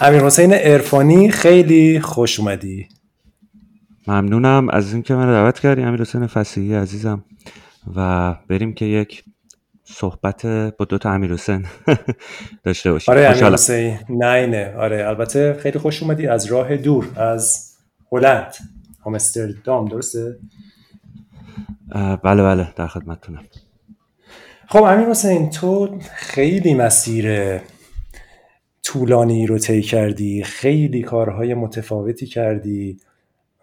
امیر حسین ارفانی خیلی خوش اومدی. ممنونم. از اینکه من دعوت کردی امیر حسین فسیحی عزیزم. و بریم که یک صحبت با دو تا امیر حسین داشته باشیم. آره امیر حسین نه نه آره البته خیلی خوش اومدی. از راه دور از هلند. آمستردام درسته؟ بله بله. در خدمتتونم. خب امیر حسین تو خیلی مسیر طولانی رو طی کردی خیلی کارهای متفاوتی کردی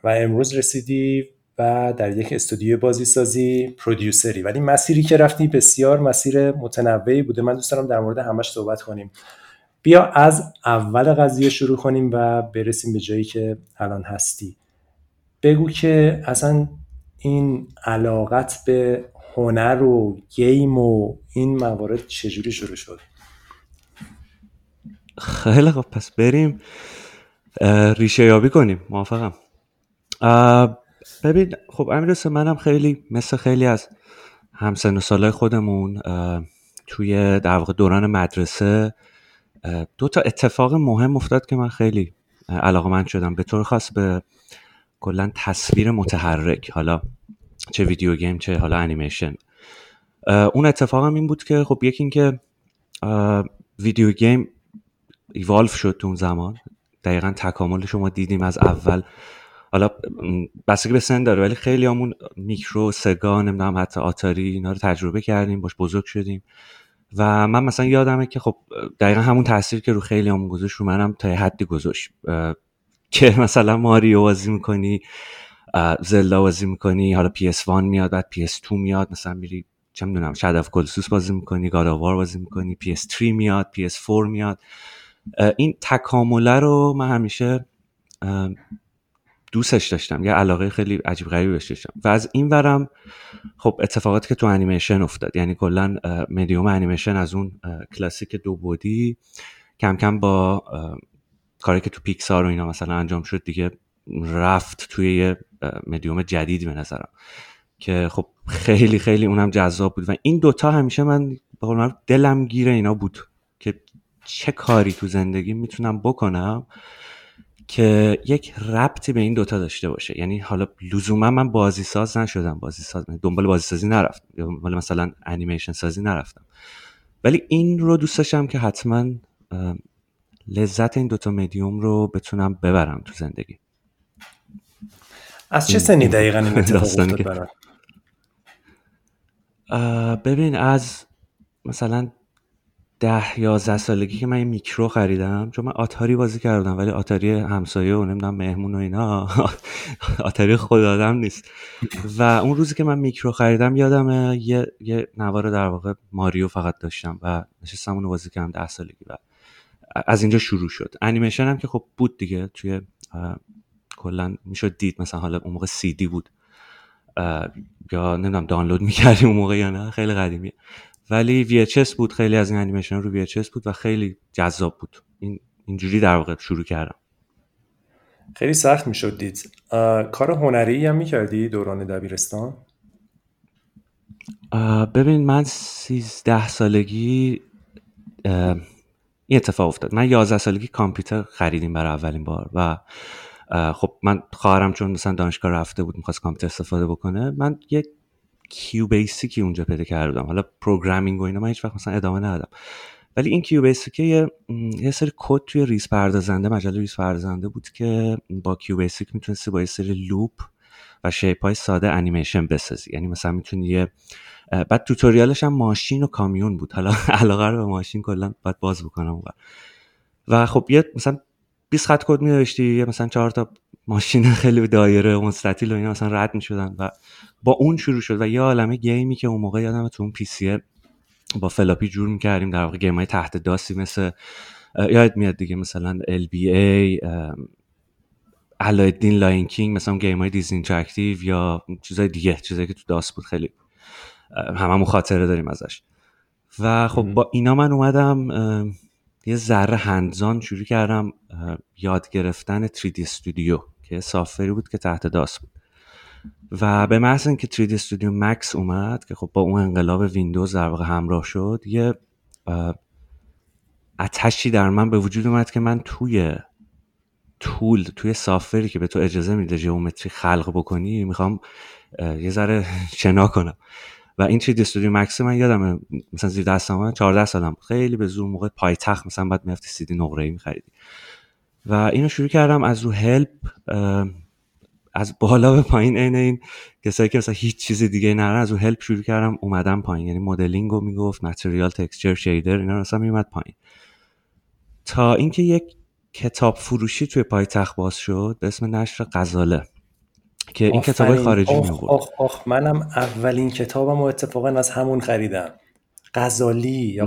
و امروز رسیدی و در یک استودیو بازی سازی پرودیوسری. ولی مسیری که رفتی بسیار مسیر متنوعی بوده. من دوست دارم در مورد همش صحبت کنیم. بیا از اول قضیه شروع کنیم و برسیم به جایی که الان هستی. بگو که اصلا این علاقت به هنر و گیم و این موارد چجوری شروع شد؟ خیلی خب پس بریم ریشه یابی کنیم موافقم. ببین خب امیر منم خیلی مثل خیلی از همسن و سالای خودمون توی در واقع دوران مدرسه دو تا اتفاق مهم افتاد که من خیلی علاقه من شدم. به طور خاص به کلا تصویر متحرک حالا چه ویدیو گیم چه حالا انیمیشن. اون اتفاقم این بود که خب یکی اینکه video game evolve شد تو اون زمان. دقیقا تکاملش شما دیدیم از اول. حالا بستگی به سن داره ولی خیلی همون میکرو سگا نمی‌دونم حتی آتاری اینا رو تجربه کردیم باش بزرگ شدیم. و من مثلا یادمه که خب دقیقا همون تاثیر که رو خیلیامون گذاشت رو منم تا حدی گذاشت. که مثلا ماریو بازی می‌کنی زلدا بازی می‌کنی حالا PS1 میاد بعد PS2 میاد مثلا میری چه می‌دونم شاد اف کلسوس بازی می‌کنی گاداوار بازی می‌کنی PS3 میاد PS4 میاد. این تکامله رو من همیشه دوستش داشتم. یه علاقه خیلی عجیب غریبی بهش داشتم. و از این ورم خب اتفاقاتی که تو انیمیشن افتاد. یعنی کلا مدیوم انیمیشن از اون کلاسیک دو بودی کم کم با کاری که تو پیکسار و اینا مثلا انجام شد دیگه رفت توی یه مدیوم جدیدی به نظرم. که خب خیلی خیلی اونم جذاب بود. و این دوتا همیشه من به دلم گیره اینا بود. چه کاری تو زندگی می‌تونم بکنم که ربطی ربطی به این دوتا داشته باشه؟ یعنی حالا لزوما من بازی ساز نشدم بازی ساز دنبال بازی سازی نرفتم دنبال مثلا انیمیشن سازی نرفتم. ولی این رو دوست داشتم که حتما لذت این دوتا مدیوم رو بتونم ببرم تو زندگی. از چه سنی دقیقا این اتفاق ببین از مثلا ده یازده سالگی که من یه میکرو خریدم چون من آتاری بازی کردم ولی آتاری همسایه و نمی‌دونم مهمون و اینا. آتاری خود آدم نیست. و اون روزی که من میکرو خریدم یادم یه, یه نوار در واقع ماریو فقط داشتم و نشستم اونو بازی کردم ده سالگی و از اینجا شروع شد. انیمیشن هم که خب بود دیگه توی کلا می‌شد دید مثلا حالا اون موقع سی دی بود. یا نمی‌دونم دانلود می‌کردیم اون موقع یا نه خیلی قدیمیه. ولی VHS بود خیلی از این انیمیشن رو VHS بود و خیلی جذاب بود. این اینجوری در واقع شروع کردم. خیلی سخت می‌شد دید. کار هنری هم می‌کردی دوران دبیرستان؟ ببین من سیزده سالگی این اتفاق افتاد. من یازده سالگی کامپیوتر خریدیم برای اولین بار و خب من خواهرم چون مثلا دانشگاه رفته بود می‌خواست کامپیوتر استفاده بکنه من یک QBasic ی اونجا پیدا کردم. حالا programming و اینا من هیچ وقت مثلا ادامه ندادم. ولی این QBasic یه, سری کد توی ریز پردازنده مجله ریز پردازنده بود که با QBasic می‌تونستی با یه سری loop و shape های ساده انیمیشن بسازی. یعنی مثلا می‌تونی یه بعد توتوریالش هم ماشین و کامیون بود. حالا علاقه رو به ماشین کلا باید باز بکنم و خب یه مثلا 20 خط کد می مثلا چهار تا ماشین خیلی دایره و مستطیل و اینا مثلا رد می‌شدن و با اون شروع شد و یه عالمه گیمی که اون موقع یادم تو اون پی با فلاپی جور می‌کردیم در واقع گیم های تحت داستی مثل یاد میاد دیگه مثلا ای علایدین لاین کینگ مثلا گیم های دیزنی اینتراکتیو یا چیزای دیگه چیزایی که تو داست بود خیلی هممون خاطره داریم ازش. و خب با اینا من اومدم یه ذره هندزان شروع کردم یاد گرفتن 3D استودیو که سافری بود که تحت داست بود. و به محض اینکه 3D استودیو مکس اومد که خب با اون انقلاب ویندوز در واقع همراه شد یه اتشی در من به وجود اومد که من توی تول توی سافری که به تو اجازه میده ژئومتری خلق بکنی می‌خوام یه ذره شنا کنم. و این چی استودیو مکس من یادم مثلا زیر دستم 14 سالم. خیلی به زور موقع پایتخت مثلا بعد می‌رفتی سیدی نقره ای میخریدی. و اینو شروع کردم از رو هلپ از بالا به پایین عین این کسایی که مثلا هیچ چیز دیگه نرن از رو هلپ شروع کردم اومدم پایین. یعنی مدلینگ رو می‌گفت متریال تکسچر شیدر اینا مثلا میومد پایین. تا اینکه یک کتاب فروشی توی پایتخت باز شد به اسم نشر غزاله. که این کتاب خارجی می آخ, آخ منم اولین کتابم و اتفاقا از همون خریدم. غزالی یا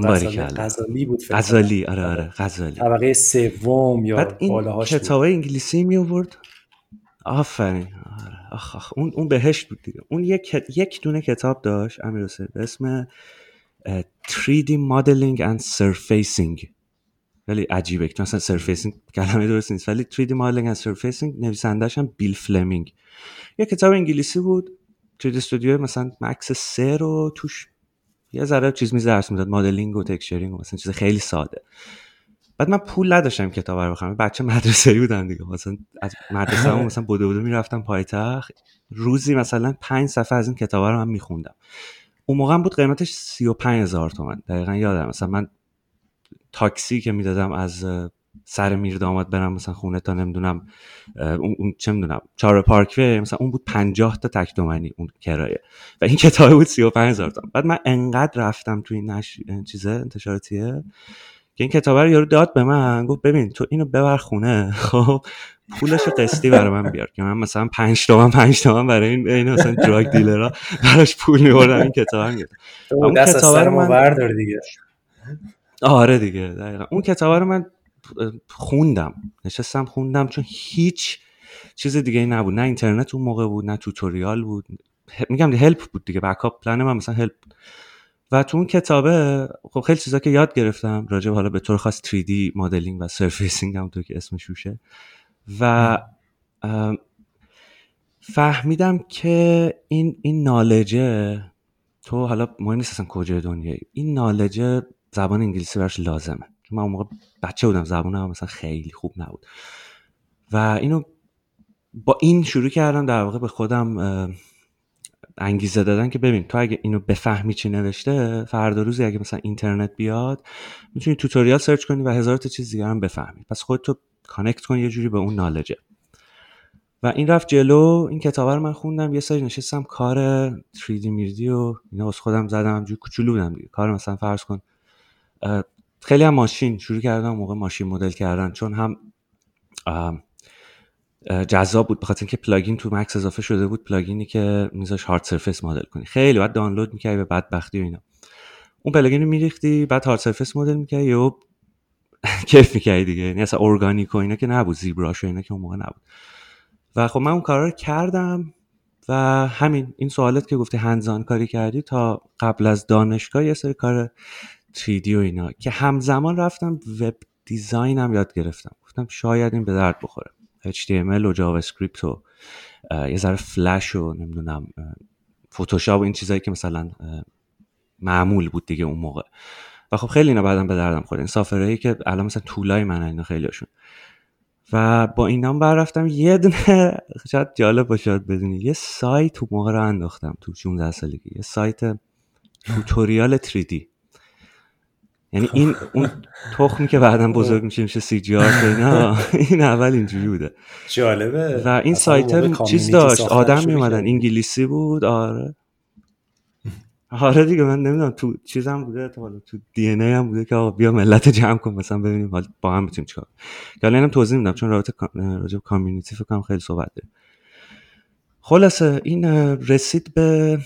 غزالی؟ بود غزالی آره آره غزالی. طبقه سوم یا بعد این کتاب انگلیسی می آورد آفرین. آره. آخ, آخ. اون اون بهشت بود دیگه. اون یک یک دونه کتاب داشت امیر حسین به اسم 3D Modeling and Surfacing. ولی عجیبه که مثلا surfacing کلمه درست نیست. ولی 3D Modeling and Surfacing نویسندهش هم بیل فلمینگ. یه کتاب انگلیسی بود. توی استودیو مثلا مکس سه رو توش یه ذره چیز میز درس می‌داد. مدلینگ و texturing و مثلا چیز خیلی ساده. بعد من پول نداشتم کتاب رو بخرم. بچه مدرسه ای بودم دیگه. مثلا از مدرسه هم مثلا بوده بوده می‌رفتم پایتخت. روزی مثلا پنج صفحه از این کتاب رو من میخوندم. اون موقع بود قیمتش 35 هزار تومن. دقیقا یادم. مثلا من تاکسی که می‌دادم از سر میرداماد برم مثلا خونه تا نمی‌دونم اون, چه می‌دونم چهار پارکوی مثلا اون بود 50 تا تک دومنی اون کرایه. و این کتاب بود 35 هزار تومن بعد من انقدر رفتم توی این نش... چیزه انتشاراتیه که این کتاب رو یارو داد به من گفت ببین تو اینو ببر خونه خب پولش رو قسطی برای من بیار که من مثلا 5 تومن 5 تومن برای این این مثلا دراگ دیلرها براش پول میوردم این کتاب رو اون کتاب رو من دیگه. آره دیگه دقیقا. اون کتاب رو من خوندم نشستم خوندم چون هیچ چیز دیگه نبود. نه اینترنت اون موقع بود نه tutorial بود. میگم help بود دیگه backup plan من مثلا help. و تو اون کتابه خب خیلی چیزا که یاد گرفتم راجع حالا به طور خاص 3D مدلینگ و surfacing هم تو که اسمش روشه و فهمیدم که این این knowledge ه تو حالا مهم نیست اصلا کجای دنیایی. این knowledge ه زبان انگلیسی براش لازمه. چون من اون موقع بچه بودم زبانم مثلا خیلی خوب نبود. و اینو با این شروع کردم در واقع به خودم انگیزه دادن که ببین تو اگه اینو بفهمی چی نوشته فردا روزی اگه مثلا اینترنت بیاد می‌تونی tutorial search کنی و هزار تا چیز دیگه هم بفهمی. پس خودتو connect کن یه جوری به اون knowledge ه و این رفت جلو. این کتاب رو من خوندم یه سری نشستم کار 3D میردی و اینا از خودم زدم جو کوچولو بودم دیگه. کار مثلا فرض کن خیلی هم ماشین شروع کردم موقع ماشین مدل کردن چون هم جذاب بود بخاطر اینکه plugin تو مکس اضافه شده بود plugin ی که میذاش hard surface مدل کنی. خیلی بعد دانلود می‌کردی به بدبختی و اینا. اون plugin رو میریختی بعد hard surface مدل می‌کردی و کیف می‌کردی دیگه. یعنی اصلا ارگانیک و اینا که نبود ZBrush و اینا که اون موقع نبود. و خب من اون کارا رو کردم و همین این سوالت که گفتی همزمان کاری کردی تا قبل از دانشگاه یه سری کار 3D و اینا که همزمان رفتم web design هم یاد گرفتم. گفتم شاید این به درد بخوره. HTML و JavaScript و یه ذره فلش و نمی‌دونم فتوشاپ و این چیزایی که مثلا معمول بود دیگه اون موقع. و خب خیلی اینا بعدم به دردم خورد. این software هایی که الان مثلا tool های من اینا خیلی هاشون و با اینا بر رفتم یه دونه شاید جالب باشه بدونی یه سایت تو موقع رو انداختم تو 16 سالگی. یه سایت توتوریال 3D یعنی این اون تخمی که بعدا بزرگ میشه میشه سی جی آر اینا این اول اینجوری بوده. جالبه. و این سایت چیز داشت آدم میومدن انگلیسی بود آره. آره دیگه من نمی‌دونم تو چیزم بوده تو تو دی ان هم بوده که آقا بیا ملت جمع کن مثلا ببینیم حال با هم می‌تونیم چیکار که اینم توضیح میدم چون رابطه راجع کامیونیتی فکر کنم خیلی صحبت داره خلاصه این رسید به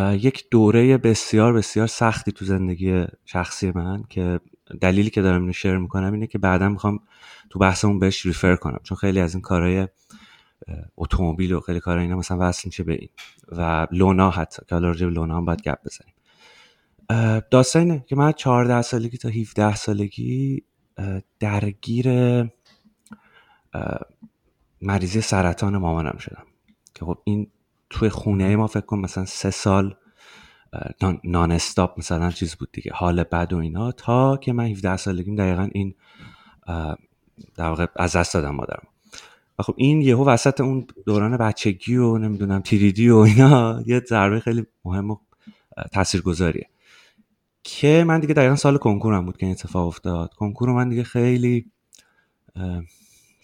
یک دوره بسیار بسیار سختی تو زندگی شخصی من که دلیلی که دارم اینو شیر می‌کنم اینه که بعدا می‌خوام تو بحثمون بهش ریفر کنم. چون خیلی از این کارهای اتومبیل و خیلی کارهای اینا مثلا وصل میشه به این. و لونا حتی که حالا لونا هم باید گپ بزنیم. داستان اینه که من 14 سالگی تا 17 سالگی درگیر مریضی سرطان مامانم شدم. که خب این توی خونه ما فکر کن مثلا سه سال نان استاپ مثلا چیز بود دیگه حال بد و اینا تا که من 17 سالگیم دقیقا این در واقع از دست دادم مادرم. و خب این یهو وسط اون دوران بچگی و نمی‌دونم تیریدی و اینا یه ضربه خیلی مهم و تاثیرگذاریه. که من دیگه دقیقا سال کنکورم بود که این اتفاق افتاد. کنکور من دیگه خیلی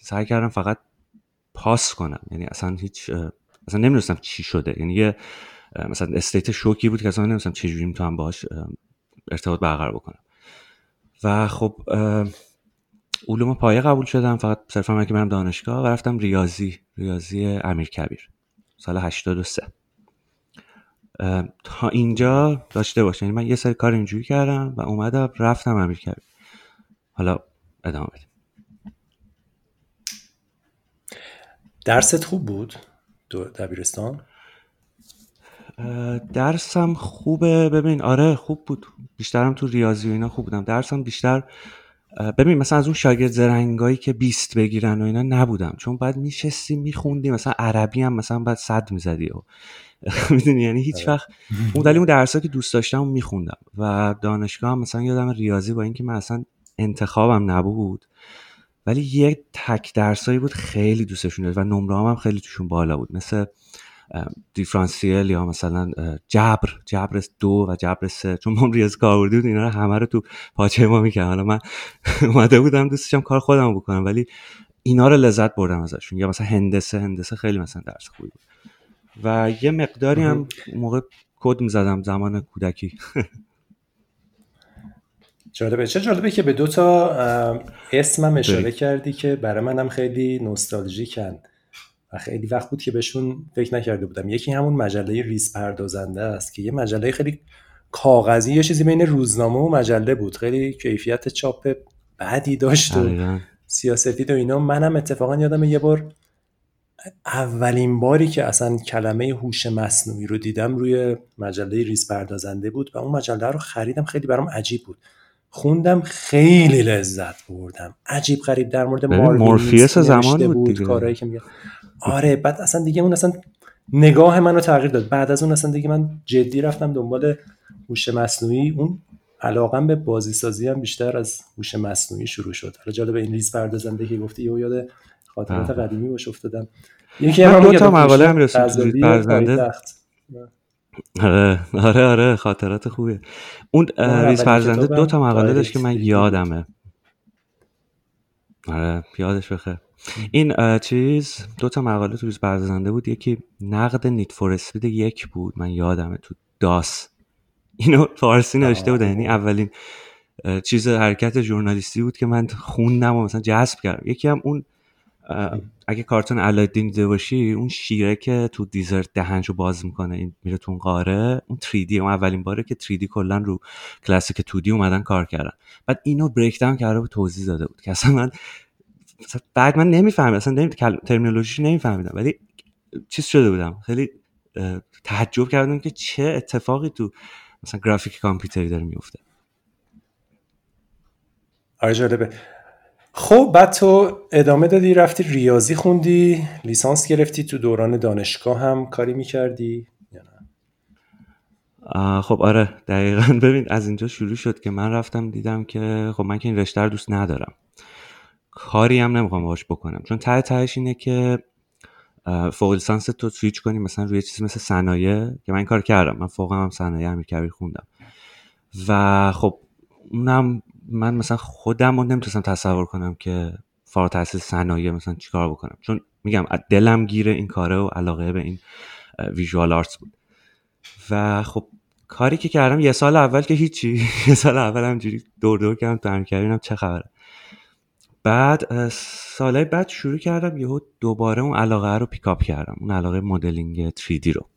سعی کردم فقط پاس کنم. یعنی اصلا هیچ اصلا نمی‌دونستم چی شده. یعنی یه مثلا استیت شوکی بود که اصلا نمی‌دونستم چه جوری می‌تونم باهاش ارتباط برقرار بکنم. و خب علوم پایه قبول شدم. فقط صرفا من که برم دانشگاه و رفتم ریاضی ریاضی امیر کبیر سال 83 تا اینجا داشته باشه یعنی من یه سری کار اینجوری کردم و اومدم رفتم امیر کبیر. حالا ادامه بدیم درست خوب بود؟ دبیرستان؟ درسم خوبه. ببین آره خوب بود. بیشترم تو ریاضی و اینا خوب بودم. درسم بیشتر ببین مثلا از اون شاگرد زرنگایی که بیست بگیرن و اینا نبودم. چون بعد میشستی میخوندی مثلا عربی هم مثلا بعد صد می‌زدی و می‌دونی؟ یعنی هیچ آره. وقت اون دلیل اون درسا که دوست داشتم میخوندم. و دانشگاه هم مثلا یادم ریاضی با اینکه من اصلا انتخابم نبود. ولی یک تک درسایی بود خیلی دوستشون داشت و نمره هم خیلی توشون بالا بود. مثل دیفرانسیل یا مثلا جبر جبر دو و جبر سه. چون ما ریاضی کاربردی بود اینا رو همه رو تو پاچه ما می‌کنم حالا من اومده بودم دوستشم کار خودم بکنم ولی اینا رو لذت بردم ازشون. یا مثلا هندسه هندسه خیلی مثلا درس خوبی بود. و یه مقداری هم موقع کد می‌زدم زمان کودکی. جالبه. چه جالبه که به دو تا اسمم اشاره کردی که برای منم خیلی نوستالژیکن و خیلی وقت بود که بهشون فکر نکرده بودم. یکی همون مجله ریز پردازنده است که یه مجله خیلی کاغذی یه چیزی بین روزنامه و مجله بود. خیلی کیفیت چاپ بعدی داشت و سیاسفید و اینا. منم اتفاقا یادم یه بار اولین باری که اصلا کلمه هوش مصنوعی رو دیدم روی مجله ریز پردازنده بود و اون مجله رو خریدم. خیلی برام عجیب بود. خوندم خیلی لذت بردم. عجیب غریب در مورد مورفیس زمان بود, بود کارهایی که میگه آره بعد اصلا دیگه اون اصلا نگاه منو تغییر داد. بعد از اون اصلا دیگه من جدی رفتم دنبال هوش مصنوعی. اون علاقم به بازی سازی هم بیشتر از هوش مصنوعی شروع شد. حالا جالب این ریز پردازنده که گفتی یه یاد خاطرات قدیمی باش افتادم. یکی هم دو تا مقاله هم رسید آره آره آره خاطرات خوبه اون ریزپردازنده دو تا مقاله داشت که من یادمه. آره یادش بخیر. این چیز دو تا مقاله تو ریزپردازنده بود. یکی نقد Need for یک بود. من یادمه تو DOS. اینو فارسی نوشته بودن. یعنی اولین چیز حرکت ژورنالیستی بود که من خوندم و مثلا جذب کردم. یکی هم اون اگه کارتون الادین دیده باشی اون شیره که تو desert دهنشو باز می‌کنه این میره تو غاره اون 3D اون اولین باره که 3D کلا رو کلاسیک 2D اومدن کار کردن. بعد اینو بریک داون کرده بود توضیح داده بود که اصلا من بعد من نمیفهمیدم اصلا نمی... ترمینولوژیش نمیفهمیدم. ولی چیز شده بودم خیلی تعجب کردم که چه اتفاقی تو مثلا گرافیک کامپیوتری داره میفته آره جالبه. خب بعد تو ادامه دادی رفتی ریاضی خوندی لیسانس گرفتی تو دوران دانشگاه هم کاری می‌کردی خب آره دقیقا. ببین از اینجا شروع شد که من رفتم دیدم که خب من که این رشته دوست ندارم. کاری هم نمی‌خوام باش بکنم. چون ته تهش اینه که فوق لیسانس تو سویچ کنی مثلا روی چیزی مثل صنایع که من این کار کردم. من فوق هم صنایع امیرکبیر خوندم. و خب اونم من مثلا خودم رو نمی‌تونستم تصور کنم که فارغ تحصیل صنایع مثلا چیکار بکنم. چون میگم دلم گیره این کاره و علاقه به این visual arts بود. و خب کاری که کردم یه سال اول که هیچی یه سال اول همجوری دور دور کردم تو کردم چه خبره. بعد سالهای بعد شروع کردم یهو دوباره اون علاقه رو pick up کردم. اون علاقه مدلینگ 3D رو.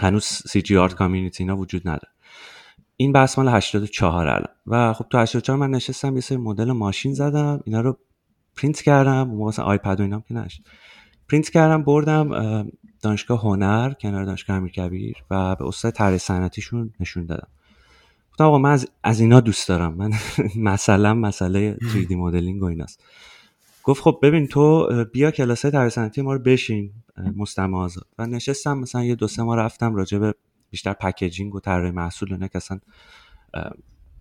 هنوز CG art community اینا وجود نداره. این بحث مال 84 الان. و خب تو 84 من نشستم یه سری مدل ماشین زدم اینا رو پرینت کردم مثلا آیپد و اینام که نش پرینت کردم بردم دانشگاه هنر کنار دانشگاه امیرکبیر و به استاد طراحی صنعتیشون نشون دادم. گفتم آقا من از, اینا دوست دارم. من مثلا مسئله 3D مدلینگ و ایناست. گفت خب ببین تو بیا کلاس طراحی صنعتی ما رو بشین مستمع و نشستم مثلا یه دو سه ماه رفتم راجع به بیشتر packaging و طراحی محصول اینا که اصلا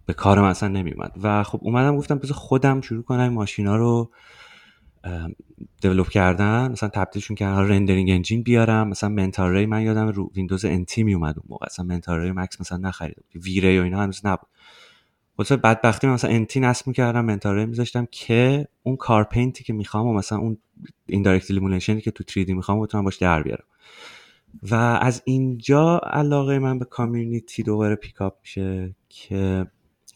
به کار من اصلا نمیومد و خب اومدم گفتم بذار خودم شروع کنم این ماشینا رو develop کردن. مثلا تبدیلشون کردن. rendering engine بیارم. مثلا mental ray من یادم رو ویندوز NT می اومد اون موقع. اصلا mental ray مکس مثلا نخریدم V-Ray و اینا هنوز نبود. واسه بدبختی من مثلا NT نصب می‌کردم ری میذاشتم که اون car paint ی که می‌خوام و مثلا اون indirect illumination ی که تو 3 می‌خوام بتونم باش در بیارم. و از اینجا علاقه من به community دوباره pick up میشه که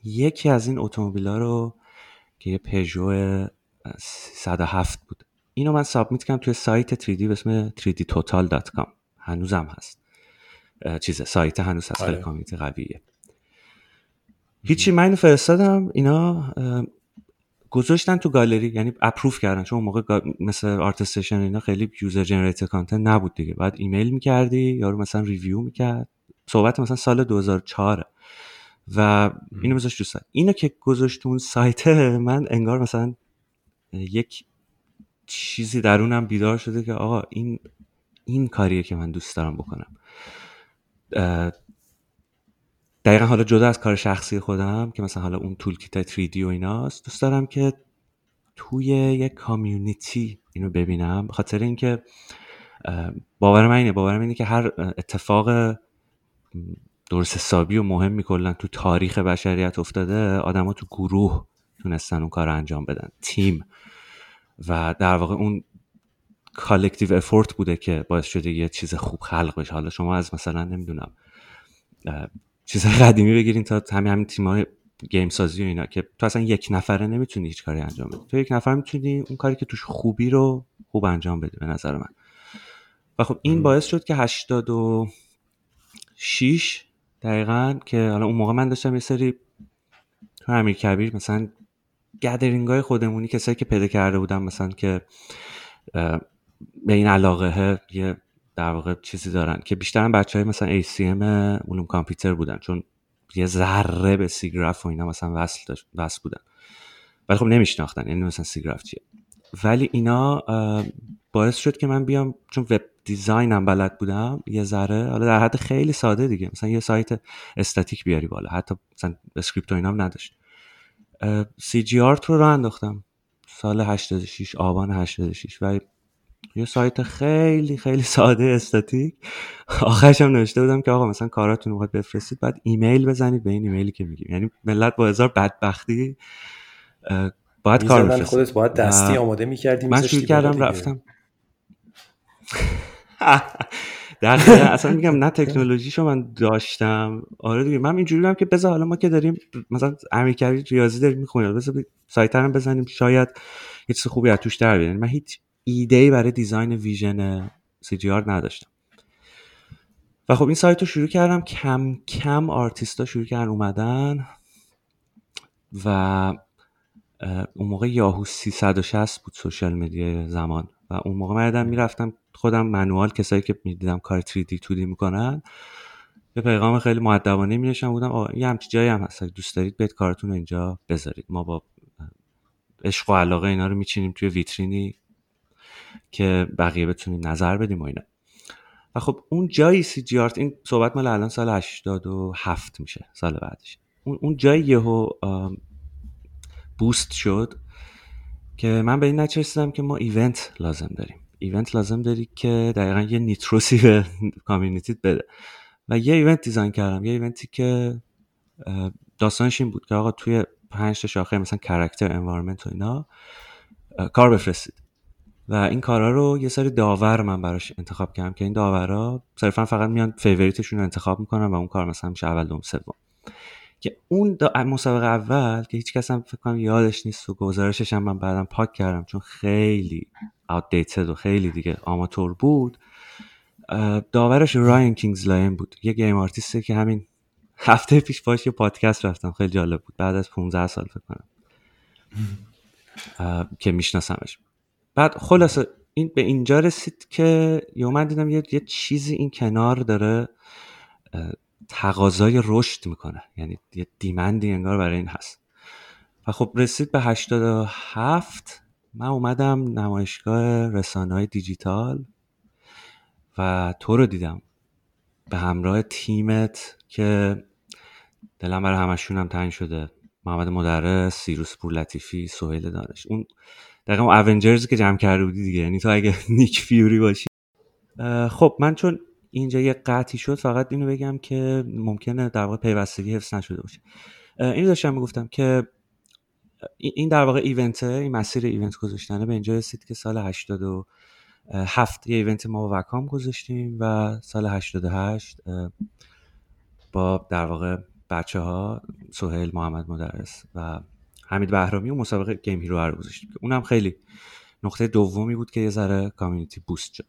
یکی از این اتومبیلا رو که یه پژو 107 بود. اینو من submit کردم توی سایت 3D به اسم 3dtotal.com هنوزم هست. چیزه سایت هنوز هست. خیلی آره. community قویه. هیچی من اینو فرستادم اینا گذاشتن تو گالری یعنی approve کردن چون اون موقع مثل ArtStation اینا خیلی user generated content نبود دیگه. بعد ایمیل می‌کردی یارو مثلا review می‌کرد. صحبت مثلا سال 2004 و اینو میذاشت تو سایت. اینو که گذاشت اون سایت من انگار مثلا یک چیزی درونم بیدار شده که آقا این این کاریه که من دوست دارم بکنم. دقیقا حالا جدا از کار شخصی خودم که مثلا حالا اون تول کیت 3D و ایناست دوست دارم که توی یک کامیونیتی اینو ببینم. خاطر اینکه باور من اینه باور من اینه که هر اتفاق درست حسابی و مهم می‌کنن تو تاریخ بشریت افتاده آدما تو گروه تونستن اون کار رو انجام بدن. تیم. و در واقع اون collective effort بوده که باعث شده یه چیز خوب خلق بشه. حالا شما از مثلا نمی‌دونم چیز قدیمی بگیرین تا همین همین تیمای game سازی و اینا که تو اصلا یک نفره نمی‌تونی هیچ کاری انجام بدی. تو یک نفر می‌تونی اون کاری که توش خوبی رو خوب انجام بدی به نظر من. و خب این باعث شد که 86 دقیقا که حالا اون موقع من داشتم یه سری تو امیر کبیر مثلا گدرینگ های خودمونی کسایی که پیدا کرده بودم مثلا که به این علاقه یه در واقع چیزی دارن که بیشتر بچه های مثلا ACM علوم کامپیوتر بودن چون یه ذره به سیگراف و اینا مثلا وصل, داشت وصل بودن. ولی خب نمیشناختن یعنی مثلا سیگراف چیه. ولی اینا باعث شد که من بیام چون web design م بلد بودم یه ذره حالا در حد خیلی ساده دیگه. مثلا یه سایت استاتیک بیاری بالا حتی مثلا script و اینام نداشت. CG Art رو راه انداختم. سال 86 آبان 86 و یه سایت خیلی خیلی ساده استاتیک. آخرش هم نوشته بودم که آقا مثلا کاراتون رو بفرستید بعد ایمیل بزنید به این ایمیلی که میگیم. یعنی ملت با هزار بدبختی باید کار بفرستید خودت باید دستی آماده می‌کردی من شروع کردم رفتم. در اصلا میگم نه تکنولوژیشو من داشتم. آره دیگه من اینجوری بودم که بذار حالا ما که داریم مثلا امیرکبیر ریاضی داریم می‌خونیم بذار سایت هم بزنیم شاید یه چیز خوبی از توش در بیاریم. من هیچ ایده ای برای دیزاین ویژن سی نداشتم. و خب این سایت رو شروع کردم. کم کم آرتیستا شروع کردن اومدن و اون موقع یاهو 360 بود سوشال مدیا زمان. و اون موقع من می‌رفتم خودم منوال کسایی که می‌دیدم کار 3D 2D می‌کنن یه پیغام خیلی معدبانه می بودم آه یه همچی جایی هم هست. دوست دارید بیت کارتون اینجا بذارید. ما با عشق و علاقه اینا رو میچینیم توی ویترینی که بقیه بتونیم نظر بدیم و اینا. و خب اون جایی سی جی آرت این صحبت مال الان سال 87 میشه سال بعدش. اون اون جایی یهو boost شد که من به این نتیجه رسیدم که ما event لازم داریم. event لازم داری که دقیقا یه nitro یی به community ت بده. و یه event design کردم. یه event ی که داستانش این بود که آقا توی پنج شاخه مثلا character environment و اینا کار بفرستید. و این کارا رو یه سری داور من براش انتخاب کردم که این داورا صرفا فقط میان favorite شون رو انتخاب می‌کنن و اون کار مثلا میشه اول دوم سوم. که اون مسابقه اول که هیچ کس هم فکر کنم یادش نیست و گزارشش هم من بعدم پاک کردم چون خیلی outdated و خیلی دیگه آماتور بود داورش Ryan Kingslien بود. یه game artist ه که همین هفته پیش باش یه پادکست رفتم. خیلی جالب بود. بعد از 15 سال فکر کنم. که میشناسمش. بعد خلاصه این به اینجا رسید که یه من دیدم یه, یه چیزی این کنار داره تقاضای رشد می‌کنه. یعنی یه دیمندی انگار برای این هست. و خب رسید به 87 من اومدم نمایشگاه رسانه های دیجیتال و تو رو دیدم. به همراه تیمت که دلم برای همشون هم تنگ شده. محمد مدرس سیروس پور لطیفی سهیل دانش. اون دقیقا اون اونجرز که جمع کرده بودی دیگه. یعنی تو اگه نیک فیوری باشی. خب من چون اینجا یه قطعی شد فقط اینو بگم که ممکنه در واقع پیوستگی حفظ نشده باشه. اینو داشتم می‌گفتم که این در واقع event این مسیر event گذاشتنه. به اینجا رسید که سال 87 یه event ما با Wacom گذاشتیم و سال 88 با در واقع بچه ها سهیل محمد مدرس و حمید بهرامی و مسابقه Game Hero رو گذاشتیم که اونم خیلی نقطه دومی بود که یه ذره کامیونیتی بوست شد.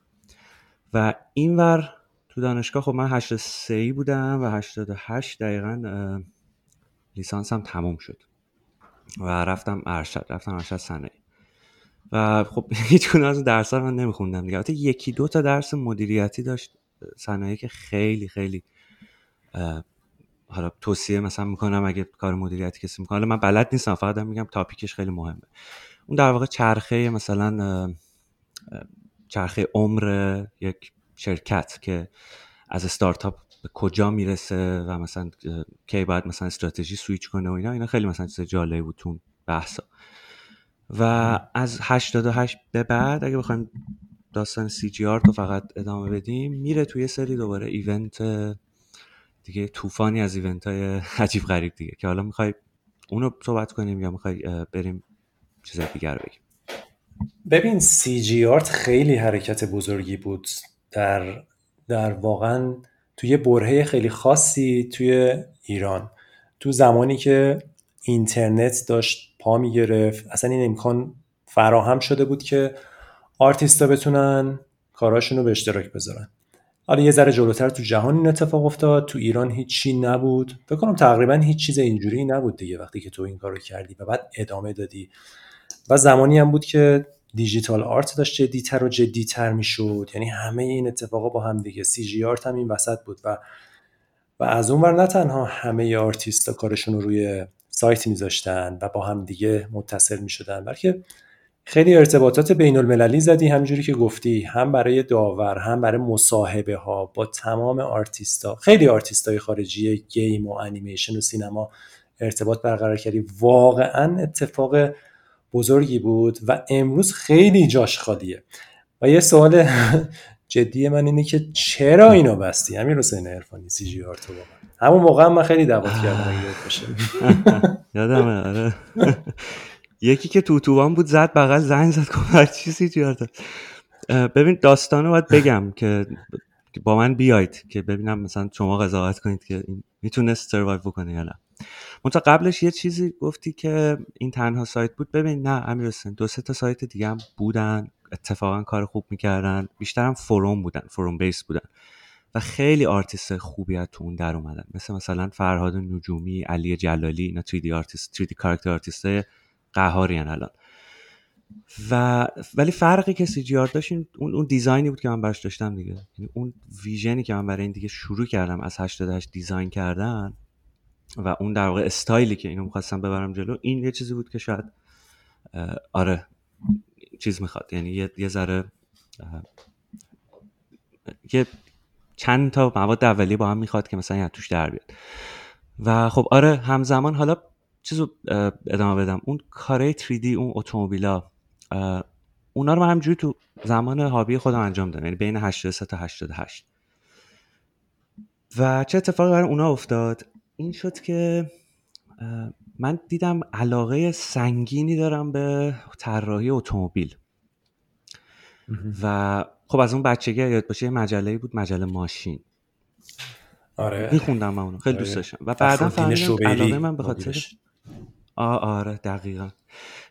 و اینور تو دانشگاه خب من 83 ای بودم و 88 دقیقا لیسانسم تموم شد و رفتم ارشد رفتم ارشد صنایع و خب هیچ از درس من نمیخوندم دیگه. یکی دو تا درس مدیریتی داشت صنایع که خیلی خیلی حالا توصیه مثلا می‌کنم اگه کار مدیریتی کسی می‌کنه. من بلد نیستم فقط میگم تاپیکش خیلی مهمه. اون در واقع چرخه مثلا چرخه عمر یک شرکت که از استارتاپ به کجا می‌رسه و مثلا کی باید مثلا استراتژی سویچ کنه و اینا اینا خیلی مثلا چیز جالبی بود تو بحثا. و از 88 به بعد اگه بخوایم داستان سی جی آر رو فقط ادامه بدیم میره توی سری دوباره event دیگه طوفانی از event های عجیب غریب دیگه که حالا می‌خوای اونو صحبت کنیم یا می‌خوای بریم چیز دیگر بگیم. ببین سی جی آرت خیلی حرکت بزرگی بود در در واقعا توی برهه خیلی خاصی توی ایران. تو زمانی که اینترنت داشت پا می‌گرفت اصلا این امکان فراهم شده بود که آرتیستا بتونن کاراشون رو به اشتراک بذارن. حالا یه ذره جلوتر تو جهان این اتفاق افتاد تو ایران هیچی نبود. فکر کنم تقریبا هیچ چیز اینجوری نبود دیگه وقتی که تو این کارو کردی و بعد ادامه دادی. و زمانی هم بود که digital art داشت جدیتر و جدیتر می‌شد. یعنی همه این اتفاقا با هم دیگه CG Art هم این وسط بود و و از اون ور نه تنها همه آرتیستا کارشون رو روی سایت میذاشتن و با هم دیگه متصل می‌شدن بلکه خیلی ارتباطات بین المللی زدی همونجوری که گفتی هم برای داور هم برای مصاحبه ها با تمام آرتیستا. خیلی آرتیستای خارجی game و انیمیشن و سینما ارتباط برقرار کردی. واقعا اتفاق بزرگی بود و امروز خیلی جاش خالیه. و یه سوال جدی من اینه که چرا اینو بستی؟ همین حسین عرفانی سی جی آر تو همون موقع من خیلی دعوت کردم یادمه آره. یکی که توتوان بود زد بغل زنگ زد هر چیزی جیار ببین داستانو باید بگم که با من بیاید که ببینم مثلا شما قضاوت کنید که می‌تونست survive بکنه یا نه. منتها قبلش یه چیزی گفتی که این تنها سایت بود. ببین نه امیر دو سه تا سایت دیگه هم بودن اتفاقا کار خوب می‌کردن بیشتر هم forum بودن forum base بودن و خیلی آرتیست خوبی از تو اون در اومدن. مثل مثلا فرهاد نجومی علی جلالی اینا 3D آرتیست 3D character artist قهاری الان. و ولی فرقی که سی جی آر داشت اون اون design ی بود که من براش داشتم دیگه. یعنی اون ویژنی که من برای این دیگه شروع کردم از 88 دیزاین کردن و اون در واقع استایلی که اینو می‌خواستم ببرم جلو این یه چیزی بود که شاید آره چیز می‌خواد. یعنی یه, یه ذره یه چند تا مواد اولیه با هم می‌خواد که مثلا یه توش در بیاد. و خب آره همزمان حالا چیزو ادامه بدم. اون کاره 3D اون اتومبیلا اونا رو من همجوری تو زمان هابی خودم انجام دادم. یعنی بین 83 تا 88 و چه اتفاقی برای اونا افتاد؟ این شد که من دیدم علاقه سنگینی دارم به طراحی اتومبیل. و خب از اون بچگی یاد باشه یه مجله بود مجله ماشین. آره. میخوندم من اونو. خیلی دوست آره. داشتم. و بعدا فهمیدم علاقه من به خاطر آره دقیقا.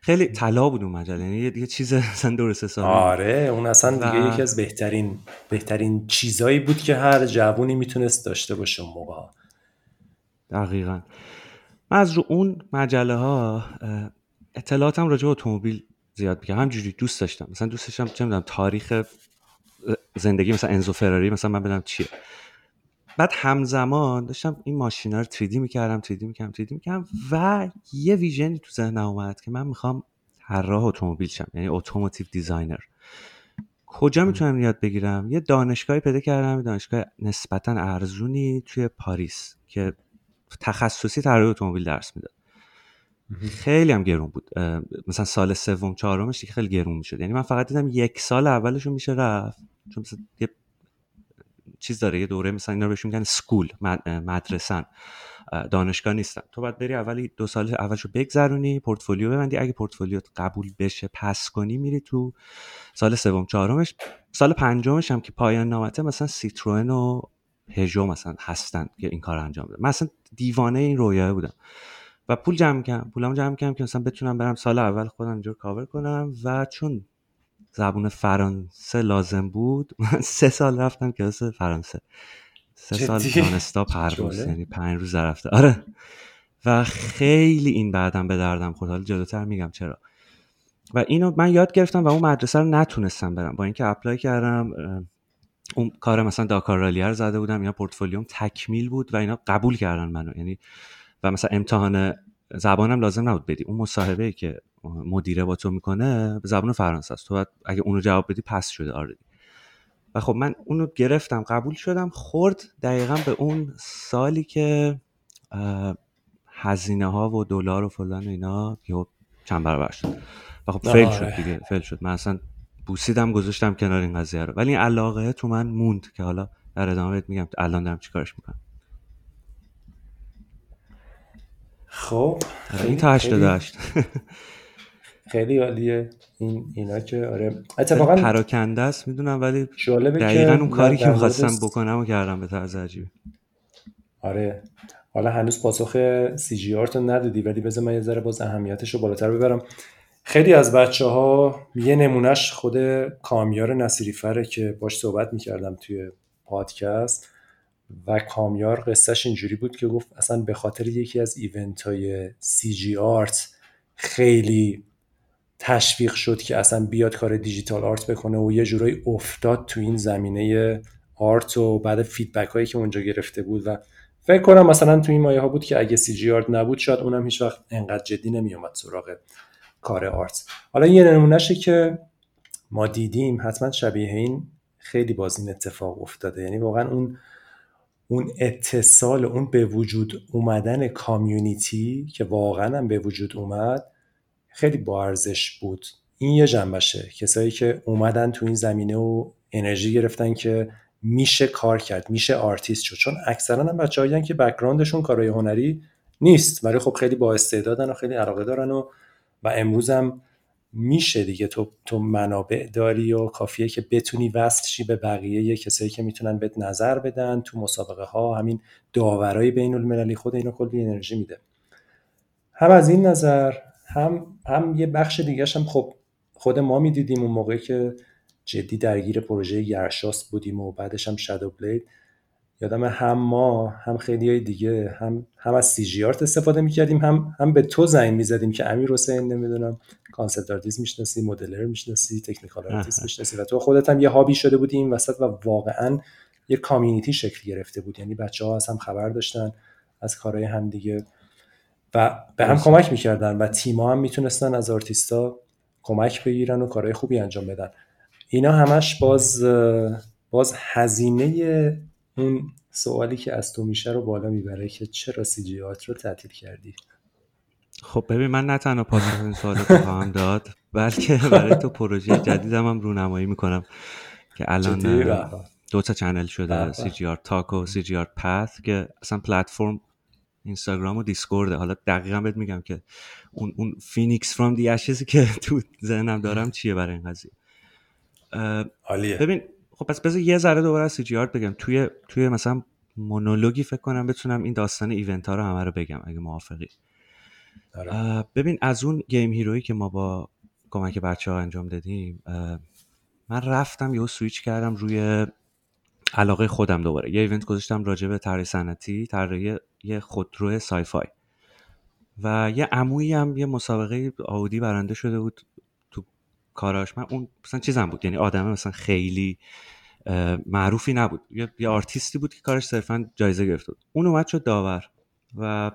خیلی طلا بود اون مجله. یعنی یه چیز اصلا درست حسابی آره اون اصلا دیگه یکی از بهترین بهترین چیزایی بود که هر جوونی می‌تونست داشته باشه اون موقع. دقیقا. من از رو اون مجله ها اطلاعاتم راجع به اتومبیل زیاد بگم همجوری دوست داشتم. مثلا دوست داشتم چه می‌دونم تاریخ زندگی مثلا انزو فراری مثلا من بدم چیه. بعد همزمان داشتم این ماشینا رو 3D می‌کردم 3D می‌کردم 3D می‌کردم و یه vision ی تو ذهنم اومد که من می‌خوام طراح اتومبیل شم یعنی automotive designer کجا می‌تونم یاد بگیرم؟ یه دانشگاهی پیدا کردم دانشگاه نسبتا ارزونی توی پاریس که تخصصی طراحی اتومبیل درس می‌داد. خیلی هم گرون بود. مثلا سال سوم چهارمش خیلی گرون می‌شد. یعنی من فقط دیدم یک سال اولش میشه رفت چون مثلا یه چیز داره یه دوره مثلا اینا بهش میگن école مدرسن. دانشگاه نیستن. تو باید بری اولی دو سال اولشو بگذرونی پورتفولیو ببندی. اگه پورتفولیو قبول بشه pass کنی میری تو سال سوم چهارمش. سال پنجمش هم که پایان نامته مثلا سیتروئن و پژو مثلا هستن که این کار انجام بده. مثلا دیوانه این رویاها بودم. و پول جمع کردم. پولم جمع کردم که مثلا بتونم برم سال اول خودم اینجور کاور کنم و چون زبون فرانسه لازم بود؟ من سه سال رفتم کلاس فرانسه. سه سال دانستا پرواز یعنی پنج روز رفته آره. و خیلی این بعدم به دردم خورد. حالا جلوتر میگم چرا. و اینو من یاد گرفتم و اون مدرسه رو نتونستم برم. با اینکه اپلای کردم اون کار مثلا داکار رالیر زده بودم. یا پورتفولیوم تکمیل بود و اینا قبول کردن منو. یعنی و مثلا امتحان زبانم لازم نبود بدی. اون مصاحبه که مدیره با تو می‌کنه به زبان فرانسه است. تو باید اگه اونو جواب بدی پس شده آردی و خب من اونو گرفتم قبول شدم خورد دقیقا به اون سالی که هزینه ها و دلار و فلان و اینا یه چند برابر شد. و خب فیل شد دیگه فیل شد. من اصلا بوسیدم گذاشتم کنار این قضیه رو. ولی این علاقه تو من موند که حالا در ادامه بهت میگم. الان دارم چیکارش می‌کنم. خب آره، این تا 88 خیلی عالیه. این اینا که آره. اتفاقا پراکنده است می‌دونم ولی دقیقا اون کاری که می‌خواستم بکنم و کردم به طرز عجیبی آره. حالا هنوز پاسخ سی جی آر تو ندادی ولی بذار من یه ذره باز اهمیتش رو بالاتر ببرم. خیلی از بچه ها یه نمونهش خود کامیار نصیری فره که باش صحبت می‌کردم توی پادکست و کامیار قصهش اینجوری بود که گفت اصلا به خاطر یکی از ایونت های سی جی آرت خیلی تشویق شد که اصلا بیاد کار digital art بکنه و یه جورایی افتاد تو این زمینه art و بعد feedback هایی که اونجا گرفته بود و فکر کنم مثلا تو این مایه ها بود که اگه CG Art نبود شاید اونم هیچ وقت انقدر جدی نمی اومد سراغ کار art. حالا یه نمونهشه که ما دیدیم حتما شبیه این خیلی باز این اتفاق افتاده. یعنی واقعا اون اون اتصال اون به وجود اومدن community که واقعا هم به وجود اومد خیلی با ارزش بود. این یه جنبشه. کسایی که اومدن تو این زمینه و انرژی گرفتن که میشه کار کرد میشه آرتیست شد. چون اکثرا هم بچه‌هایی که background شون کارهای هنری نیست ولی خب خیلی با استعدادن و خیلی علاقه دارن و و امروز هم میشه دیگه. تو تو منابع داری و کافیه که بتونی وصل شی به بقیه یه کسایی که می‌تونن بهت نظر بدن تو مسابقه ها همین داورای بین المللی خود اینو کلی انرژی میده. هم از این نظر هم هم یه بخش دیگه هم خب خود ما می‌دیدیم اون موقع که جدی درگیر پروژه گرشاسپ بودیم و بعدش هم Shadow Blade. یادم هم ما هم خیلی های دیگه هم هم از CGArt استفاده می‌کردیم هم هم به تو زنگ می‌زدیم که امیر حسین نمی‌دونم concept artist می‌شناسی modeler می‌شناسی technical artist می‌شناسی و تو خودت هم یه hub ی شده بودی این وسط و واقعا یه community شکل گرفته بود. یعنی بچه ها از هم خبر داشتن از کارهای هم دیگه و به هم کمک می‌کردن و تیما هم می‌تونستن از آرتیستا کمک بگیرن و کارهای خوبی انجام بدن. اینا همش باز باز هزینه اون سوالی که از تو میشه رو بالا می‌بره که چرا سی جی رو تعطیل کردی؟ خب ببین من نه تنها پاسخ این سوال رو خواهم داد بلکه برای تو پروژه جدیدم هم رونمایی می‌کنم که الان دو تا channel شده CGArt Talk و CGArt Path که اصلا پلتفرم اینستاگرام و دیسکورده حالا دقیقا بهت میگم که اون اون phoenix from the که تو ذهنم دارم چیه برای این قضیه؟ ببین خب پس بذار یه ذره دوباره از CG بگم. توی توی مثلا مونولوگی فکر کنم بتونم این داستان event ها رو همه رو بگم اگه موافقی. آره. ببین از اون Game Hero یی که ما با کمک بچه ها انجام دادیم من رفتم یه سویچ کردم روی علاقه خودم دوباره. یه event گذاشتم راجع به طراحی صنعتی طراحی یه خودرو sci-fi. و یه عمویی هم یه مسابقه آودی برنده شده بود کاراش. من اون مثلا چیزم بود. یعنی آدم مثلا خیلی معروفی نبود. یه, آرتیستی بود که کارش صرفا جایزه گرفته بود. اون اومد شد داور. و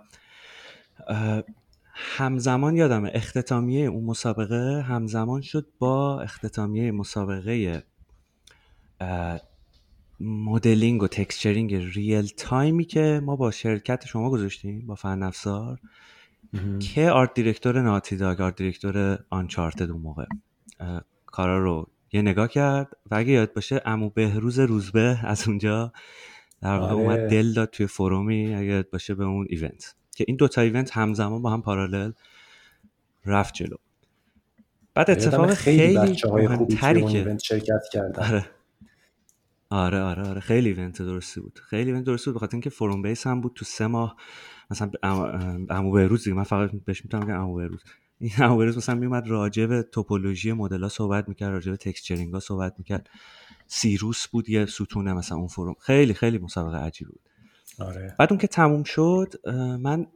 همزمان یادم اختتامیه اون مسابقه همزمان شد با اختتامیه مسابقه مدلینگ و texturing real-time ی که ما با شرکت شما گذاشتیم با فن افزار که art director Naughty Dog art director Uncharted اون موقع. کارا رو یه نگاه کرد و اگه یادت باشه عمو بهروز روزبه از اونجا در واقع آره. اومد دل داد توی forum ی اگه یادت باشه به اون event. که این دوتا event همزمان با هم parallel رفت جلو. بعد اتفاق خیلی مهمتری که شرکت کردن. آره. آره آره. خیلی event درستی بود. خیلی event درستی بود. بخاطر اینکه forum base هم بود تو سه ماه. مثلا عمو بهروز دیگه. من فقط بهش می‌تونم بگم عمو بهروز. این عمو بهروز مثلا میومد راجع به topology مدل صحبت می‌کرد راجع به texturing ها صحبت می‌کرد. سیروس بود یه ستونه مثلا اون forum خیلی خیلی مسابقه عجیب بود. آره. بعد اون که تموم شد من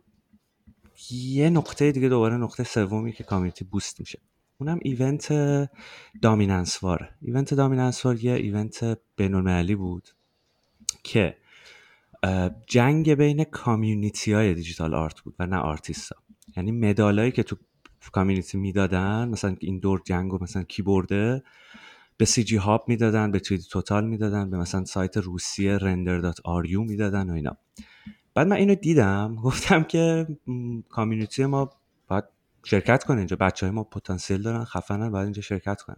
یه نقطه دیگه دوباره نقطه سومی که community boost میشه. اونم event Dominance War. event Dominance War یه event بین بود که جنگ بین community های digital art بود و نه آرتیست ها یعنی مدالایی که تو community می‌دادن مثلا این دور جنگ و مثلا کیبورده به CGHub می‌دادن به 3DTotal می‌دادن به مثلا سایت روسیه render.ru می‌دادن و اینا. بعد من اینو دیدم گفتم که community ما باید شرکت کنه. اینجا بچه های ما پتانسیل دارن خفنن باید اینجا شرکت کنن.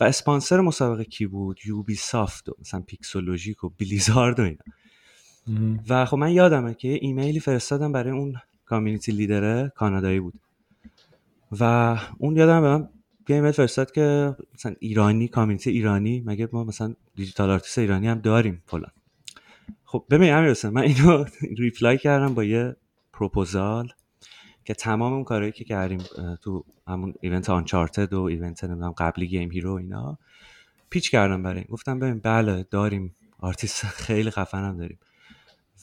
و اسپانسر مسابقه کی بود؟ Ubisoft و مثلا Pixologic و Blizzard و اینا. و خب من یادمه که یه ایمیلی فرستادم برای اون community leader ه کانادایی بود. و اون یادم به من یه ایمیل فرستاد که مثلا ایرانی community ایرانی مگه ما مثلا digital artist ایرانی هم داریم فلان. خب ببین امیر من اینو reply کردم با یه پروپوزال. که تمام اون کارهایی که کردیم تو همون event Uncharted و event نمی‌دونم قبلی Game Hero اینا pitch کردم برای گفتم ببین بله داریم. آرتیست خیلی خفن هم داریم.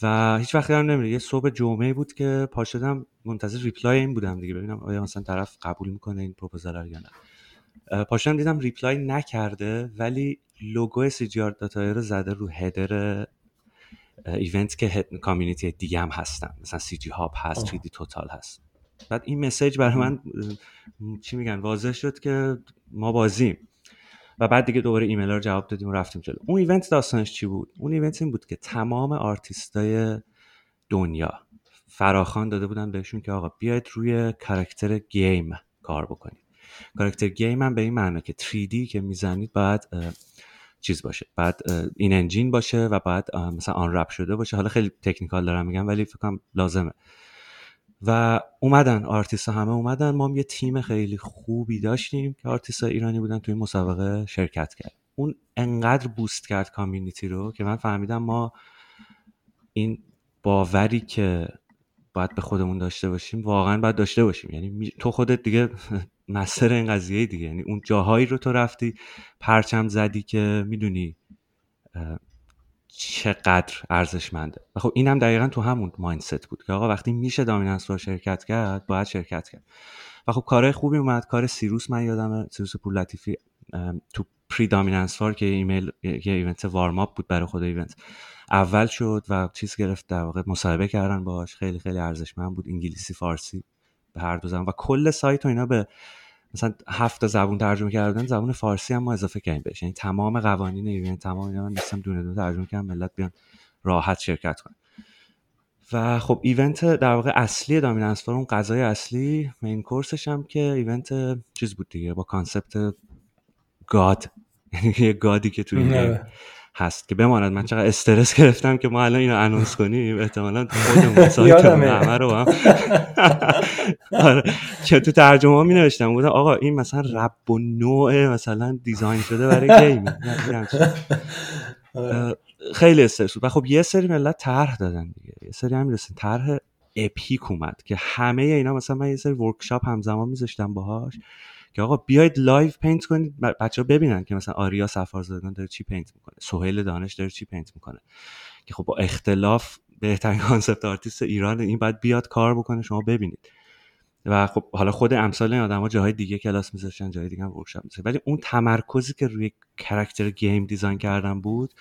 و هیچ وقت هم یادم نمیره یه صبح جمعه بود که پا شدم منتظر reply این بودم دیگه. ببینم آیا مثلا طرف قبول می‌کنه این پروپوزال رو یا نه. پاشدم دیدم reply نکرده ولی لوگو سی جی آر رو زده رو header event که community دیگه هم هستن. مثلا CGHub هست 3DTotal هست. بعد این message برای من چی میگن واضح شد که ما بازیم. و بعد دیگه دوباره ایمیل رو جواب دادیم و رفتیم جلو. اون event داستانش چی بود؟ اون event این بود که تمام آرتیستای دنیا فراخوان داده بودن بهشون که آقا بیاید روی character game کار بکنید. character game هم به این معنی که 3D که می‌زنید بعد چیز باشه. بعد این engine باشه و بعد مثلا unwrap شده باشه. حالا خیلی technical دارم میگم ولی فکر کنم لازمه. و اومدن آرتیست همه اومدن. ما هم یه تیم خیلی خوبی داشتیم که آرتیست ایرانی بودن توی مسابقه شرکت کرد. اون انقدر boost کرد community رو که من فهمیدم ما این باوری که باید به خودمون داشته باشیم واقعا باید داشته باشیم. یعنی تو خودت دیگه master این قضیه دیگه. یعنی اون جاهایی رو تو رفتی پرچم زدی که می‌دونی چقدر ارزشمنده. و خب اینم دقیقا تو همون mindset بود که آقا وقتی میشه Dominance رو شرکت کرد باید شرکت کرد. و خب کارهای خوبی اومد. کار سیروس من یادم سیروس پورلطیفی تو pre Dominance War که اونم یه event وارم بود برای خود event. اول شد و چیز گرفت در واقع مصاحبه کردن باش خیلی خیلی ارزشمند بود. انگلیسی فارسی به هر دو زبان و کل سایت و اینا به مثلا هفت زبون ترجمه کردن زبون فارسی هم ما اضافه کردیم بهش. یعنی تمام قوانین event تمام اینا من دونه دونه ترجمه کردم ملت بیان راحت شرکت کنن و خب event در واقع اصلی Dominance اون غذای اصلی main course ش هم که event چیز بود دیگه با concept god یعنی یه god ی که توی هست که بماند. من چقدر استرس گرفتم که ما الان اینو announce کنیم. احتمالا خودمون همه رو هم آره. که تو ترجمه می نوشتم بودم آقا این مثلا رب النوع مثلا design شده برای game آره. خیلی استرس بود. و خب یه سری ملت طرح دادن دیگه. یه سری هم طرح epic اومد که همه اینا مثلا من یه سری workshop همزمان میذاشتم باهاش. که آقا بیاید live paint کنید بچه ببینن که مثلا آریا سفارزادگان داره چی paint می‌کنه. سهیل دانش داره چی paint می‌کنه. که خب با اختلاف بهترین concept artist ایران این باید بیاد کار بکنه شما ببینید. و خب حالا خود امثال این آدما جاهای دیگه کلاس میذاشتن جای دیگه هم workshop ولی اون تمرکزی که روی character game design کردن بود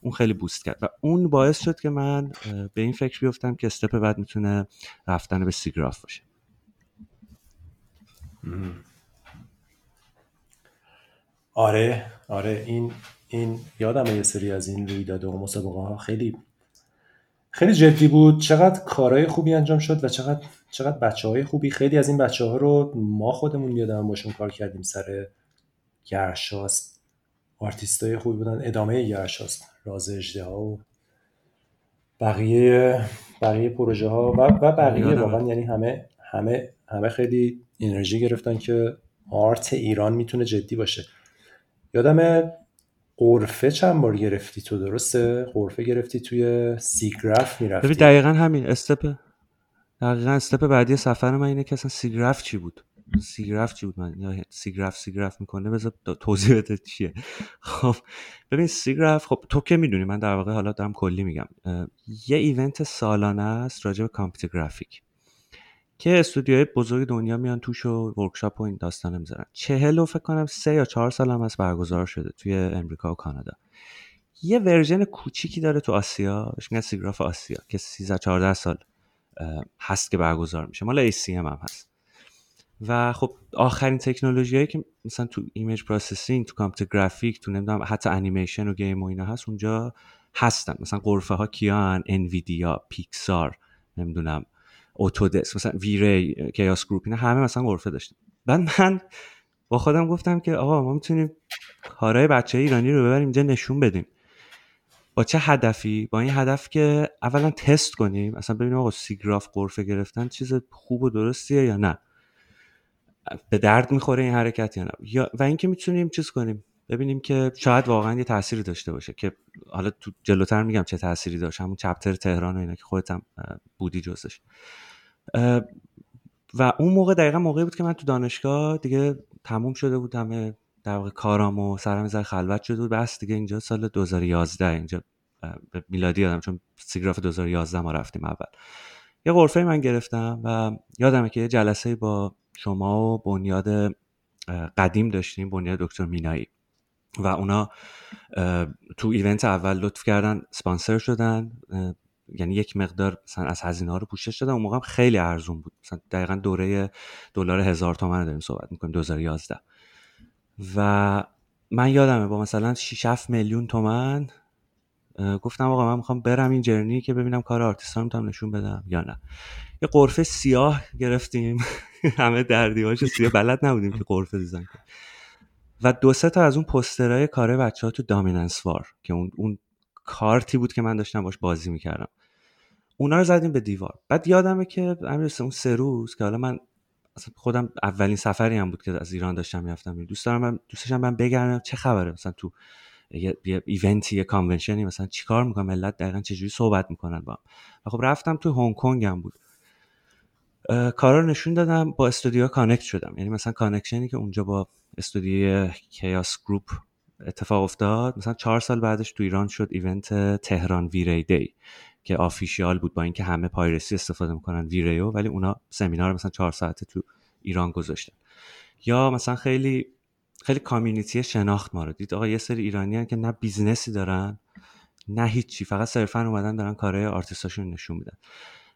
اون خیلی boost کرد. و اون باعث شد که من به این فکر بیفتم که step بعد می‌تونه رفتن به SIGGRAPH باشه. آره آره این این یادم یه سری از این رویداد و مسابقه ها خیلی خیلی جدی بود. چقدر کارهای خوبی انجام شد و چقدر چقدر بچه های خوبی. خیلی از این بچه ها رو ما خودمون یادم باشون کار کردیم. سر گرشاست آرتیست های خوبی بودن. ادامه گرشاسپ راز اژدها و بقیه بقیه پروژه ها و, و بقیه واقعا یعنی همه همه همه خیلی انرژی گرفتن که art ایران می‌تونه جدی باشه. یادم غرفه چند بار گرفتی تو درسته؟ غرفه گرفتی توی SIGGRAPH می‌رفتی. ببین دقیقا همین step دقیقا step بعدی سفر من اینه که اصلا SIGGRAPH چی بود؟ سیگرف چی بود من؟ یا SIGGRAPH SIGGRAPH می‌کنه؟ بذار توضیح بده چیه. خب ببین SIGGRAPH خب تو که می‌دونی من در واقع حالا دارم کلی میگم. یه event سالانه است راجع به computer graphic. که استودیوهای بزرگ دنیا میان توش و workshop و این داستانه می‌ذارن. چهل و فکر کنم سه یا چهار سال هم هست برگزار شده توی امریکا و کانادا. یه version کوچیکی داره تو آسیا بهش میگن SIGGRAPH آسیا که 13 14 سال هست که برگزار میشه. مال ACM هم هست. و خب آخرین تکنولوژی هایی که مثلا تو image processing تو computer graphic تو نمی‌دونم حتی انیمیشن و game و اینا هست اونجا هستن. مثلا غرفه ها کیان؟ Nvidia Pixar نمی‌دونم. Autodesk مثلا V-Ray Chaos Group اینا همه مثلا غرفه داشتیم بعد من با خودم گفتم که آقا ما می‌تونیم کارهای بچه ایرانی رو ببریم اینجا نشون بدیم. با چه هدفی؟ با این هدف که اولا تست کنیم اصلا ببینیم آقا سیگراف قرفه گرفتن چیز خوب و درستیه یا نه. به درد می‌خوره این حرکت یا نه. یا و اینکه می‌تونیم چیز کنیم؟ ببینیم که شاید واقعا یه تأثیری داشته باشه که حالا تو جلوتر میگم چه تأثیری داشت همون چپتر تهران و اینا که خودت هم بودی جزش. و اون موقع دقیقا موقعی بود که من تو دانشگاه دیگه تموم شده بود همه در واقع کارام و سرم زر خلوت شده بود. بس دیگه اینجا سال 2011 اینجا به میلادی یادم چون سیگراف 2011 ما رفتیم اول. یه غرفه من گرفتم و یادمه که یه جلسه با شما و بنیاد قدیم داشتیم بنیاد دکتر مینایی. و اونا تو ایونت اول لطف کردن سپانسر شدن یعنی یک مقدار مثلا از هزینه ها رو پوشش دادن اون موقع هم خیلی ارزون بود. مثلا دقیقا دوره دلار هزار تومن داریم صحبت می‌کنیم 2011 و من یادمه با مثلا 6 7 میلیون تومن گفتم آقا من می‌خوام برم این جرنی که ببینم کار آرتیستان می‌تونم نشون بدم یا نه. یه قرفه سیاه گرفتیم. همه دردیهاشو سیاه. بلد نبودیم که قرفه دیزاین کنیم و دو سه تا از اون پسترهای کاره بچه ها تو دامیننس وار که اون, اون کارتی بود که من داشتم باش بازی می‌کردم. اونا رو زدیم به دیوار. بعد یادمه که امیر اون سه روز که حالا من خودم اولین سفری هم بود که از ایران داشتم می‌رفتم دوست دارم من دوست من بگردم چه خبره. مثلا تو یه, یه event ی یه convention ی مثلا چیکار می‌کنم؟ ملت دقیقا چجوری صحبت می‌کنن با و خب رفتم تو هنگ کنگ هم بود. کارا رو نشون دادم با استودیو connect شدم. یعنی مثلا connection ی که اونجا با استودیو Chaos Group اتفاق افتاد مثلا چهار سال بعدش تو ایران شد event تهران V-Ray Day که official بود با اینکه همه piracy استفاده می‌کنن V-Ray و ولی اونا سمینار مثلا چهار ساعته تو ایران گذاشتن. یا مثلا خیلی خیلی community شناخت ما رو دید. آقا یه سری ایرانی که نه business ی دارن نه هیچی فقط صرفا اومدن دارن کارهای آرتیستاشون نشون میدن.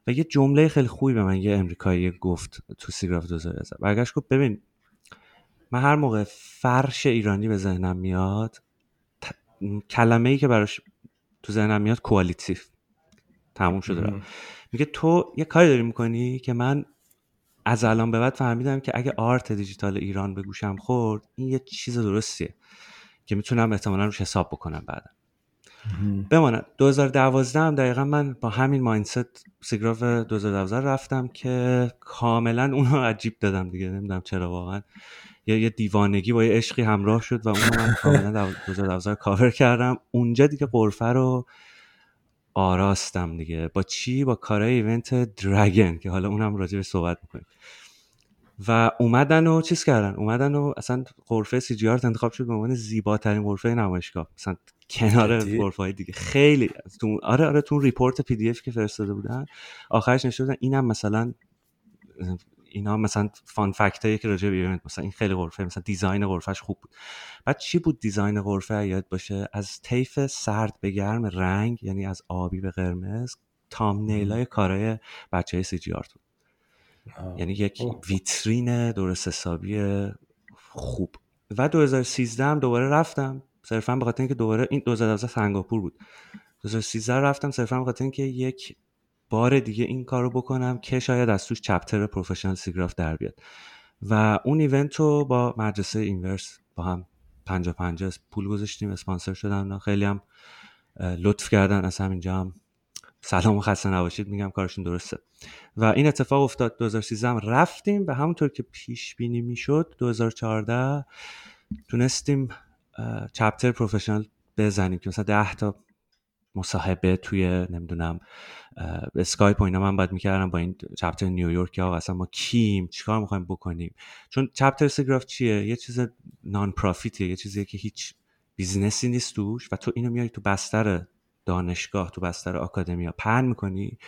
و یه جمله خیلی خوبی به من یه امریکایی گفت تو SIGGRAPH 2011 برگشت گفت ببین من هر موقع فرش ایرانی به ذهنم میاد کلمه ای که براش تو ذهنم میاد کوالیتی تموم شده میگه تو یه کاری داری می‌کنی که من از الان به بعد فهمیدم که اگه آرت دیجیتال ایران به گوشم خورد این یه چیز درستیه که می‌تونم احتمالا روش حساب بکنم بعدا. بماند. 2012 هم دقیقا من با همین ماینست سیگراف 2012 رفتم که کاملا اونو عجیب دادم دیگه. نمی‌دونم چرا واقعا. یا یه دیوانگی با یه عشقی همراه شد و اونو من کاملا 2012 کاور کردم. اونجا دیگه غرفه رو آراستم دیگه. با چی؟ با کارهای event dragon که حالا اونم راجع به صحبت می‌کنیم. و اومدن و چیز کردن؟ اومدن و اصلا غرفه CG انتخاب شد به عنوان زیباترین غرفه نمایشگاه. مثلا کنار غرفه های دیگه. خیلی. تو آره آره تو report PDF که فرستاده بودن. آخرش نشون دادن اینم مثلا اینا مثلا fun fact که راجع به event مثلا این خیلی غرفه مثلا design غرفهش خوب بود. بعد چی بود design غرفه؟ یاد باشه از طیف سرد به گرم رنگ یعنی از آبی به قرمز thumbnail ای کارهای بچه CG art یعنی یک ویترین درست حسابی خوب. و 2013 هم دوباره رفتم. صرفا به خاطر اینکه دوباره این 2012 سنگاپور بود. 2013 رفتم صرفا به خاطر اینکه یک بار دیگه این کارو بکنم که شاید از توش چپتر پروفشنال سیگراف در بیاد. و اون ایونت رو با مدرسه اینورس با هم پنجا پنجا پول گذاشتیم اسپانسر شدن خیلی هم لطف کردن. از همینجا هم سلام و خسته نباشید میگم کارشون درسته. و این اتفاق افتاد 2013 هم رفتیم و همونطور که پیش بینی می‌شد 2014 تونستیم چپتر پروفشنال بزنیم که مثلا 10 تا مصاحبه توی نمی‌دونم اسکایپ و اینا من باید می‌کردم با این chapter نیویورک یا اصلا ما کیم چیکار می‌خوایم بکنیم؟ چون chapter SIGGRAPH چیه؟ یه چیز non-profit ه یه چیزی که هیچ business ی نیست توش و تو اینو میاری تو بستر دانشگاه تو بستر academia. پلن می‌کنی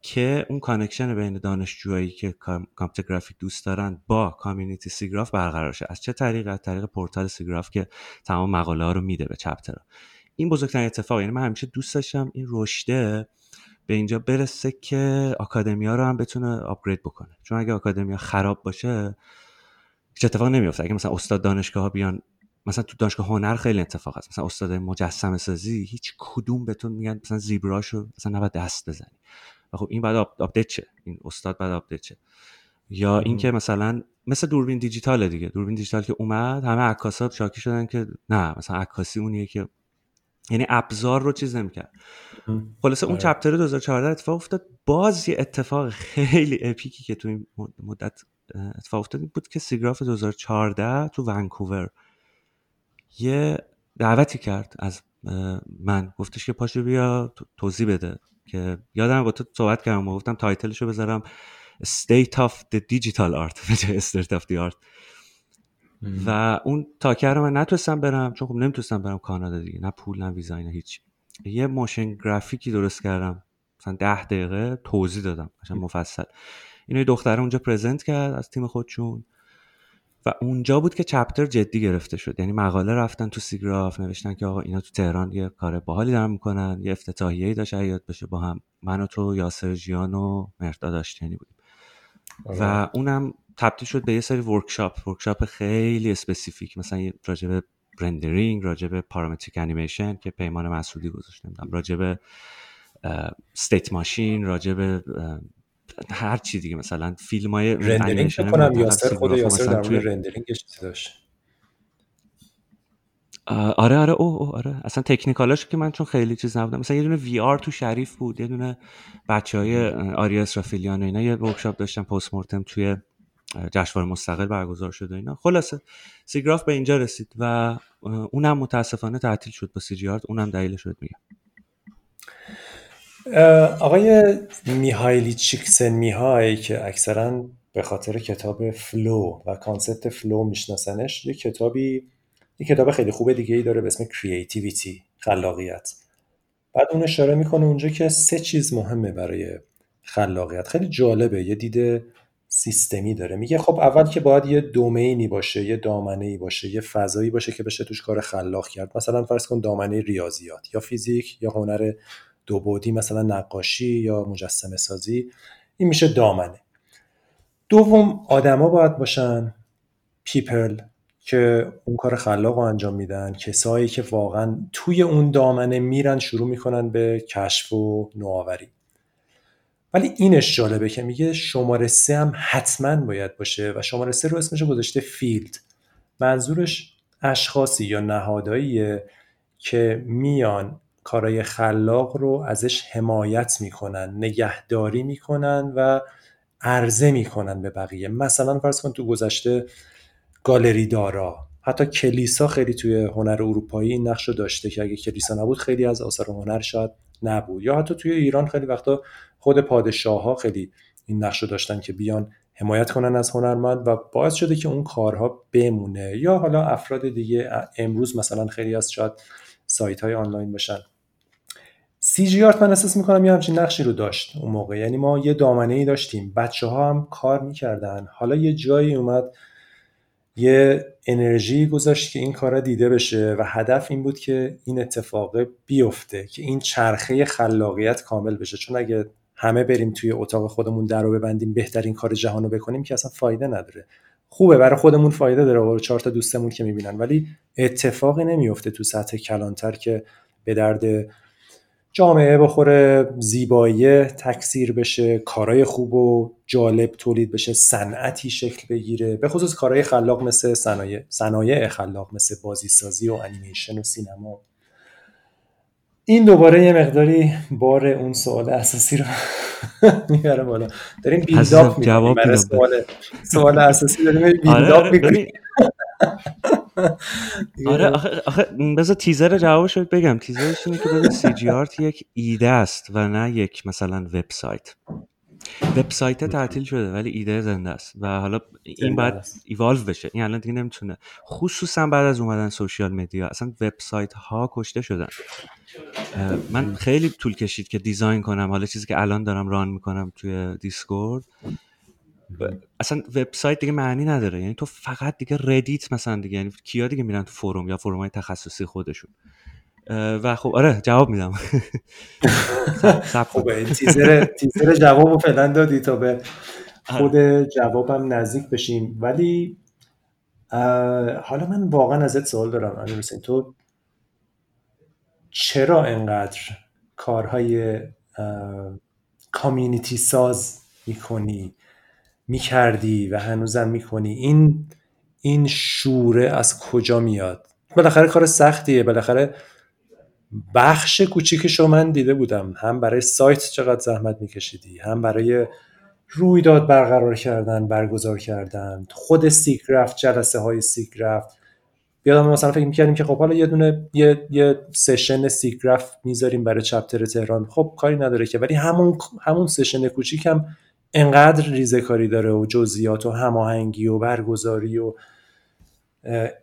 که اون connection بین دانشجوهایی که computer graphic دوست دارن با community SIGGRAPH برقرار شه. از چه طریق؟ از طریق portal SIGGRAPH که تمام مقاله ها رو میده به chapter این بزرگترین اتفاق یعنی من همیشه دوست داشتم این رشته به اینجا برسه که academia رو هم بتونه upgrade بکنه. چون اگه academia خراب باشه هیچ اتفاق نمیفته اگه مثلا استاد دانشگاه ها بیان مثلا تو دانشگاه هنر خیلی اتفاق هست. مثلا استاد مجسمه سازی هیچ کدوم بهتون میگن مثلا ZBrush و مثلا نباید دست بزنی. و خب این باید update شه این استاد باید update شه یا اینکه مثلا مثل دوربین دیجیتال دیگه. دوربین دیجیتال که اومد همه عکاسا شاکی شدن که نه مثلا عکاسی اونیه که یعنی ابزار رو چیز نمی‌کرد. خلاصه اون آره. چپتر 2014 اتفاق افتاد. باز یه اتفاق خیلی اپیکی که تو این مدت اتفاق افتاد بود که سیگراف 2014 تو ونکوور یه دعوتی کرد از من. گفتش که پاشو بیا توضیح بده که یادم با تو صحبت کردم و گفتم تایتلشو بذارم State of the Digital Art. به جای State of the Art. و اون تاکر رو من نتونستم برم چون خب نمی‌تونستم برم کانادا دیگه نه پول نه ویزا نه هیچ. یه motion graphic ی درست کردم مثلا ده دقیقه توضیح دادم مثلا مفصل. اینو دختر اونجا present کرد از تیم خودشون و اونجا بود که chapter جدی گرفته شد. یعنی مقاله رفتن تو SIGGRAPH نوشتن که آقا اینا تو تهران یه کار باحالی دارن می‌کنن یه افتتاحیه‌ای داشت شاید بشه با هم. من و تو یاسر جیان و مرتا داشتنی بودیم. و آره. اونم تبدیل شد به یه سری workshop workshop خیلی specific مثلا راجع به rendering راجع به parametric animation که پیمان مسعودی گذاشته بودم راجع به state machine راجع به هر چی دیگه. مثلا فیلم های rendering کنم یاسر خود یاسر در مورد rendering ش داشت. آره آره او, او آره. اصلا technical اش که من چون خیلی چیز نبودم. مثلا یه دونه VR تو شریف بود. یه دونه بچه های آریا اسرافیلیان اینا یه workshop داشتن postmortem توی جشنواره مستقل برگزار شده اینا. خلاصه SIGGRAPH به اینجا رسید و اونم متاسفانه تعطیل شد با CG Art. اونم دلیلش شد میگم. آقای میهایلی چیکسن میهای که اکثرا به خاطر کتاب Flow و concept flow میشناسنش یه کتابی یه کتاب خیلی خوب دیگه ای داره به اسم Creativity خلاقیت. بعد اون اشاره می‌کنه اونجا که سه چیز مهمه برای خلاقیت. خیلی جالبه. یه دید سیستمی داره. میگه خب اول که باید یه domain ی باشه یه دامنه ای باشه یه فضایی باشه که بشه توش کار خلاق کرد. مثلا فرض کن دامنه ریاضیات یا فیزیک یا هنر دو بعدی مثلا نقاشی یا مجسمه سازی. این میشه دامنه. دوم آدما باید باشن people که اون کار خلاق رو انجام میدن کسایی که واقعا توی اون دامنه میرن شروع می‌کنن به کشف و نوآوری. ولی اینش جالبه که میگه شماره سه هم حتما باید باشه و شماره سه رو اسمش گذاشته فیلد. منظورش اشخاصی یا نهادهاییه که میان کارای خلاق رو ازش حمایت می‌کنن نگهداری می‌کنن و عرضه می‌کنن به بقیه. مثلا فرض کن تو گذشته گالری دارا. حتی کلیسا خیلی توی هنر اروپایی نقش رو داشته که اگه کلیسا نبود خیلی از آثار هنر شاید نبود. یا حتی توی ایران خیلی وقتا خود پادشاه ها خیلی این نقش رو داشتن که بیان حمایت کنن از هنرمند و باعث شده که اون کارها بمونه. یا حالا افراد دیگه امروز مثلا خیلی از شاید سایت های آنلاین باشن. سی جی آرت من احساس می‌کنم یه همچین نقشی رو داشت اون موقع. یعنی ما یه دامنه ای داشتیم. بچه ها هم کار می‌کردن. حالا یه جایی اومد یه انرژی گذاشت که این کارا دیده بشه و هدف این بود که این اتفاق بیفته که این چرخه خلاقیت کامل بشه. چون اگه همه بریم توی اتاق خودمون در رو ببندیم بهترین کار جهان رو بکنیم که اصلا فایده نداره. خوبه برای خودمون فایده داره. و چهار تا دوستمون که می‌بینن. ولی اتفاقی نمیفته تو سطح کلانتر که به درد جامعه بخوره زیبایی تکثیر بشه کارهای خوب و جالب تولید بشه صنعتی شکل بگیره. به خصوص کارهای خلاق مثل صنایع صنایع خلاق مثل بازیسازی و انیمیشن و سینما. این دوباره یه مقداری بار اون سوال اساسی رو می‌بره بالا. داریم build up جواب سوال سوال اساسی داریم build up آره, آره, آره آخه, آخه بذار تیزر جوابش بگم. تیزرش اینه که ببین CG Art یک ایده است و نه یک مثلا وبسایت. وبسایت تعطیل شده ولی ایده زنده است و حالا این باید ایوالو بشه. این الان دیگه نمی‌تونه. خصوصا بعد از اومدن social media اصلا وبسایت ها کشته شدن. من خیلی طول کشید که design کنم. حالا چیزی که الان دارم run می‌کنم توی Discord. اصلا وبسایت دیگه معنی نداره. یعنی تو فقط دیگه Reddit مثلا دیگه یعنی کیا دیگه میرن تو forum یا forum های تخصصی خودشون. و خب آره جواب میدم. خوبه این teaser teaser جوابو فعلا دادی تا به خود آره. جوابم نزدیک بشیم. ولی حالا من واقعا ازت سوال دارم امیر تو چرا انقدر کارهای کامیونیتی ساز می‌کنی می‌کردی و هنوزم می‌کنی؟ این این شوره از کجا میاد؟ بالاخره کار سختیه بالاخره بخش کوچیکشو من دیده بودم. هم برای سایت چقدر زحمت میکشیدی هم برای رویداد برقرار کردن برگزار کردن. خود SIGGRAPH جلسه های SIGGRAPH یادم مثلا فکر می‌کردیم که خب حالا یه دونه یه, یه session SIGGRAPH می‌ذاریم برای chapter تهران. خب کاری نداره که ولی همون همون session کوچیک هم انقدر ریزه کاری داره و جزئیات و هماهنگی و برگزاری و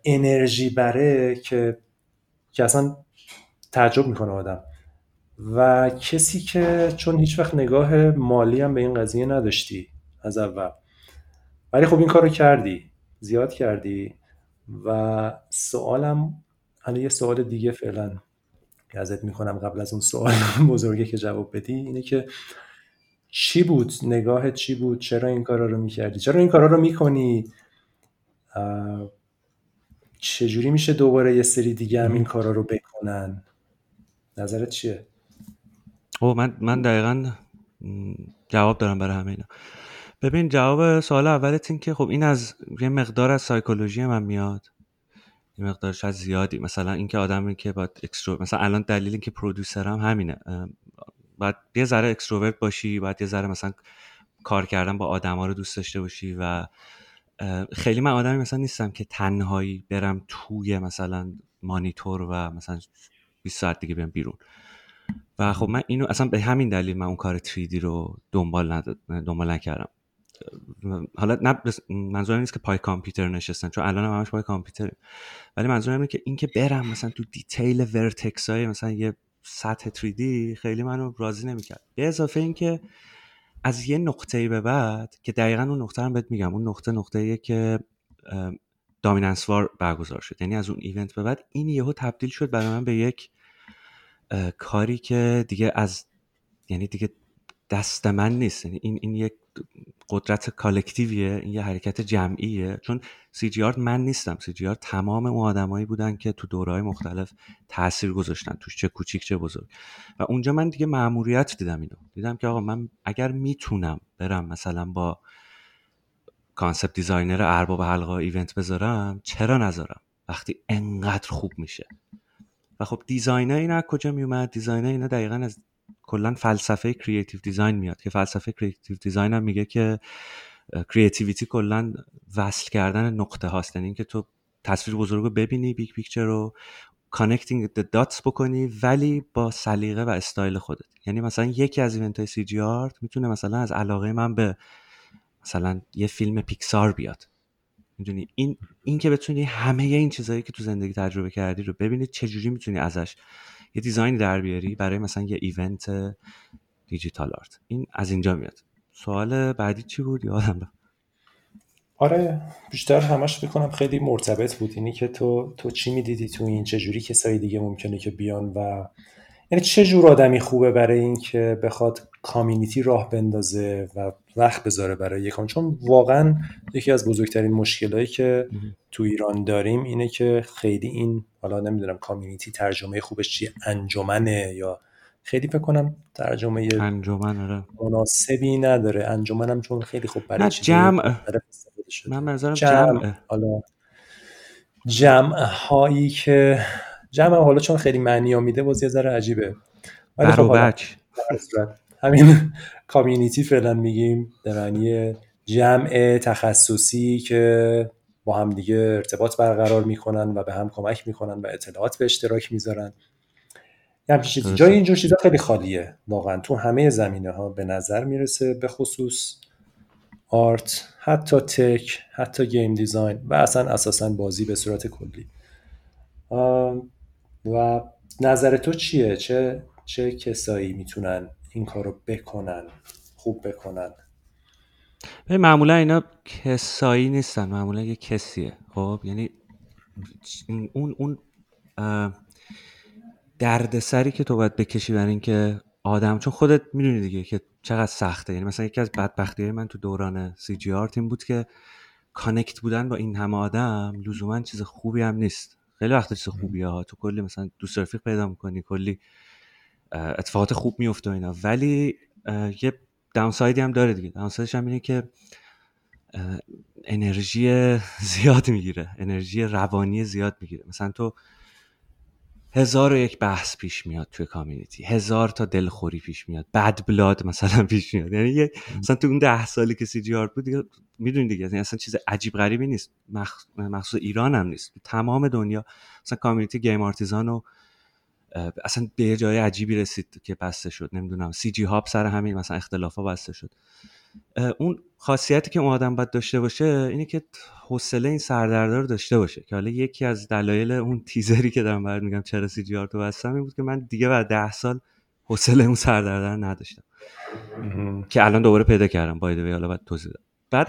انرژی بره که که اصلا تعجب می‌کنه آدم. و کسی که چون هیچ وقت نگاه مالی هم به این قضیه نداشتی از اول. ولی خب این کارو کردی زیاد کردی و سوالم حالا یه سوال دیگه فعلا که ازت می‌کنم قبل از اون سوال بزرگه که جواب بدی اینه که چی بود؟ نگاه چی بود؟ چرا این کارا رو می‌کردی؟ چرا این کارا رو می‌کنی؟ چجوری میشه دوباره یه سری دیگه هم این کارا رو بکنن؟ نظرت چیه؟ او من من دقیقا جواب دارم برای همه اینا. ببین جواب سوال اولت این که خب این از یه مقدار از سایکولوژی من میاد. یه مقدارش از زیادی. مثلا اینکه آدمی که باید extro مثلا الان دلیلی که producer م همینه. باید یه ذره extrovert باشی باید یه ذره مثلا کار کردن با آدما رو دوست داشته باشی و خیلی من آدمی مثلا نیستم که تنهایی برم توی مثلا مانیتور و مثلا 20 ساعت دیگه بیام بیرون. و خب من اینو اصلا به همین دلیل من اون کار 3D رو دنبال دنبال نکردم. حالا نه منظورم نیست که پای کامپیوتر نشستن چون الان هم همش پای کامپیوتر ولی منظورم اینه که اینکه برم مثلا تو detail vertex های مثلا یه سطح 3D خیلی منو راضی نمی‌کرد. به اضافه اینکه از یه نقطه به بعد که دقیقا اون نقطه هم بهت میگم اون نقطه نقطه که Dominance War برگزار شد. یعنی از اون event به بعد این یهو تبدیل شد برای من به یک کاری که دیگه از یعنی دیگه دست من نیست. یعنی این این یک قدرت collective یه این یه حرکت جمعیه. چون سی جی آر من نیستم. سی جی آر تمام اون آدمایی بودن که تو دورهای مختلف تاثیر گذاشتن. توش چه کوچیک چه بزرگ. و اونجا من دیگه مأموریت دیدم اینو. دیدم که آقا من اگر می‌تونم برم مثلا با concept designer ارباب حلقه event بذارم چرا نذارم؟ وقتی انقدر خوب میشه. و خب designer اینا کجا میومد؟ designer اینا دقیقا از کلا فلسفه creative design میاد که فلسفه creative design هم میگه که creativity کلا وصل کردن نقطه هاست. یعنی اینکه تو تصویر بزرگ رو ببینی big picture رو connecting the dots بکنی ولی با سلیقه و استایل خودت. یعنی مثلا یکی از event های CG Art می‌تونه مثلا از علاقه من به مثلا یه فیلم پیکسار بیاد. می‌دونی؟ این این که بتونی همه این چیزهایی که تو زندگی تجربه کردی رو ببینی چجوری می‌تونی ازش یه دیزاین در بیاری برای مثلا یه ایونت دیجیتال آرت. این از اینجا میاد. سوال بعدی چی بود؟ یادم آره بیشتر همش بکنم خیلی مرتبط بود. اینی که تو تو چی می‌دیدی تو این؟ چجوری کسایی دیگه ممکنه که بیان و یعنی چه جور آدمی خوبه برای اینکه بخواد کامیونیتی راه بندازه و وقت بذاره برای یکان چون واقعا یکی از بزرگترین مشکلهایی که تو ایران داریم اینه که خیلی این حالا نمی‌دونم کامیونیتی ترجمه خوبش چیه انجمنه یا خیلی فکر کنم ترجمه انجمن آره. مناسبی نداره. انجمنم چون خیلی خوب برای جمع. من جمع, جمع. حالا جمع هایی که جمع حالا چون خیلی معنی میده باز یه ذره عجیبه. ولی خب همین کامیونیتی فعلا میگیم در معنی جمع تخصصی که با هم دیگه ارتباط برقرار می‌کنن و به هم کمک می‌کنن و اطلاعات به اشتراک می‌ذارن. یه چیزی. جای اینجور چیزا خیلی خالیه. واقعا تو همه زمینه ها به نظر می‌رسه به خصوص آرت حتی تک حتی گیم دیزاین و اصلا اساسا بازی به صورت کلی. و نظر تو چیه؟ چه چه کسایی می‌تونن این کارو بکنن خوب بکنن؟ معمولا اینا کسایی نیستن معمولا یه کسیه. خب یعنی اون اون دردسری که تو باید بکشی برای اینکه آدم چون خودت می‌دونی دیگه که چقدر سخته. یعنی مثلا یکی از بدبختی من تو دوران سی جی آر تیم بود که connect بودن با این همه آدم لزوما چیز خوبی هم نیست. خیلی وقت چیز خوبیه ها. تو کلی مثلا دوست رفیق پیدا می‌کنی کلی اتفاقات خوب میفته اینا. ولی یه داونسایدی هم داره دیگه. داونسایدش هم اینه که انرژی زیاد می‌گیره. انرژی روانی زیاد می‌گیره. مثلا تو هزار و یک بحث پیش میاد توی کامیونیتی. هزار تا دلخوری پیش میاد. بد بلاد مثلا پیش میاد. یعنی مثلا تو اون ده سالی که سی جی آر بود دیگه می‌دونی دیگه. یعنی اصلا چیز عجیب غریبی نیست. مخ... مخصوص ایران هم نیست تمام دنیا مثلا کامیونیتی گیم آرتیزان و اصلا به یه جای عجیبی رسید که بسته شد. نمی‌دونم. سی جی هاب سر همین مثلا اختلافا بسته شد. اون خاصیتی که اون آدم باید داشته باشه اینه که حوصله این سردردار داشته باشه. که حالا یکی از دلایل اون تیزری که دارم برات میگم چرا سی جی آر تو بستم این بود که من دیگه بعد ده سال حوصله اون سردردر نداشتم. که الان دوباره پیدا کردم باید حالا بعد توضیح بعد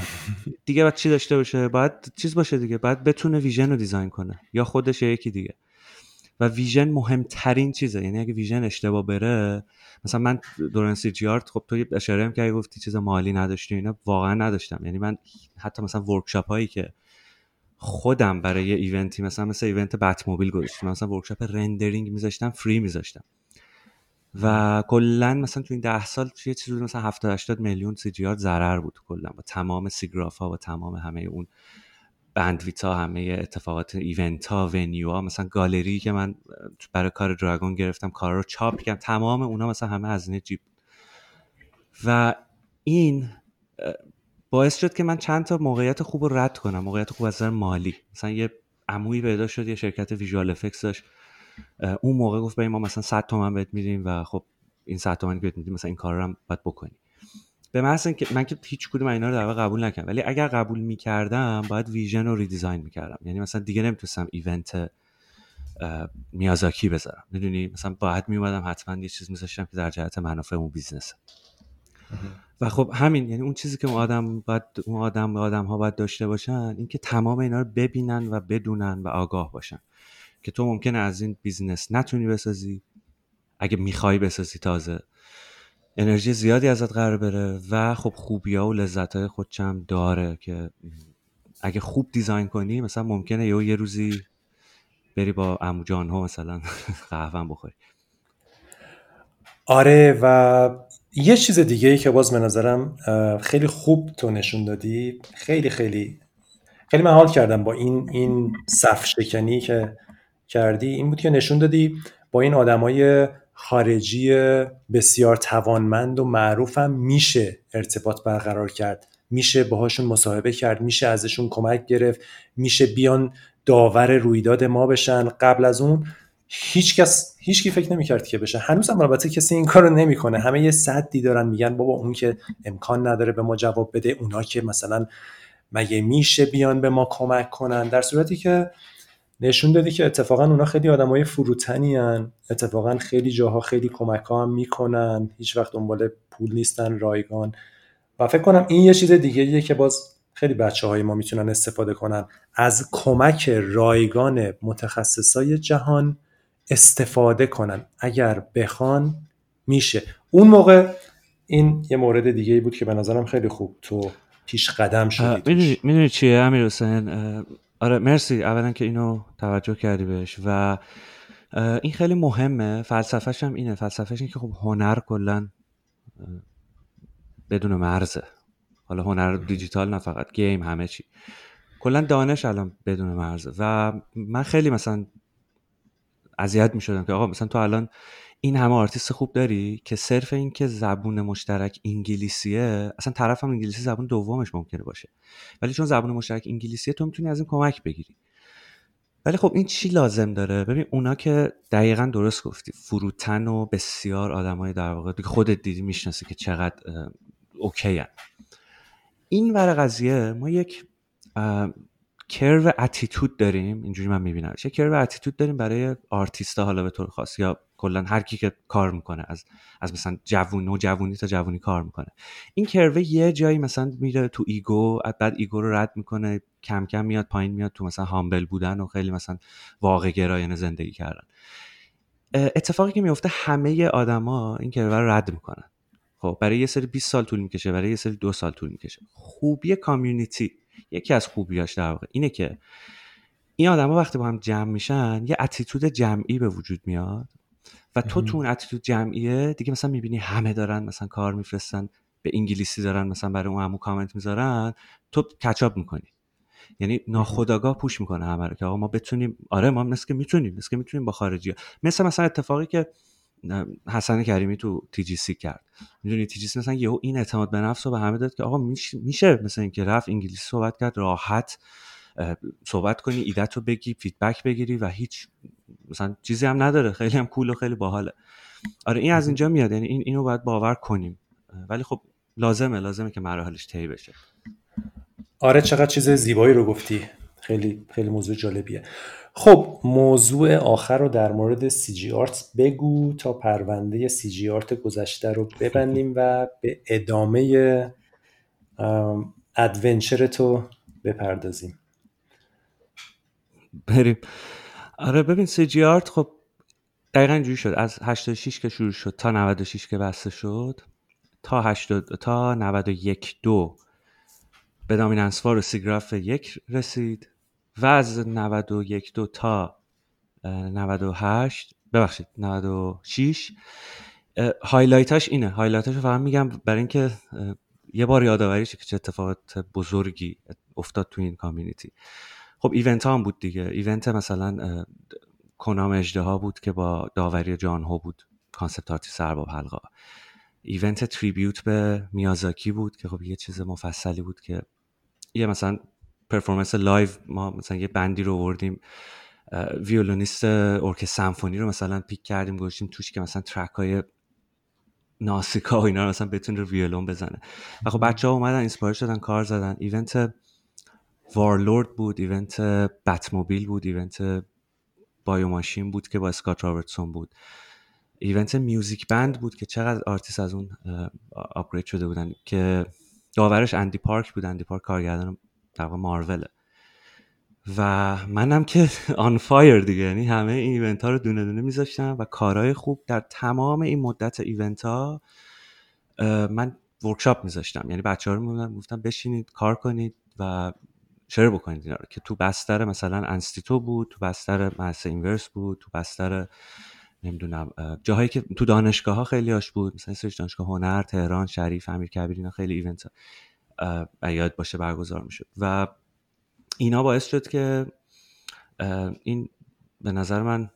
دیگه بعد چی داشته باشه؟ باید چیز باشه دیگه. بعد بتونه vision رو design کنه. یا خودش یا یکی دیگه. و vision مهمترین چیزه. یعنی اگه vision اشتباه بره مثلا من دوران CG Art خب تو اشاره هم که گفتی چیز مالی نداشتی اینا. واقعا نداشتم. یعنی من حتی مثلا workshop هایی که خودم برای یه event ی مثلا مثل event Batmobile گذاشتم مثلا workshop rendering میذاشتم free میذاشتم. و کلا مثلا تو این ده سال یه چیزی مثلا 70 80 میلیون CG ضرر بود کلا. با تمام SIGGRAPH ها و تمام همه اون بندویتا همه اتفاقات ایونت ها ونیو ها مثلا گالری که من برای کار دراگون گرفتم کار رو چاپ کردم. تمام اونا مثلا همه هزینه جیب. و این باعث شد که من چند تا موقعیت خوب رو رد کنم. موقعیت خوب از مالی. مثلا یه عمویی پیدا شد یه شرکت ویژوال افکس داشت. اون موقع گفت به ما مثلا 100 تومن بهت میدیم و خب این 100 تومن بهت میدیم مثلا این کار رو هم باید بکنی به محض که من که هیچ کدوم اینا رو در قبول نکردم. ولی اگر قبول می‌کردم باید vision رو redesign می‌کردم. یعنی مثلا دیگه نمی‌تونستم event میازاکی بذارم. می‌دونی؟ مثلا باید میومدم حتما یه چیز میذاشتم که در جهت منافع اون business. و خب همین یعنی اون چیزی که اون آدم باید اون آدم آدم ها باید داشته باشن اینکه تمام اینا رو ببینن و بدونن و آگاه باشن. که تو ممکنه از این business نتونی بسازی. اگه می‌خوای بسازی تازه. انرژی زیادی ازت قرار بره و خب خوبی و لذت های داره که اگه خوب دیزاین کنی مثلا ممکنه یه, یه روزی بری با امو جان ها مثلا قهوه بخوری. آره و یه چیز دیگه ای که باز به نظرم خیلی خوب تو نشون دادی خیلی خیلی خیلی من حال کردم با این این صف شکنی که کردی این بود که نشون دادی با این آدمای خارجی بسیار توانمند و معروفم میشه ارتباط برقرار کرد. میشه باهاشون مصاحبه کرد میشه ازشون کمک گرفت میشه بیان داور رویداد ما بشن. قبل از اون هیچ کس هیچ کی فکر نمی‌کرد که بشه. هنوز هم البته کسی این کارو نمی‌کنه. همه یه صدی دارن میگن بابا اون که امکان نداره به ما جواب بده اونا که مثلا مگه میشه بیان به ما کمک کنن؟ در صورتی که نشون دادی که اتفاقا اونا خیلی آدمای فروتنی هن. اتفاقا خیلی جاها خیلی کمک ها هم می‌کنن. هیچ وقت دنبال پول نیستن رایگان. و فکر کنم این یه چیز دیگه ایه که باز خیلی بچه های ما می‌تونن استفاده کنن. از کمک رایگان متخصصای جهان استفاده کنن. اگر بخوان میشه. اون موقع این یه مورد دیگه ای بود که به نظرم خیلی خوب تو پیش قدم شدی می‌دونی چیه امیر حسین؟ آره مرسی. اولا که اینو توجه کردی بهش و این خیلی مهمه. فلسفهش هم اینه. فلسفهش این که خب هنر کلا بدون مرزه. حالا هنر دیجیتال نه فقط گیم همه چی. کلا دانش الان بدون مرزه. و من خیلی مثلا اذیت می شدم که آقا مثلا تو الان این همه آرتیست خوب داری؟ که صرف این که زبون مشترک انگلیسیه اصلا طرف هم انگلیسی زبون دومش ممکنه باشه. ولی چون زبون مشترک انگلیسیه تو می‌تونی از این کمک بگیری. ولی خب این چی لازم داره؟ ببین اونا که دقیقا درست گفتی فروتن و بسیار آدمای در واقع خودت دیدی می‌شناسی که چقدر okay هن. این ور قضیه ما یک curve attitude داریم اینجوری من می‌بینم چه curve attitude داریم برای آرتیست حالا به طور خاص یا کلا هر کی که کار می‌کنه از از مثلا جوون و جوونی تا جوونی کار می‌کنه. این curve ه یه جایی مثلا میره تو ego بعد ego رو رد می‌کنه کم کم میاد پایین میاد تو مثلا humble بودن و خیلی مثلا واقع گرایانه زندگی کردن. اتفاقی که میفته همه آدما این curve ه رو رد می‌کنن. خب برای یه سری 20 سال طول می‌کشه برای یه سری دو سال طول می‌کشه. خوبی community یکی از خوبیاش در واقع اینه که این آدما وقتی با هم جمع میشن یه attitude جمعی به وجود میاد و تو تو اون attitude جمعیه دیگه مثلا می‌بینی همه دارن مثلا کار میفرستن به انگلیسی دارن مثلا برای اون همون کامنت می‌ذارن تو catch up می‌کنی. یعنی ناخداگاه push می‌کنه همه رو که آقا ما بتونیم آره ما مثل که می‌تونیم مثل که می‌تونیم با خارجی ها. مثل مثلا اتفاقی که حسن کریمی تو TGC کرد. می‌دونی TGC مثلا یهو این اعتماد به نفس رو به همه داد که آقا میشه مثلا اینکه رفت انگلیسی صحبت کرد راحت صحبت کنی ایده‌ت رو بگی feedback بگیری و هیچ مثلا چیزی هم نداره. خیلی هم cool و خیلی باحاله. آره این از اینجا میاد. یعنی این اینو باید باور کنیم. ولی خب لازمه لازمه که مراحلش طی بشه. آره چقدر چیز زیبایی رو گفتی. خیلی خیلی موضوع جالبیه. خب موضوع آخر رو در مورد CG Art بگو تا پرونده CG Art گذشته رو ببندیم و به ادامه adventure تو بپردازیم. بریم. آره ببین CG Art خب دقیقا اینجوری شد. از 86 که شروع شد تا 96 که بسته شد تا 80 تا 91 دو به Dominance و SIGGRAPH یک رسید. و از 91 دو تا 98 ببخشید 96 highlight اش اینه. highlight اش فقط میگم برای اینکه یه بار یادآوری که چه اتفاقات بزرگی افتاد تو این community خب event ها هم بود دیگه. event مثلا کنام اجده ها بود که با داوری John Howe بود concept artist ارباب حلقه event tribute به میازاکی بود که خب یه چیز مفصلی بود که یه مثلا performance live ما مثلا یه band ی رو آوردیم violinist ارکستر سمفونی رو مثلا pick کردیم گذاشتیم توش که مثلا track های ناسیکا و اینا رو مثلا بتونه رو ویولون بزنه. و خب بچه ها اومدن inspire شدن کار زدن. event Warlord بود event Batmobile بود event Bio Machine بود که با Scott Robertson بود. event Music Band بود که چقدر آرتیست از اون upgrade شده بودن که داورش Andy Park بود. Andy Park کارگردان در واقع مارول و منم که on fire دیگه یعنی همه این event ها رو دونه دونه میذاشتم و کارهای خوب در تمام این مدت event ها من workshop میذاشتم. یعنی بچه ها رو گفتم بشینید کار کنید و share بکنید اینا رو که تو بستر مثلا انستیتو بود تو بستر مؤسسه اینورس بود تو بستر نمی‌دونم جاهایی که تو دانشگاه ها خیلی هاش بود مثلا سرچ دانشگاه هنر تهران شریف امیر کبیر اینا خیلی event یاد باشه برگزار می‌شد. و اینا باعث شد که این به نظر من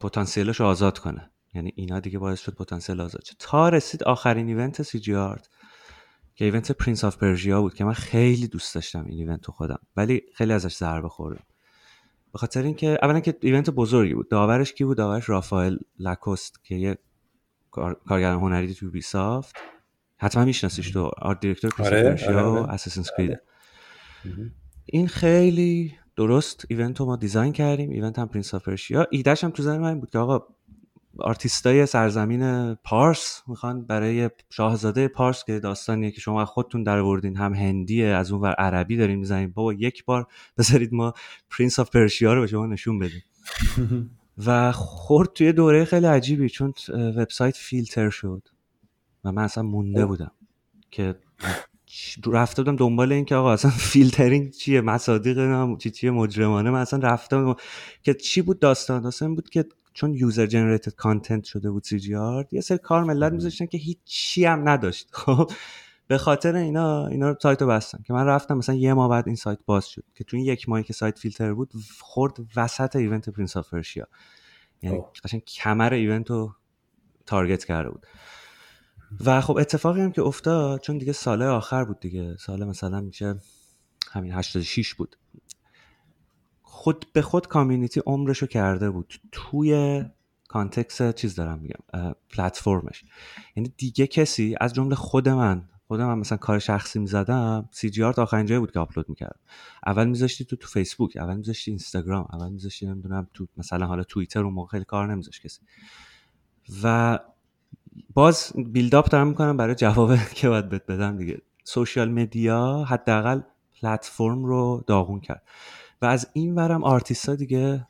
پتانسیلش رو آزاد کنه. یعنی اینا دیگه باعث شد پتانسیل آزاد شد تا رسید آخرین event CG Art که event Prince of Persia بود که من خیلی دوست داشتم این event خودم. ولی خیلی ازش ضربه خوردم. به خاطر اینکه اولا که event بزرگی بود. داورش کی بود؟ داورش Raphael Lacoste که یه کارگردان هنری تو Ubisoft حتما میشناسیش تو. art director آره، آره، آره. Assassin's این خیلی درست event رو ما design کردیم. event هم Prince of Persia ایده‌ش هم تو ذهن من بود که آقا آرتیستای سرزمین پارس می‌خوان برای شاهزاده پارس که داستانیه که شما خودتون درآوردین هم هندیه از اون ور عربی داریم می‌زنیم بابا یک بار بذارید ما Prince of Persia رو به شما نشون بدیم. و خورد توی دوره خیلی عجیبی چون وبسایت فیلتر شد. و من اصلا مونده بودم که رفته بودم دنبال این که آقا اصلا فیلترینگ چیه مصادیق چی چیه مجرمانه. من اصلا رفتم که چی بود داستان؟ داستان بود که چون user generated content شده بود سی جی آر یه سری کار ملت میذاشتن که هیچی هم نداشت. خب. به خاطر اینا اینا رو سایت رو بستن. که من رفتم مثلا یه ماه بعد این سایت باز شد. که تو این یک ماهی که سایت فیلتر بود خورد وسط event Prince of یعنی قشنگ کمر event رو target کرده بود. و خب اتفاقی هم که افتاد چون دیگه ساله آخر بود دیگه سال مثلا میشه همین 86 بود. خود به خود community عمرشو کرده بود. توی context چیز دارم میگم پلتفرمش. یعنی دیگه کسی از جمله خود من خودم هم مثلا کار شخصی می‌زدم CG Art آخرین جایی بود که آپلود می‌کردم. اول میذاشتی تو تو فیسبوک اول میذاشتی اینستاگرام اول میذاشتی نمی‌دونم تو مثلا حالا توییتر اون موقع خیلی کار نمیذاشت کسی. و باز build up دارم می‌کنم برای جواب که باید بهت بدم دیگه. social media حداقل پلتفرم رو داغون کرد. و از این ورم آرتیست دیگه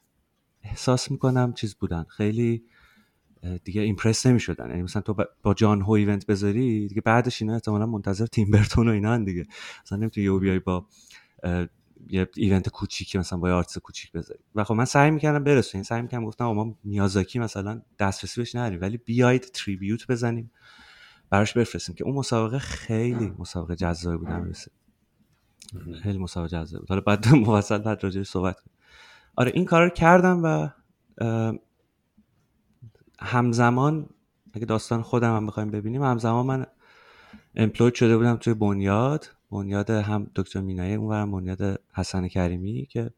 احساس می‌کنم چیز بودن. خیلی دیگه impress نمی‌شدن. یعنی مثلا تو با جان هاو event بذاری دیگه بعدش اینا احتمالا منتظر تیم برتون و اینا دیگه. مثلا نمی‌تونی یهو بیای با یه event کوچیکی مثلا با یه آرتیست کوچیک بذاری. و خب من سعی می‌کردم برسونم. سعی می‌کردم گفتم ما میازاکی مثلا دسترسی بهش نداریم ولی بیاید tribute بزنیم براش بفرستیم. که اون مسابقه خیلی مسابقه جذابی بود رسید خیلی مسابقه جذاب بود. حالا بعد مفصل بعد راجعش صحبت کنیم. آره این کار رو کردم و همزمان اگه داستان خودم هم بخوایم ببینیم همزمان من امپلوید شده بودم توی بنیاد. بنیاد هم دکتر مینایی اون بنیاد حسن کریمی که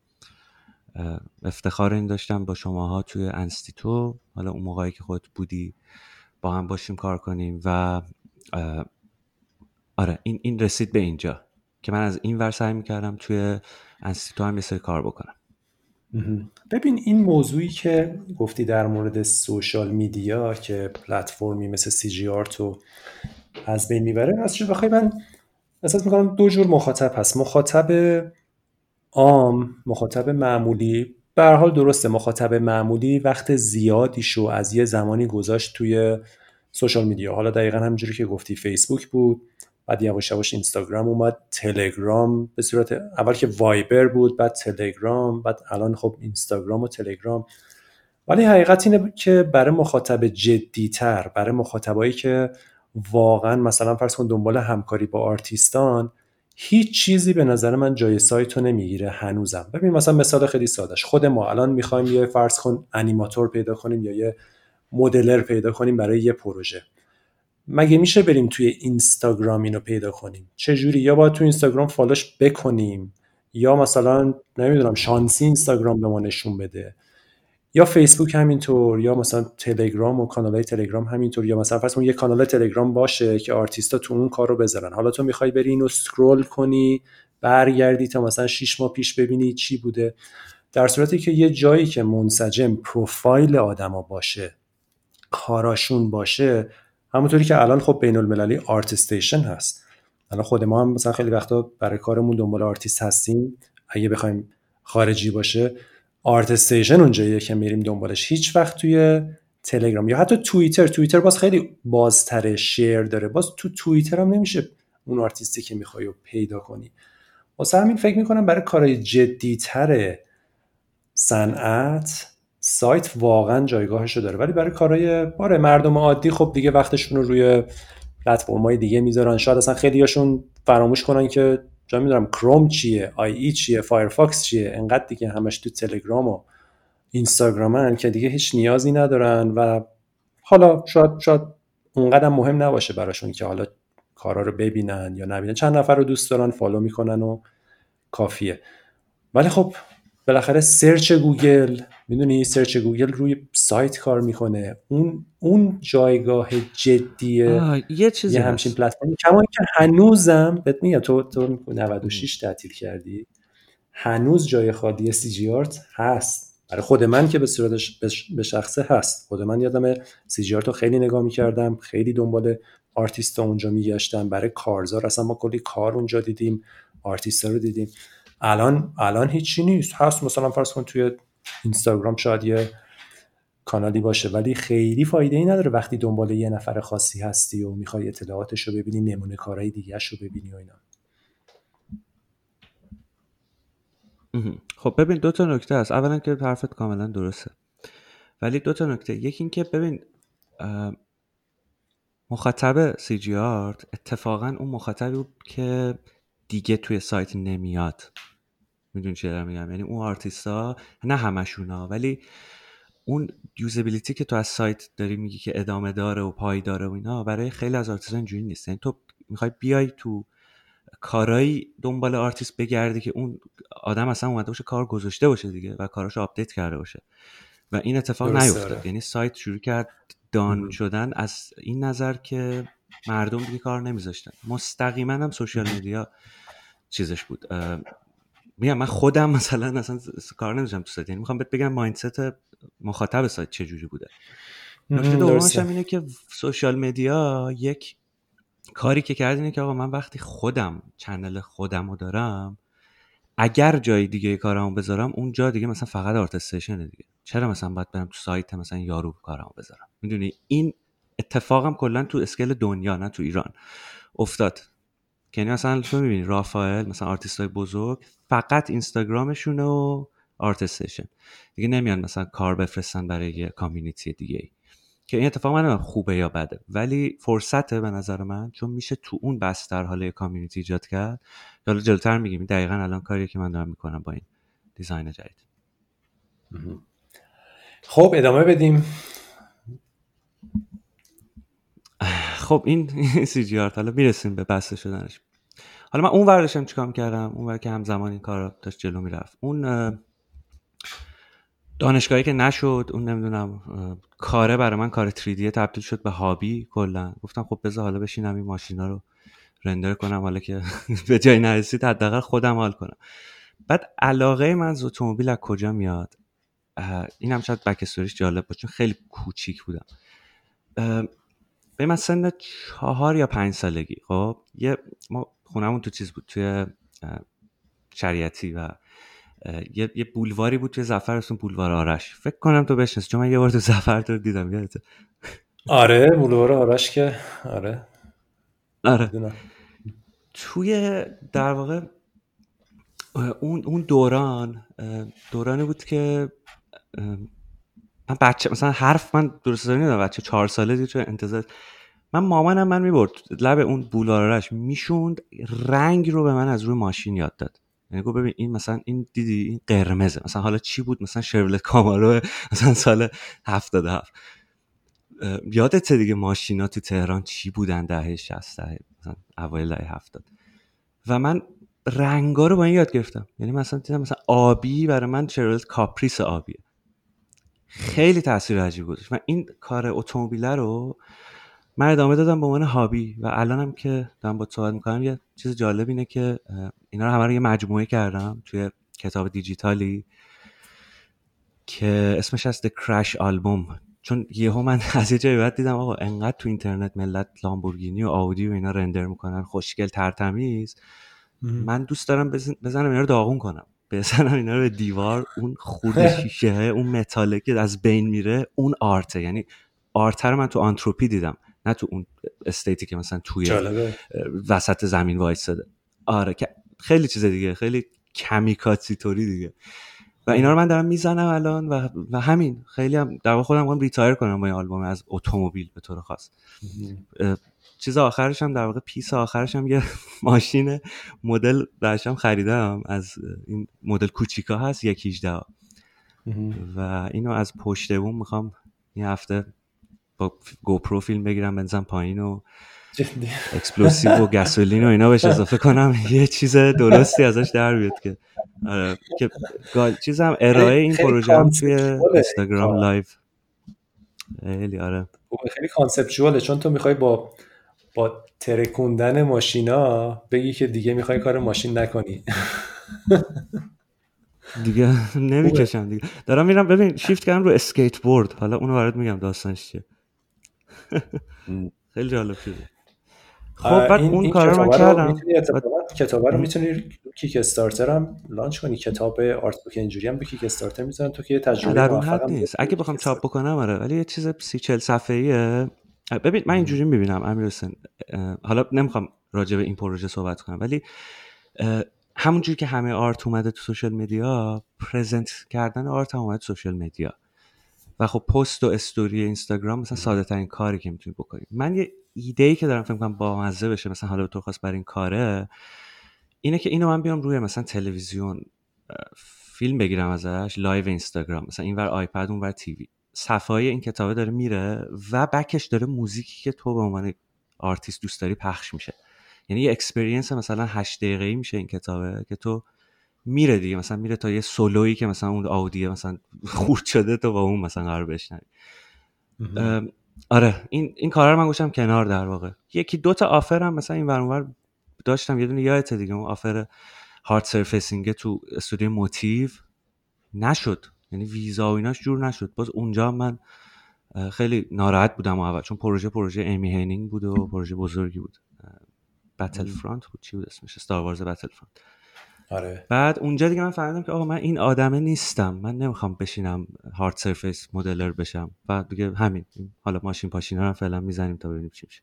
افتخار این داشتم با شماها توی انستیتو. حالا اون موقعی که خود بودی با هم باشیم کار کنیم و آره این, این رسید به اینجا که من از این ور سعی می‌کردم توی انستیتو هم یه کار بکنم. ببین این موضوعی که گفتی در مورد social media که پلتفرمی مثل CG Art و از بین می‌بره از بخوای من احساس می‌کنم دو جور مخاطب هست. مخاطب عام مخاطب معمولی. به حال درسته مخاطب معمولی وقت زیادی شو از یه زمانی گذاشت توی social media. حالا دقیقا همجوری که گفتی فیسبوک بود بعد یواش یواش اینستاگرام اومد تلگرام به صورت اول که وایبر بود بعد تلگرام بعد الان خب اینستاگرام و تلگرام. ولی حقیقت اینه که برای مخاطب جدیتر برای مخاطبایی که واقعا مثلا فرض کن دنبال همکاری با آرتیستان هیچ چیزی به نظر من جای سایت نمی‌گیره هنوزم. ببین مثلا مثال خیلی سادش خود ما الان می‌خوایم یه فرض کن انیماتور پیدا کنیم یا یه مدلر پیدا کنیم برای یه پروژه. مگه میشه بریم توی اینستاگرام اینو پیدا کنیم؟ چه جوری یا باید تو اینستاگرام فالوش بکنیم؟ یا مثلا نمی‌دونم شانسی اینستاگرام به ما نشون بده. یا فیسبوک همینطور یا مثلا تلگرام و کانال های تلگرام همینطور یا مثلا فرض یه کانال تلگرام باشه که آرتیستا تو اون کار رو بذارن. حالا تو می‌خوای بری اینو سکرول کنی برگردی تا مثلا 6 ماه پیش ببینی چی بوده. در صورتی که یه جایی که منسجم پروفایل آدما باشه کاراشون باشه همونطوری که الان خب بین المللی ArtStation هست. الان خود ما هم مثلا خیلی وقتا برای کارمون دنبال آرتیست هستیم. اگه بخوایم خارجی باشه ArtStation اونجاییه که میریم دنبالش هیچ وقت توی تلگرام یا حتی توییتر. توییتر باز خیلی بازتره share داره. باز تو توییتر هم نمیشه اون آرتیستی که می‌خوای پیدا کنی. واسه همین فکر می‌کنم برای کارهای جدیتر صنعت سایت واقعا جایگاهش رو داره. ولی برای کارهای باره مردم عادی خب دیگه وقتشون رو روی پلتفرم‌های دیگه می‌ذارن. شاید اصلا خیلیاشون فراموش کنن که چه می‌دونم کروم چیه؟ IE چیه؟ Firefox چیه؟ انقدر دیگه همش تو تلگرام و اینستاگرامن که دیگه هیچ نیازی ندارن و حالا شاید شاید اونقدر مهم نباشه براشون که حالا کارا رو ببینن یا نبینن. چند نفر رو دوست دارن follow می‌کنن و کافیه. ولی خب بالاخره search گوگل می‌دونی search گوگل روی سایت کار می‌کنه. اون اون جایگاه جدیه. یه چیزی یه همچین پلتفرم کما که هنوزم بهت میگم تو تو 96 تعطیل کردی. هنوز جای خالی CG Art هست. برای خود من که به صورتش به شخصه هست. خود من یادم CG Art رو خیلی نگاه می‌کردم. خیلی دنبال آرتیست اونجا میگشتم. برای کارزار اصلا ما کلی کار اونجا دیدیم. آرتیست رو دیدیم. الان الان هیچی نیست. هست. مثلا فرض کن توی اینستاگرام شاید یه کانالی باشه ولی خیلی فایده ای نداره وقتی دنبال یه نفر خاصی هستی و می‌خوای اطلاعاتش رو ببینی نمونه کارهای دیگه رو ببینی و اینا. خب ببین دو تا نکته هست. اولا که حرفت کاملا درسته. ولی دو تا نکته. یکی اینکه ببین مخاطب CG Art اتفاقا اون مخاطبی که دیگه توی سایت نمیاد. می‌دونی چی دارم میگم؟ یعنی اون آرتیستا نه همشونا ولی اون usability که تو از سایت داری میگی که ادامه داره و پایداره و اینا برای خیلی از آرتیستا اینجوری نیست. یعنی تو می‌خوای بیای تو کارایی دنبال آرتیست بگردی که اون آدم اصلا اومده باشه کار گذاشته باشه دیگه و کاراشو آپدیت کرده باشه. و این اتفاق نیفتاد. آره. یعنی سایت شروع کرد down شدن از این نظر که مردم دیگه کار نمیذاشتن. مستقیما هم سوشیال میدیا چیزش بود. میگم من خودم مثلا اصلا کار نمیذاشتم تو سایت. یعنی می‌خوام بهت بگم mindset مخاطب سایت چجوری بوده. نکته دومش هم اینه که social media یک کاری که کرد اینه که آقا من وقتی خودم channel خودم رو دارم اگر جای دیگه کارمو بذارم اون جا دیگه مثلا فقط ArtStation دیگه. چرا مثلا باید برم تو سایت مثلا یارو کارمو بذارم؟ می‌دونی؟ این اتفاقم کلا تو scale دنیا نه تو ایران افتاد. یعنی مثلا تو می‌بینی رافائل مثلا آرتیست های بزرگ فقط اینستاگرامشونه و ArtStation دیگه نمیان مثلا کار بفرستن برای یه community دیگه ای که این اتفاق من خوبه یا بده. ولی فرصته به نظر من چون میشه تو اون بستر حاله community ایجاد کرد. حالا جلوتر میگیم. دقیقا الان کاریه که من دارم می‌کنم با این دیزاین جدید. خب ادامه بدیم. خب این سی جی آرت حالا می‌رسیم به بسته شدنش. حالا من اون وردشم چیکار کردم اون ور که همزمان این کار داشت جلو می‌رفت. اون دانشگاهی که نشد اون نمی‌دونم کاره برای من کار 3D تبدیل شد به هابی کلا. گفتم خب بذار حالا بشینم این ماشینا رو رندر کنم حالا که به جای نرسید حداقل خودم حال کنم. بعد علاقه من از اتومبیل از کجا میاد؟ اینم شاید بک جالب باشه چون خیلی کوچیک بودم. به من سن چهار یا پنج سالگی خب؟ یه ما خونمون تو چیز بود توی شریعتی و یه, یه بولواری بود توی زفر اسم بولوار آرش. فکر کنم تو بشنست چون من یه بار تو زفر تو دیدم یادته آره بولوار آرش که آره. آره. توی در واقع اون اون دوران دورانی بود که من بچه مثلا حرف من درست نمی‌دونم بچه چهار ساله دید انتظار من مامانم من می‌برد لب اون بولارش می‌شوند رنگ رو به من از روی ماشین یاد داد. یعنی گفت ببین این مثلا این دیدی؟ این قرمزه. مثلا حالا چی بود؟ مثلا شرولت کامارو مثلا سال 77 یادت دیگه ماشینا تو تهران چی بودن دهه 60 مثلا اوایل دهه 70 و من رنگا رو با این یاد گرفتم. یعنی مثلا دیدم مثلا آبی برای من شورولت کاپریس آبیه. خیلی تاثیر عجیب گذاشت. و این کار اتومبیل رو من ادامه دادم به عنوان hobby و الانم که دارم باهات صحبت می‌کنم یه چیز جالب اینه که اینا رو همه رو یه مجموعه کردم توی کتاب دیجیتالی که اسمش هست The Crash Album. چون یهو من از یه جایی بعد دیدم آقا انقدر تو اینترنت ملت لامبورگینی و آودی و اینا رندر می‌کنن خوشگل ترتمیز. من دوست دارم بزنم اینا رو داغون کنم. بزنم اینا رو به دیوار اون خورد شیشه اون متاله که از بین میره اون آرته. یعنی آرته رو من تو آنتروپی دیدم نه تو اون استیتی که مثلا توی وسط زمین وایستاده. آره که خیلی چیز دیگه خیلی کاریکاتوری دیگه. و اینا رو من دارم می‌زنم الان و, و همین. خیلی هم در خودم می‌خوام retire کنم با این آلبوم از اتومبیل به طور خاص. چیز آخرش هم در واقع piece آخرش هم یه ماشین مدل برشم خریدم. از این مدل کوچیکا هست یک 18 و اینو از پشت بوم می‌خوام این هفته با GoPro فیلم بگیرم بندازم پایین و explosive و gasoline و اینا بهش اضافه کنم. یه چیز درستی ازش در بیاد که آره که چیزم ارائه این پروژه هم توی Instagram live. خیلی آره. خیلی conceptual ه. چون تو می‌خوای با با ترکوندن ماشینا بگی که دیگه می‌خوای کار ماشین نکنی. دیگه نمی‌کشم دیگه. دارم میرم ببین شیفت کردم رو اسکیت بورد حالا اونو برات میگم داستانش چیه. خیلی جالب شده. خب بعد اون کار رو من کردم. کتاب رو می‌تونی Kickstarter هم launch کنی. کتاب art book اینجوری هم به Kickstarter می‌ذارن. تو که یه تجربه در اون حد نیست. اگه بخوام چاپ بکنم آره ولی یه چیز سی چل صفحه ایه ببین من اینجوری می‌بینم امیر حسین حالا نمی‌خوام راجع به این پروژه صحبت کنم ولی همونجوری که همه art اومده تو social media present کردن art هم اومده تو social media. و خب پست و استوری اینستاگرام مثلا ساده ترین کاری که می‌تونی بکنی. من یه ایده ای که دارم فکر کنم با مزه بشه مثلا حالا تو خواست برای این کاره اینه که اینو من بیام روی مثلا تلویزیون فیلم بگیرم ازش live اینستاگرام مثلا اینور iPad اونور TV. صفحه این کتابه داره میره و back ش داره موزیکی که تو به عنوان آرتیست دوست داری پخش میشه. یعنی یه experience مثلا 8 دقیقه‌ای میشه این کتابه که تو میره دیگه. مثلا میره تا یه سولویی که مثلا اون audio مثلا خورد شده تو با اون مثلا قرار بشنوی آره این این کارا رو من گوشه کنار در واقع. یکی دو تا offer هم مثلا این ورانور داشتم. یه دونه یادت دیگه اون offer hard surfacing تو استودیو موتیو. نشد. یعنی ویزا و ایناش جور نشد. باز اونجا من خیلی ناراحت بودم اول چون پروژه پروژه امی هنیگ بود و پروژه بزرگی بود. بتل فرانت بود. چی بود اسمش؟ ستار وارز بتل فرانت آره. بعد اونجا دیگه من فهمیدم که آقا من این آدمه نیستم. من نمی‌خوام بشینم هارد سرفیس مدلر بشم. بعد دیگه همین. حالا ماشین پاشینا رو فعلا می‌زنیم تا ببینیم چی میشه.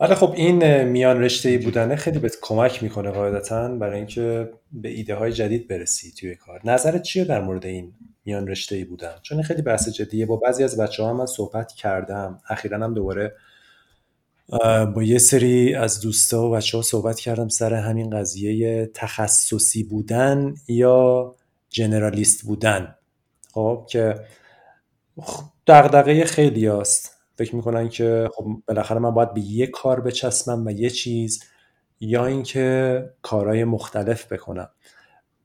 ولی خب این میان رشته بودنه خیلی بهت کمک می‌کنه قاعدتا برای اینکه به ایده های جدید برسی توی کار. نظرت چیه در مورد این میان رشته بودن؟ چون خیلی بحث جدیه. با بعضی از بچه ها من صحبت کردم. اخیرا هم دوباره با یه سری از دوستا و بچه ها صحبت کردم سر همین قضیه تخصصی بودن یا جنرالیست بودن. خب که دغدغه خیلی هست فکر می‌کنن که خب بالاخره من باید به یه کار بچسبم و یه چیز یا اینکه کارهای مختلف بکنم.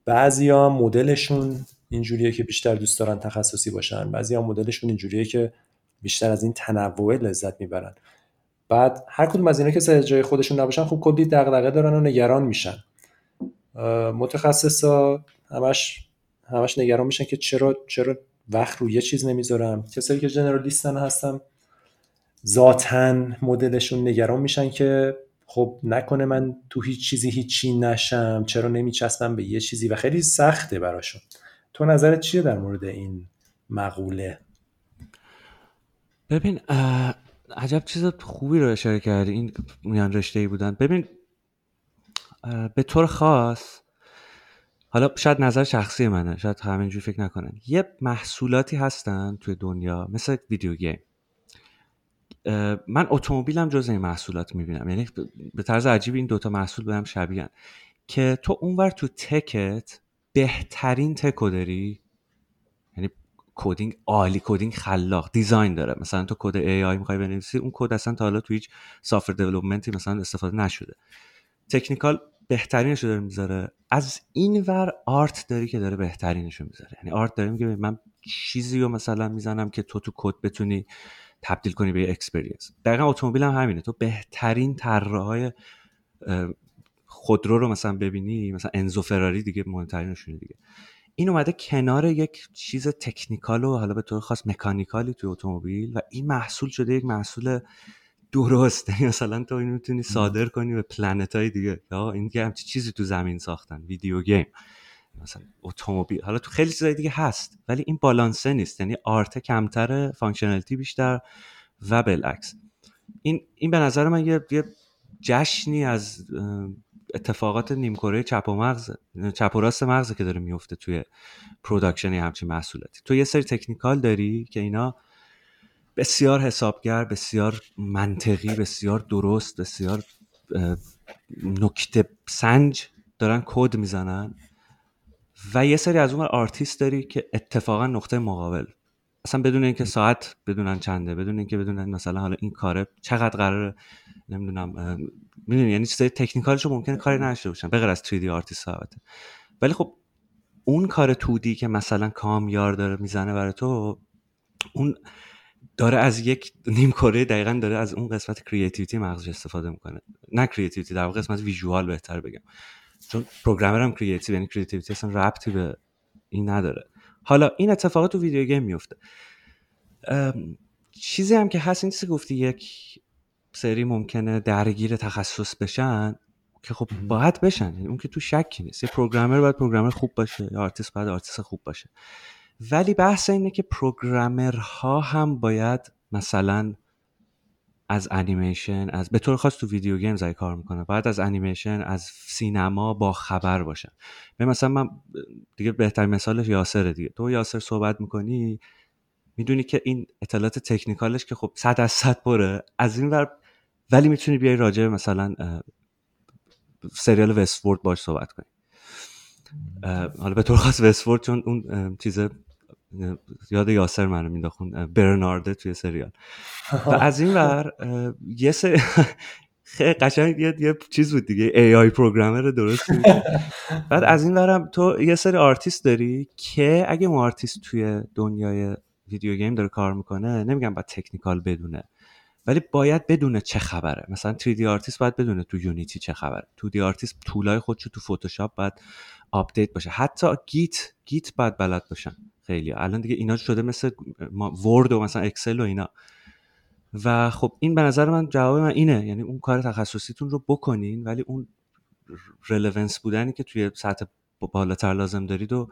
بعضیا مدلشون اینجوریه که بیشتر دوست دارن تخصصی باشن بعضیا مدلشون اینجوریه که بیشتر از این تنوع لذت می‌برن. بعد هر کدوم از اینا که سر جای خودشون نباشن خب کلی دغدغه دارن و نگران میشن. متخصصا همش همش نگران میشن که چرا چرا وقت رو یه چیز نمی‌ذارم. کسایی که جنرالیستن هستم ذاتا مدلشون نگران میشن که خب نکنه من تو هیچ چیزی هیچی نشم چرا نمیچسبم به یه چیزی و خیلی سخته براشون. تو نظرت چیه در مورد این مقوله؟ ببین عجب چیز خوبی رو اشاره کردی. این میان رشته ای بودن. ببین به طور خاص حالا شاید نظر شخصی منه شاید همینجوری فکر نکنن. یه محصولاتی هستن توی دنیا مثل ویدیو گیم. من اتومبیلم جز این محصولات می‌بینم. یعنی به طرز عجیبی این دوتا محصول به هم شبیهن که تو اونور تو تکت بهترین tech و داری. یعنی coding عالی coding خلاق design داره. مثلا تو کد AI می‌خوای بنویسی اون کد اصلا تا حالا تو هیچ software development ی مثلا استفاده نشده. technical بهترینش رو داره می‌ذاره. از این ور art داری که داره بهترینش رو می‌ذاره. یعنی art داره میگه من چیزی رو مثلا می‌زنم که تو تو کد بتونی تبدیل کنی به experience دقیقا اتومبیل هم همینه. تو بهترین طراحهای خودرو رو مثلا ببینی مثلا انزو فراری دیگه مهمترینشونه دیگه. این اومده کنار یک چیز technical و حالا به طور خاص mechanical ی توی اتومبیل و این محصول شده یک محصول درست مثلا تو اینو می‌تونی صادر کنی به planet های دیگه. یا این که همچی چیزی تو زمین ساختن video game. مثلا اتومبیل. حالا تو خیلی چیزای دیگه هست ولی این بالانسه نیست. یعنی art کمتر functionality بیشتر و بالعکس. این این به نظر من یه, یه جشنی از اتفاقات نیمکره چپ و مغز چپ و راست مغزه که داره میفته توی production همچین محصولاتی. تو یه سری technical داری که اینا بسیار حسابگر بسیار منطقی بسیار درست بسیار نکته سنج دارن کد می‌زنن. و یه سری از اون آرتیست داری که اتفاقا نقطه مقابل. اصلا بدون اینکه ساعت بدونن چنده بدون اینکه بدونن مثلا حالا این کاره چقدر قراره نمی‌دونم می‌دونی؟ یعنی چیزای technical شو ممکنه کاری نداشته باشن بغیر از 3D آرتیست البته. ولی خب اون کار 2D که مثلا کامیار داره می‌زنه برای تو اون داره از یک نیم کره دقیقا داره از اون قسمت creativity مغزش استفاده می‌کنه. نه creativity در واقع قسمت visual بهتر بگم. چون programmer هم creative یعنی creativity اصلا ربطی به این نداره. حالا این اتفاقات تو video game میفته. چیزی هم که هست این چیزی گفتی یک سری ممکنه درگیر تخصص بشن که خب باید بشن. یعنی اون که تو شکی نیست. یه programmer باید programmer خوب باشه یا آرتیست باید آرتیست خوب باشه. ولی بحث اینه که programmer ها هم باید مثلا از انیمیشن از به طور خاص تو video games اگه کار می‌کنه. باید از انیمیشن از سینما با خبر باشن. به مثلا من دیگه بهتر مثالش یاسره دیگه. تو یاسر صحبت می‌کنی می‌دونی که این اطلاعات تکنیکالش که خب صد از صد بره از این ور ولی می‌تونی بیای راجع مثلا سریال وستفورد باش صحبت کنی. حالا به طور خاص وستفورد چون اون چیز یاد یاسر منو مینداخون برنارده توی سریال. و از این ور یه سری قشنگ یه, یه چیز بود دیگه ای آی پروگرامر درست بود. بعد از این ورم تو یه سری آرتیست داری که اگه اون آرتیست توی دنیای video game داره کار می‌کنه نمیگم باید technical بدونه ولی باید بدونه چه خبره. مثلا 3D آرتیست باید بدونه تو Unity چه خبره. 2D artist tool های خودشو تو فتوشاپ باید update باشه. حتی Git Git باید بلد باشن. خیلی. الان دیگه اینا شده مثل ورد و مثلا اکسل و اینا. و خب این به نظر من جواب من اینه. یعنی اون کار تخصصیتون رو بکنین ولی اون relevance بودنی که توی سطح بالاتر لازم دارید و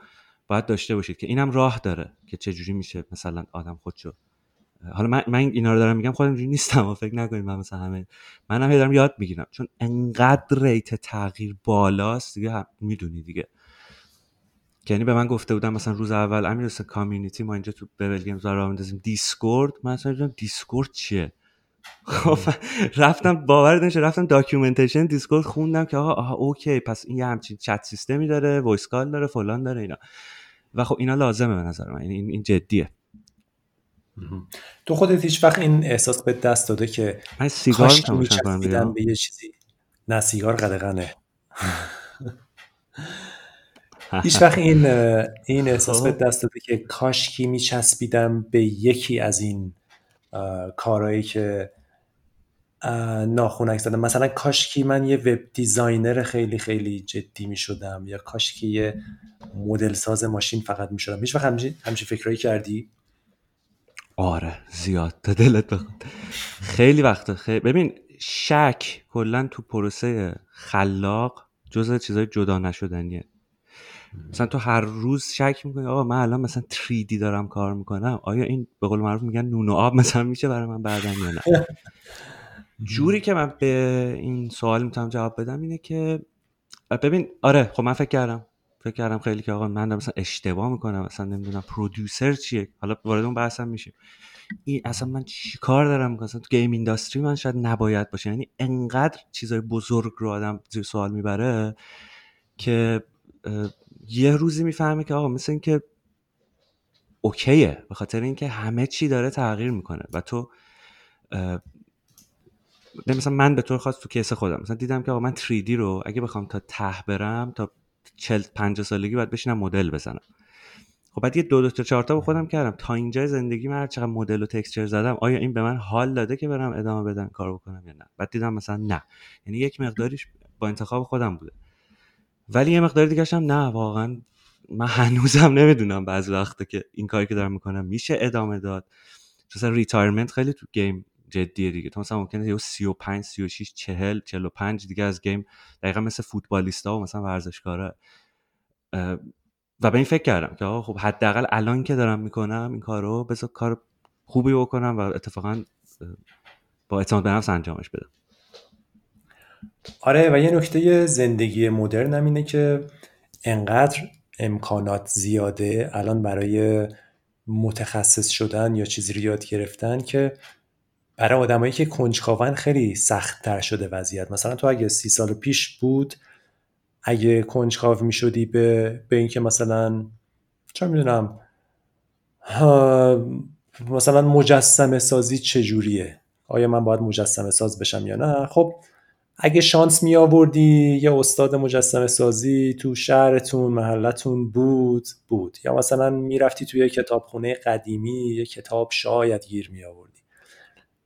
باید داشته باشید که اینم راه داره که چجوری میشه مثلا آدم خودشو حالا من, من اینا رو دارم میگم خودم اینجوری نیستم و فکر نکنید من مثلا همه منم هم دارم یاد می‌گیرم. چون انقدر rate تغییر بالاست دیگه می‌دونی دیگه. یعنی به من گفته بودن مثلا روز اول امیر community ما اینجا تو Bubble Games راه میندازیم. Discord؟ من اصلا Discord چیه. خب رفتم باور نمیشه رفتم documentation Discord خوندم که آقا آها okay پس این یه همچین chat system ی داره voice call داره فلان داره اینا. و خب اینا لازمه به نظر من این این جدیه. تو خودت هیچ وقت این احساس به دست داده که من سیگار میچسبیدم به یه چیزی. نه سیگار قدغنه. هیچ وقت این این احساس به خب. دست داده که کاشکی میچسبیدم به یکی از این کارهایی که ناخونک زدم. مثلا کاشکی من یه وب دیزاینر خیلی خیلی جدی می شدم یا کاشکی یه مدل ساز ماشین فقط می شدم هیچ وقت همچین همچین فکرایی کردی؟ آره زیاد. تا دلت بخواد. خیلی وقت خیلی ببین شک کلا تو پروسه خلاق جزء چیزای جدا نشدنیه. مثلا تو هر روز شک می‌کنی آقا من الان مثلا 3D دارم کار می‌کنم. آیا این به قول معروف میگن نون و آب مثلا میشه برای من بعدا یا نه؟ جوری که من به این سوال می‌تونم جواب بدم اینه که ببین آره خب من فکر کردم. فکر کردم خیلی که آقا من مثلا اشتباه می‌کنم مثلا نمی‌دونم پرودوسر چیه. حالا وارد اون بحثم میشیم. این اصلا من چیکار دارم می‌کنم؟ تو گیم اینداستری من شاید نباید باشه. یعنی انقدر چیزای بزرگ رو آدم زیر سوال می‌بره که یه روزی می‌فهمه که آقا مثل اینکه اوکیه به خاطر اینکه همه چی داره تغییر می‌کنه. و تو مثلا من به طور خاص تو کیس خودم. مثلا دیدم که آقا من 3D رو اگه بخوام تا ته برم تا 40 50 سالگی باید بشینم مدل بزنم. خب بعد یه دو دو تا چهار تا خودم کردم. تا اینجا زندگی من هر چقدر مدل و تکسچر زدم آیا این به من حال داده که برم ادامه بدم کار بکنم یا نه؟ بعد دیدم مثلا نه. یعنی یک مقداریش با انتخاب خودم بوده. ولی یه مقدار دیگه هم نه واقعا من هنوزم نمی‌دونم بعضی وقتا که این کاری که دارم می‌کنم میشه ادامه داد. مثلا retirement خیلی تو game جدیه دیگه. تو مثلا ممکنه یه 35 36 40 45 دیگه از game دقیقا مثل فوتبالیستا و مثلا ورزشکارا. و به این فکر کردم که خب حداقل الان که دارم می‌کنم این کارو بذار کار خوبی بکنم و اتفاقا با اعتماد به نفس انجامش بدم. آره و یه نکته زندگی مدرن هم اینه که انقدر امکانات زیاده الان برای متخصص شدن یا چیزی رو یاد گرفتن که برای آدمایی که کنجکاون خیلی سخت تر شده وضعیت. مثلا تو اگه سی سال پیش بود اگه کنجکاو می شدی به, به اینکه مثلا چه می‌دونم مثلا مجسمه سازی چجوریه؟ آیا من باید مجسمه ساز بشم یا نه؟ خب اگه شانس می آوردی یه استاد مجسمه سازی تو شهرتون محلتون بود بود. یا مثلا می‌رفتی توی کتابخونه قدیمی یه کتاب شاید گیر می آوردی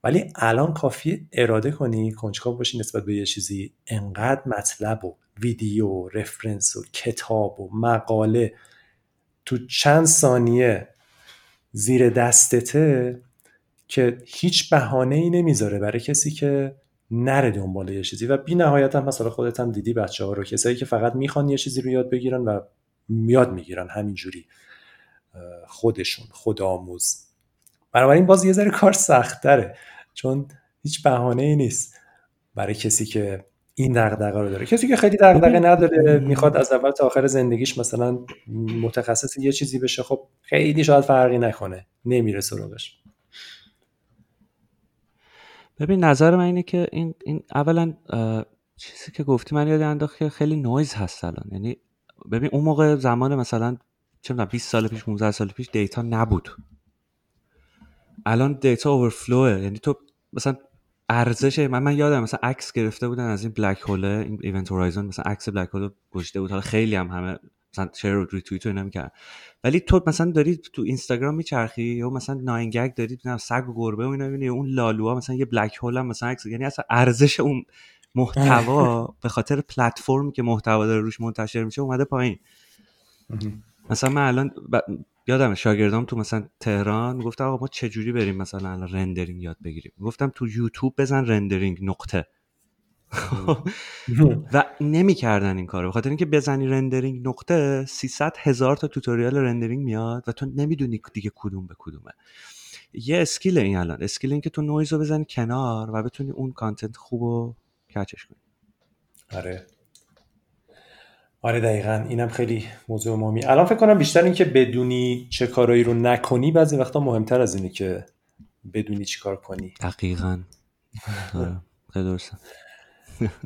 ولی الان کافی اراده کنی کنجکاو باشی نسبت به یه چیزی انقدر مطلب و ویدیو رفرنس و کتاب و مقاله تو چند ثانیه زیر دستته که هیچ بهانه ای نمی‌ذاره برای کسی که نره دنبال یه چیزی. و بی نهایت هم مثلا خودت هم دیدی بچه ها رو. کسایی که فقط می‌خوان یه چیزی رو یاد بگیرن و یاد می‌گیرن. همینجوری. خودشون خود آموز. بنابراین باز یه ذره کار سخت داره چون هیچ بهانه ای نیست برای کسی که این دغدغه رو داره. کسی که خیلی دغدغه نداره می‌خواد از اول تا آخر زندگیش مثلا متخصص یه چیزی بشه خب خیلی شاید فرقی نکنه. نمیره سراغش. ببین نظر من اینه که این, این اولا چیزی که گفتی من یاد انداخت که خیلی نویز هست الان. یعنی ببین اون موقع زمان مثلا چه 20 سال پیش 15 سال پیش data نبود. الان data overflow ه یعنی تو مثلا ارزش من من یادم مثلا عکس گرفته بودن از این black hole این event horizon مثلا عکس black hole گذاشته بود. حالا خیلی هم همه مثلا share و ریتوییت و اینا می‌کردن. ولی تو مثلا داری تو اینستاگرام میچرخی یا مثلا 9GAG داری نه سگ و گربه و اینا می‌بینی اون لالوها مثلا یه black hole هم مثلا یعنی اصلا ارزش اون محتوا به خاطر پلتفرمی که محتوا داره روش منتشر میشه اومده پایین. مثلا من الان یادم شاگردام تو مثلا تهران گفتم آقا ما چجوری بریم مثلا الان rendering یاد بگیریم. گفتم تو یوتیوب بزن rendering نقطه. و نمی‌کردن این کارو. بخاطر اینکه بزنی rendering نقطه 300 هزار تا tutorial rendering میاد و تو نمی‌دونی دیگه کدوم به کدومه. یه skill این الان. skill این که تو نویز رو بزنی کنار و بتونی اون content خوب رو کچش کنی. آره. آره دقیقا. اینم خیلی موضوع مهمی. الان فکر کنم بیشتر این که بدونی چه کارایی رو نکنی بعضی وقتا مهمتر از اینه که بدونی چی کار کنی. دقیقا. آره درسته.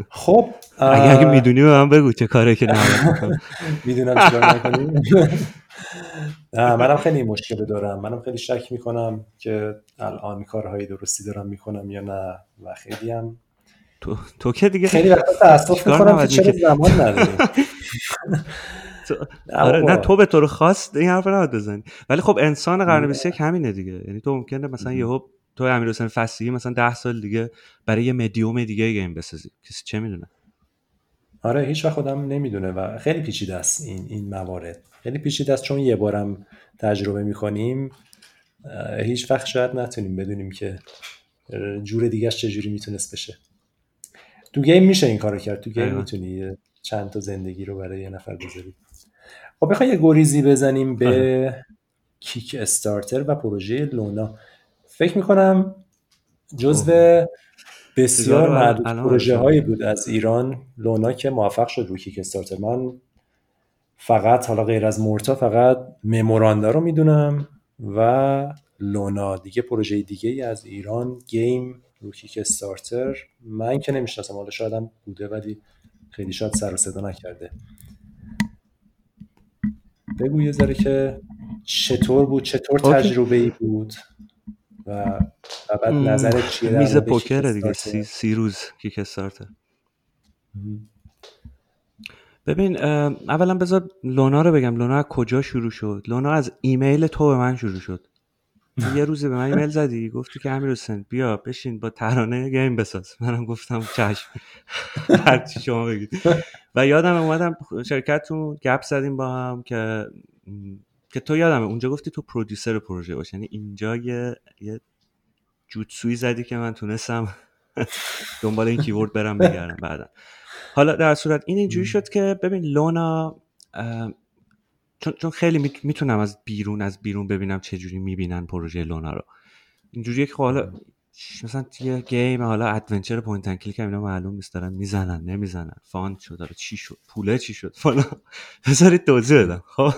خب اگه اگه می‌دونی به من بگو چه کاری که می‌دونم چی کار نکنی منم خیلی مشکل دارم. منم خیلی شک می‌کنم که الان کارهای درستی دارم می‌کنم یا نه و خیلی هم تو, تو که دیگه خیلی وقتا تاسف می‌کنم که چرا زمان نداریم؟ آره نه تو به طور خاص این حرف نباید بزنی. ولی خب انسان قرن 21 همینه دیگه. یعنی تو ممکنه مثلا یهو تو امیر حسین فصیحی مثلا 10 سال دیگه برای یه مدیوم دیگه گیم بسازی. کسی چه می‌دونه؟ آره هیچ وقت خودم نمی‌دونه و خیلی پیچیده است این این موارد. خیلی پیچیده است چون یه بارم تجربه می‌کنیم. هیچ وقت شاید نتونیم بدونیم که جور دیگهش چجوری می‌تونست بشه. تو گیم میشه این کارو کرد. تو گیم می‌تونی چند تا زندگی رو برای یه نفر بذاری. خب بخوای یه گریزی بزنیم به آره. کیک استارتر و پروژه لونا. فکر می‌کنم جزو بسیار معدود پروژه هایی بود از ایران. لونا که موفق شد رو کیک استارتر من. فقط حالا غیر از مورتا فقط مموراندا رو می‌دونم و لونا. دیگه پروژه دیگه ای از ایران. گیم رو کیک استارتر. من که نمی‌شناسم حالا شاید هم بوده ولی خیلی شاید سر و صدا نکرده. بگو یه ذره که چطور بود چطور تجربه ای بود؟ و بعد نظرت چیه میز پوکر دیگه سی, سی روز کیک استارتر ببین اولا بذار لونا رو بگم. لونا از کجا شروع شد؟ لونا از ایمیل تو به من شروع شد. یه روزی به من ایمیل زدی گفتی که امیر حسین بیا بشین با ترانه گیم بساز. منم گفتم چشم. هرچی شما بگید. و یادم اومدم شرکتتون گپ زدیم با هم که که تو یادمه اونجا گفتی تو پرودیوسر پروژه باشه یعنی اینجا یه, یه جوتسوی زدی که من تونستم دنبال این keyword برم بگردم بعدا. حالا در صورت این اینجوری شد که ببین لونا چون, چون خیلی می‌تونم از بیرون از بیرون ببینم چه جوری می‌بینن پروژه لونا رو. اینجوریه که حالا مثلا یه game حالا adventure point and click اینا معلوم نیست دارن می‌زنن نمی‌زنن. fund شد داره چی شد؟ پوله چی شد؟ fund ها بذارید توضیح بدم. خب.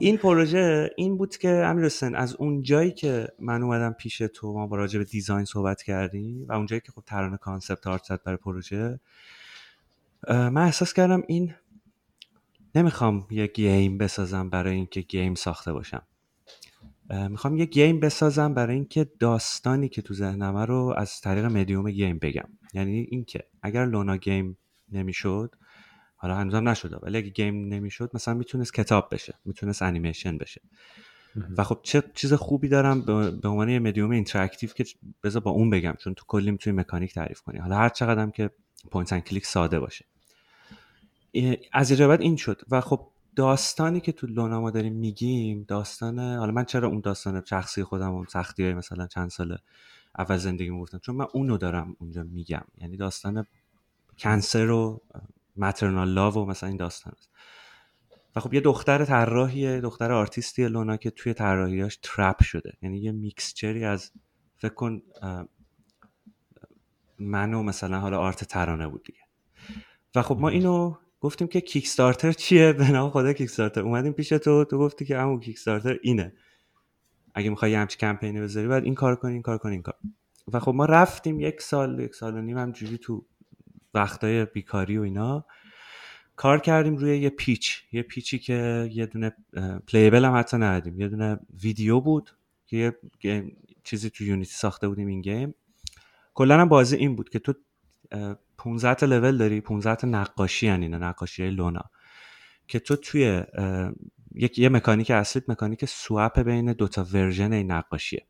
این پروژه این بود که امیر از اون جایی که من اومدم پیش تو ما با راجع به design صحبت کردیم و اون جایی که خب ترانه concept art زد برای پروژه من احساس کردم این نمی‌خوام یه game بسازم برای اینکه game ساخته باشم. می‌خوام یه game بسازم برای اینکه داستانی که تو ذهنمه رو از طریق medium game بگم. یعنی اینکه اگر لونا game نمی‌شد حالا هنوزم نشده ولی اگه game نمی‌شد مثلا می‌تونست کتاب بشه می‌تونست انیمیشن بشه. و خب چه چیز خوبی دارم به عنوان یه medium interactive که بذار با اون بگم چون تو کلی می‌تونی mechanic تعریف کنی. حالا هر چقدرم که point click ساده باشه. از اینجا بعد این شد. و خب داستانی که تو لونا ما داریم میگیم داستان حالا من چرا اون داستان شخصی خودم اون سختی های مثلا چند سال اول زندگی گفتم چون من اونو دارم اونجا میگم. یعنی داستان cancer و maternal love و مثلا این داستان است. و خب یه دختر طراحیه دختر آرتیستی لونا که توی طراحیاش trap شده. یعنی یه mixture ی از فکر کن من و مثلا حالا آرت ترانه بود دیگه. و خب ما اینو گفتیم که کیک استارتر چیه؟ به نام خدا کیک استارتر اومدیم پیش تو تو گفتی که همون کیک استارتر اینه. اگه می‌خوای همچی کمپینی بذاری باید این کار کنی این کار کنی این کار. و خب ما رفتیم یک سال یک سال و نیم همجوری تو وقتای بیکاری و اینا کار کردیم روی یه پیچ. یه پیچی که یه دونه playable هم حتی ندادیم یه دونه ویدیو بود که یه چیزی تو Unity ساخته بودیم این game. کلا هم بازی این بود که تو 15 تا لول داری 15 تا نقاشی یعنی اینا نقاشی لونا. که تو توی یک یه mechanic اصلی mechanic swap بین دوتا version این نقاشیه.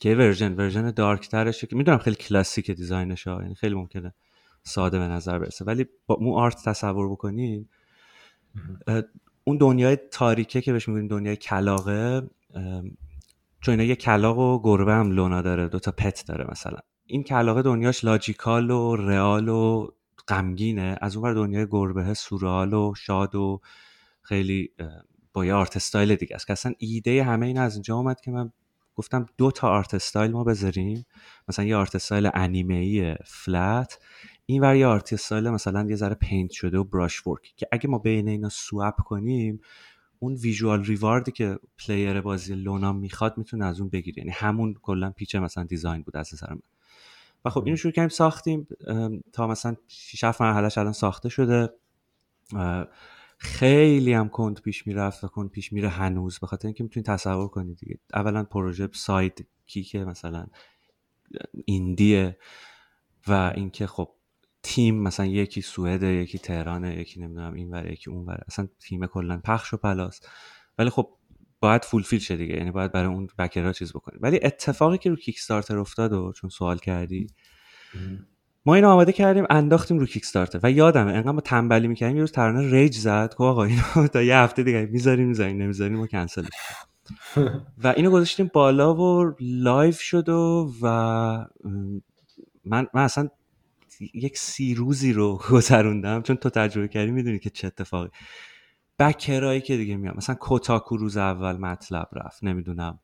که version version dark ترشه که می‌دونم خیلی classic design ش ها یعنی خیلی ممکنه ساده به نظر برسه. ولی با اون art تصور بکنین اون دنیای تاریکه که بهش میگیم دنیای کلاغه چون اینا یه کلاغ و گربه هم لونا داره دوتا pet داره مثلا. این کلاغه دنیاش logical و real و غمگینه از اون دنیای گربه surreal و شاد و خیلی با یه art style دیگه است. که اصلا ایده همه این از اینجا اومد که من گفتم دو تا art style ما بذاریم. مثلا یه art style انیمه ای flat این ور یه art style مثلا یه ذره paint شده و brush work که اگه ما بین اینا swap کنیم اون visual reward ی که player بازی لونا می‌خواد می‌تونه از اون بگیره. یعنی همون کلا pitch مثلا design بود از نظر من. و خب اینو شروع کردیم ساختیم. تا مثلا 6 7 مرحلهش الان ساخته شده. خیلی هم کند پیش می‌رفت و کند پیش میره هنوز به خاطر اینکه می‌تونید تصور کنید دیگه. اولا پروژه side kick ه مثلا indie ه و اینکه خب تیم مثلا یکی سوئد یکی تهرانه یکی نمی‌دونم این ور یکی اون ور اصلا تیم کلا پخش و پلاس. ولی خب باید fulfill شه دیگه. یعنی باید برای اون backer ها چیز بکنیم ولی اتفاقی که رو Kickstarter افتاد و چون سوال کردی ما اینو آماده کردیم انداختیم رو Kickstarter و یادمه انقدر ما تنبلی می‌کردیم یه روز ترانه rage زد. که آقا اینو تا یه هفته دیگه می‌ذاریم می‌ذاریم نمی‌ذاریم ما کنسل و اینو گذاشتیم بالا و live شد و, و من من اصلا یک سی روزی رو گذروندم. چون تو تجربه کردی می‌دونی که چه اتفاقی. backer ایی که دیگه میام مثلا کوتاکو روز اول مطلب رفت نمی‌دونم.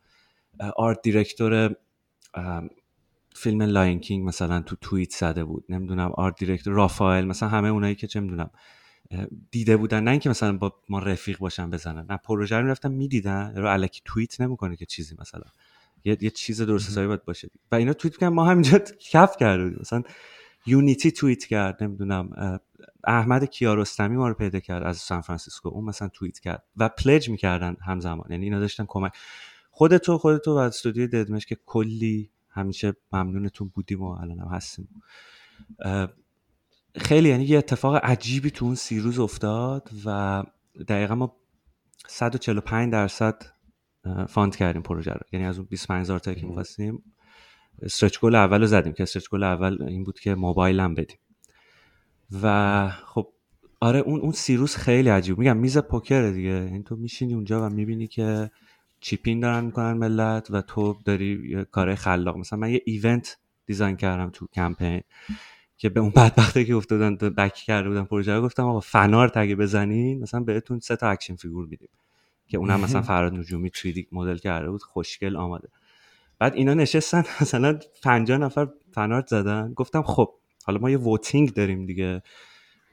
art director فیلم Lion King مثلا تو توییت زده بود. نمی‌دونم art director رافائل مثلا همه اونایی که چه می‌دونم دیده بودن. نه اینکه مثلا با ما رفیق باشن بزنن. نه پروژه رو رفتم می‌دیدن. رو الکی توییت نمی‌کنه که چیزی مثلا. یه, یه چیز درست حسابی باید باشه. و اینا توییت کنن ما همینجا کف کرده مثلا یونیتی توییت کرد نمی‌دونم احمد کیارستمی ما رو پیدا کرد از سان فرانسیسکو اون مثلا توییت کرد و پلج می‌کردن همزمان یعنی اینا داشتن کمک. خودتو خودتو و استودیوی ددمش که کلی همیشه ممنونتون بودیم و الان هم هستیم. خیلی یعنی یه اتفاق عجیبی تو اون سی روز افتاد و دقیقا ما 145 درصد fund کردیم پروژه رو. یعنی از اون 25 هزار تایی که می‌خواستیم stretch goal اول رو زدیم که stretch goal اول این بود که موبایل هم بدیم. و خب آره اون اون سی روز خیلی عجیب. میگم میز پوکر دیگه. این تو میشینی اونجا و می‌بینی که chip in دارن می‌کنن ملت و تو داری کار خلاق. مثلا من یه event design کردم تو کمپین که به اون بدبخته که افتادن back کرده بودن پروژه رو گفتم آقا fan art اگه بزنین مثلا بهتون سه تا action figure میدیم. که اونم مثلا فراد نجومی 3 مدل کرده بود خوشگل آماده. بعد اینا نشستن مثلا 50 نفر fan art زدن. گفتم خب حالا ما یه voting داریم دیگه.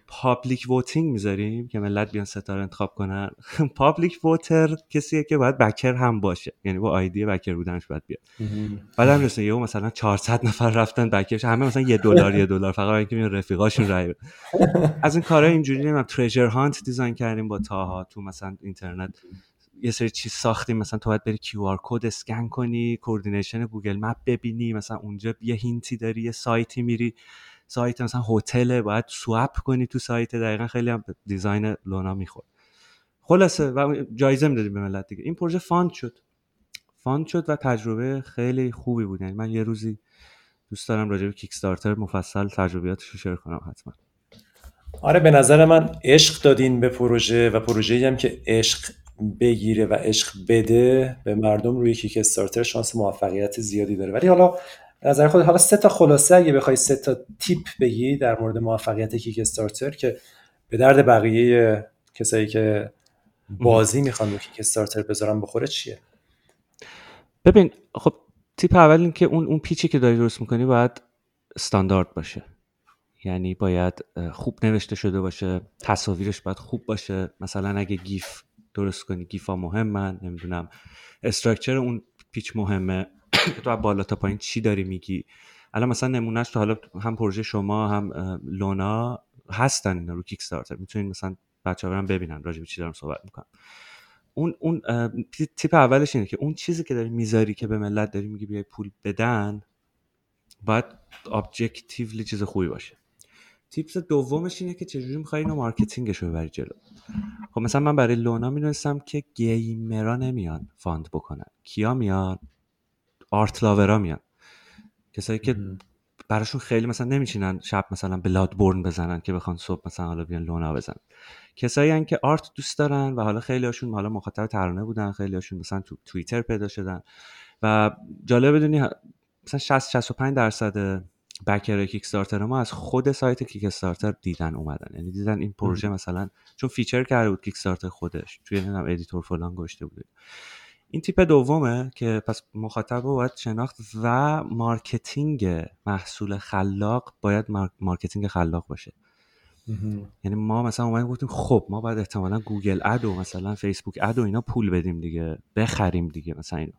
public voting می‌ذاریم که ملت بیان سه تا رو انتخاب کنن. public voter کسیه که باید backer هم باشه. یعنی با ID backer بودنش باید بیاد. بعد هم رسه یهو مثلا 400 نفر رفتن بکرش همه مثلا یه دلار یه دلار. فقط اینکه میان رفیقاشون رای از این کارا اینجوری نمی‌دونم. تریجر هانت دیزاین کردیم با تاها تو مثلا اینترنت. یه سری چیز ساختیم مثلا تو باید بری کیو آر کد اسکن کنی کوردینیشن گوگل مپ ببینی مثلا اونجا یه هینتی داری یه سایتی میری. سایت مثلا هتل باید سوپ کنی تو سایت دقیقا خیلی هم دیزاین لونا می‌خورد. خلاصه و جایزه می‌دادیم به ملت دیگه. این پروژه فاند شد. fund شد و تجربه خیلی خوبی بود. یعنی من یه روزی دوست دارم راجع به کیک مفصل تجربیاتش رو share کنم حتما. آره به نظر من عشق دادین به پروژه و پروژه هم که عشق بگیره و عشق بده به مردم روی Kickstarter شانس موفقیت زیادی داره. ولی حالا نظر خود حالا سه تا خلاصه اگه بخوای سه تا tip بگی در مورد موفقیت Kickstarter که به درد بقیه کسایی که بازی می‌خوان رو Kickstarter بذارن بخوره چیه؟ ببین خب tip اول این که اون اون page ی که داری درست می‌کنی باید استاندارد باشه. یعنی باید خوب نوشته شده باشه تصاویرش باید خوب باشه. مثلا اگه GIF درست کنی GIF ها مهمن نمی‌دونم. structure اون page مهمه. که تو بالا تا پایین چی داری میگی؟ الان مثلا نمونهش تو حالا هم پروژه شما هم لونا هستن اینا رو Kickstarter می‌تونین مثلا بچه‌ها برن ببینن. راجع به چی دارم صحبت می‌کنم. اون اون tip اولش اینه که اون چیزی که داری می‌ذاری که به ملت داری میگی بیای پول بدن باید objectively چیز خوبی باشه. tips دومش اینه که چجوری می‌خوای اینو marketing ش رو ببری جلو. خب مثلا من برای لونا می‌دونستم که gamer ا نمیان fund بکنن. کیا میان؟ art lover ا میان. کسایی که براشون خیلی مثلا نمی‌شینن شب مثلا Bloodborne بزنن که بخوان صبح مثلا حالا بیان لونا بزنن. کسایی هن که art دوست دارن و حالا خیلی هاشون حالا مخاطب ترانه بودن خیلی هاشون مثلا تو توییتر پیدا شدن و جالب بدونی مثلا 60 65 درصد backer Kickstarter ما از خود سایت Kickstarter دیدن اومدن. یعنی دیدن این پروژه مثلا چون feature کرده بود Kickstarter خودش. توی نمی‌دونم editor فلان گشته بود این tip دومه که پس مخاطب باید شناخت و marketing محصول خلاق باید marketing خلاق باشه. یعنی ما مثلا اومدیم گفتیم خب ما باید احتمالا Google ad و مثلا Facebook ad و اینا پول بدیم دیگه بخریم دیگه مثلا اینو.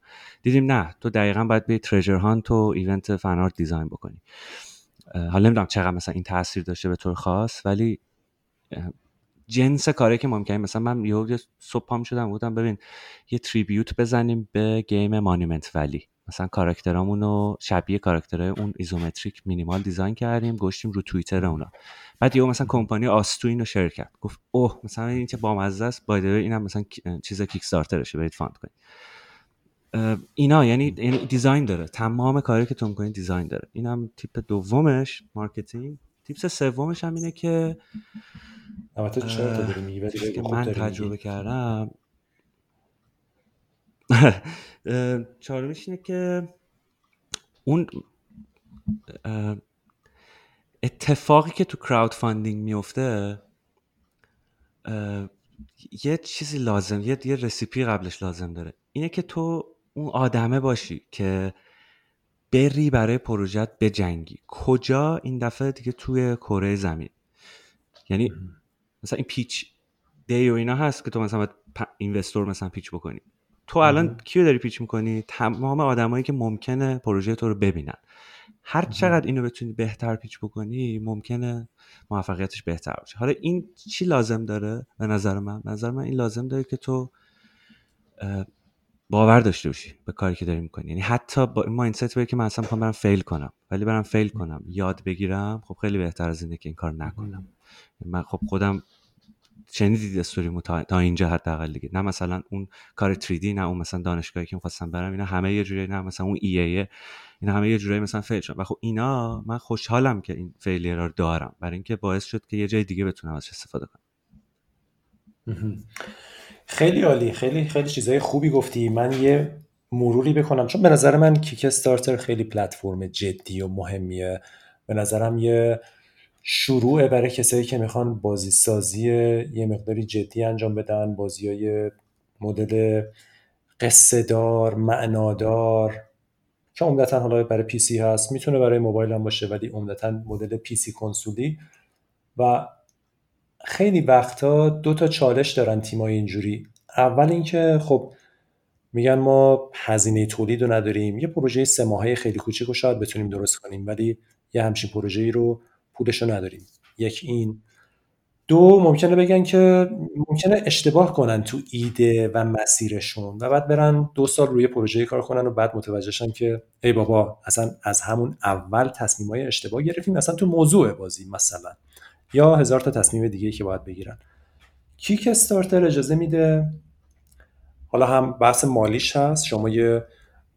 دیدیم نه تو دقیقا باید به treasure hunt و event fan art design بکنی. حالا نمی‌دونم چقدر مثلا این تاثیر داشته به طور خاص ولی جنس کاری که ممکنه. مثلا من یه صبح پام شدم بودم ببین یه tribute بزنیم به game Monument Valley. مثلا کاراکترامون رو شبیه کاراکترهای اون isometric minimal design کردیم گذاشتیم رو توییتر اونا. بعد یهو مثلا کمپانی Ustwo اینو share کرد. گفت اوه مثلا این چه بامزه است. باید اینم مثلا چیز Kickstarter شه برید fund کنید. اینا یعنی یعنی design داره. تمام کاری که تو design داره. اینم tip دومش marketing. tip سومش هم اینه که که من تجربه کردم. چهارمیش اینه که اون اتفاقی که تو crowdfunding میفته یه چیزی لازم یه یه recipe قبلش لازم داره. اینه که تو اون آدمه باشی که بری برای پروژت جنگی کجا؟ این دفعه دیگه توی کره زمین. یعنی مثلا این پیچ دی و اینا هست که تو مثلا اینوستور مثلا پیچ بکنی. تو الان کیو داری پیچ می‌کنی؟ تمام آدمایی که ممکنه پروژه تو رو ببینن. هر چقدر اینو بتونی بهتر پیچ بکنی ممکنه موفقیتش بهتر باشه. حالا این چی لازم داره؟ به نظر من نظر من این لازم داره که تو باور داشته باشی به کاری که داری می‌کنی. یعنی حتی با این mindset که من اصلا می‌خوام برم fail کنم. ولی برم fail کنم یاد بگیرم خب خیلی بهتر از اینه که این کار نکنم. من خب خودم شنیدید استوریمو تا, تا اینجا حداقل دیگه. نه مثلا اون کار 3D نه اون مثلا دانشگاهی که می‌خواستم برم اینا همه یه جوری نه مثلا اون EA یه اینا همه یه جوری مثلا fail شدن. و خب اینا من خوشحالم که این failure رو دارم. برای اینکه باعث شد که یه جای دیگه بتونم ازش استفاده کنم. خیلی عالی. خیلی خیلی چیزای خوبی گفتی. من یه مروری بکنم. چون به نظر من Kickstarter خیلی پلتفرم جدی و مهمیه. به نظرم یه شروع برای کسایی که می‌خوان بازی سازی یه مقداری جدی انجام بدن بازی های مدل قصه دار معنادار که عمدتا حالا برای PC هست می‌تونه برای موبایل هم باشه ولی عمدتا مدل PC کنسولی. و خیلی وقتا دو تا چالش دارن تیمای اینجوری. اول اینکه خب میگن ما هزینه تولید رو نداریم یه پروژه سه ماهه خیلی کوچیک رو شاید بتونیم درست کنیم ولی یه همچین پروژه رو پولش رو نداریم. یک این. دو ممکنه بگن که ممکنه اشتباه کنن تو ایده و مسیرشون و بعد برن دو سال روی پروژه کار کنن و بعد متوجهشن که ای بابا اصلا از همون اول تصمیم های اشتباه گرفتیم. اصلا تو موضوع بازی مثلا. یا هزار تا تصمیم دیگه که باید بگیرن. کیک استارتر اجازه میده؟ حالا هم بحث مالیش هست. شما یه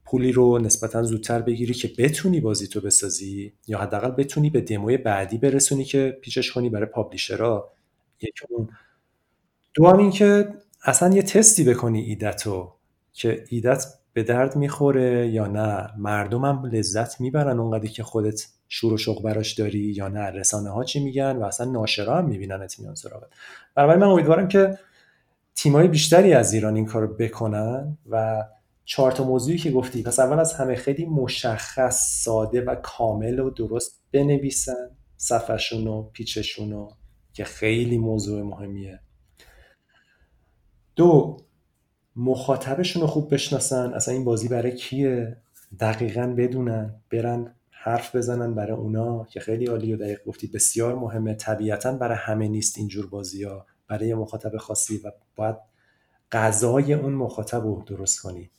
پولی رو نسبتا زودتر بگیری که بتونی بازی تو بسازی یا حداقل بتونی به دموی بعدی برسونی که پیچش کنی برای پابلیشرها. یک اون. دو هم این که اصلا یه تستی بکنی ایدتو که ایدت به درد می‌خوره یا نه. مردم هم لذت می‌برن اونقدری که خودت شور و شوق براش داری یا نه. رسانه ها چی میگن و اصلا ناشرا هم می‌بینن میان سراغت. برای من امیدوارم که تیمای بیشتری از ایران این کار بکنن و چهار تا موضوعی که گفتی. پس اول از همه خیلی مشخص ساده و کامل و درست بنویسن صفحشون و پیچشون که خیلی موضوع مهمیه. دو مخاطبشون رو خوب بشناسن. اصلا این بازی برای کیه؟ دقیقا بدونن برن حرف بزنن برای اونا که خیلی عالی و دقیق گفتید بسیار مهمه. طبیعتا برای همه نیست اینجور بازی ها برای مخاطب خاصی و باید غذای اون مخاطب رو درست کنی.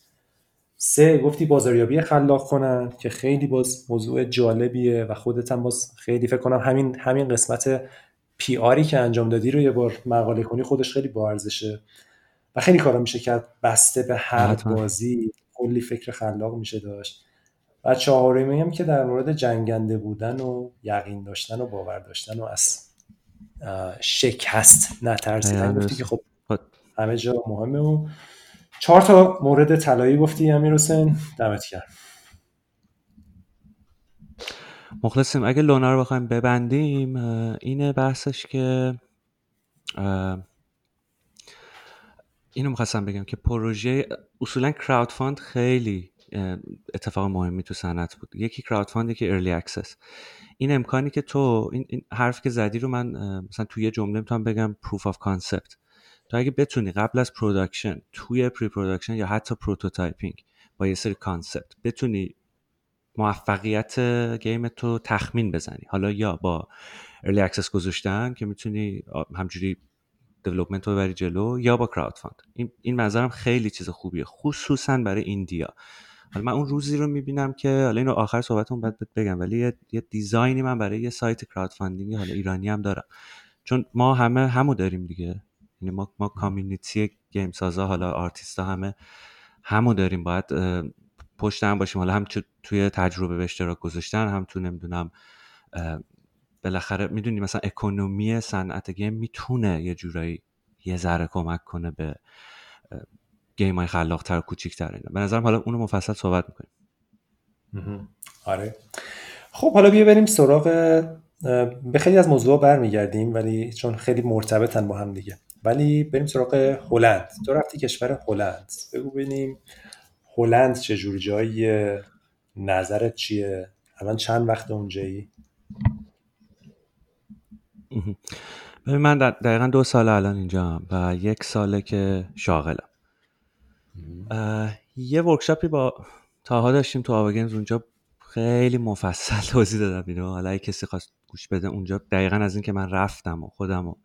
سه گفتی بازاریابی خلاق کنن که خیلی باز موضوع جالبیه و خودت هم باز خیلی فکر کنم همین همین قسمت پی آری که انجام دادی رو یه بار مقاله کنی خودش خیلی با ارزشه و خیلی کارا میشه کرد. بسته به هر بازی کلی فکر خلاق میشه داشت. و چهارمی هم که در مورد جنگنده بودن و یقین داشتن و باور داشتن و از شکست نترسیدن. گفتی که خب. همه جا مهمه و چهار تا مورد طلایی گفتی امیر حسین. دمت گرم. مخلصیم اگه لونا رو بخوایم ببندیم اینه بحثش که اینو می‌خواستم بگم که پروژه اصولا crowdfund خیلی اتفاق مهمی تو صنعت بود. یکی crowdfund یکی early access این امکانی که تو این, این حرف که زدی رو من مثلا توی یه جمله می‌تونم بگم proof of concept تو اگه بتونی قبل از production توی pre-production یا حتی prototyping با یه سری concept بتونی موفقیت game تو تخمین بزنی. حالا یا با early access گذاشتن که می‌تونی همجوری development رو ببری جلو یا با crowdfund این این نظرم خیلی چیز خوبیه خصوصا برای indie ا حالا من اون روزی رو می‌بینم که حالا اینو آخر صحبتمون بعد بگم ولی یه, یه design ی من برای یه سایت crowdfunding حالا ایرانی هم دارم. چون ما همه همو داریم دیگه. یعنی ما ما community game سازا حالا آرتیستا همه همو داریم باید پشت هم باشیم. حالا هم توی تجربه به اشتراک گذاشتن هم تو نمی‌دونم بالاخره می‌دونی مثلا economy صنعت game می‌تونه یه جورایی یه ذره کمک کنه به گیم های خلاقتر و کوچیکتر اینا. به نظرم حالا اونو مفصل صحبت می‌کنیم. آره. خب حالا بیا بریم سراغ به خیلی از موضوع برمیگردیم ولی چون خیلی مرتبطن با هم دیگه. ولی بریم سراغ هلند. تو رفتی کشور هلند. بگو ببینیم هلند چه جور جایی نظرت چیه؟ الان چند وقت اونجایی؟ ببین من دقیقا دو سال الان اینجا و یک ساله که شاغلم. یه workshop ی با تاها داشتیم تو آواگنز اونجا. خیلی مفصل توضیح دادم اینو. حالا کسی خواست گوش بده اونجا دقیقا از اینکه من رفتم و خودم رو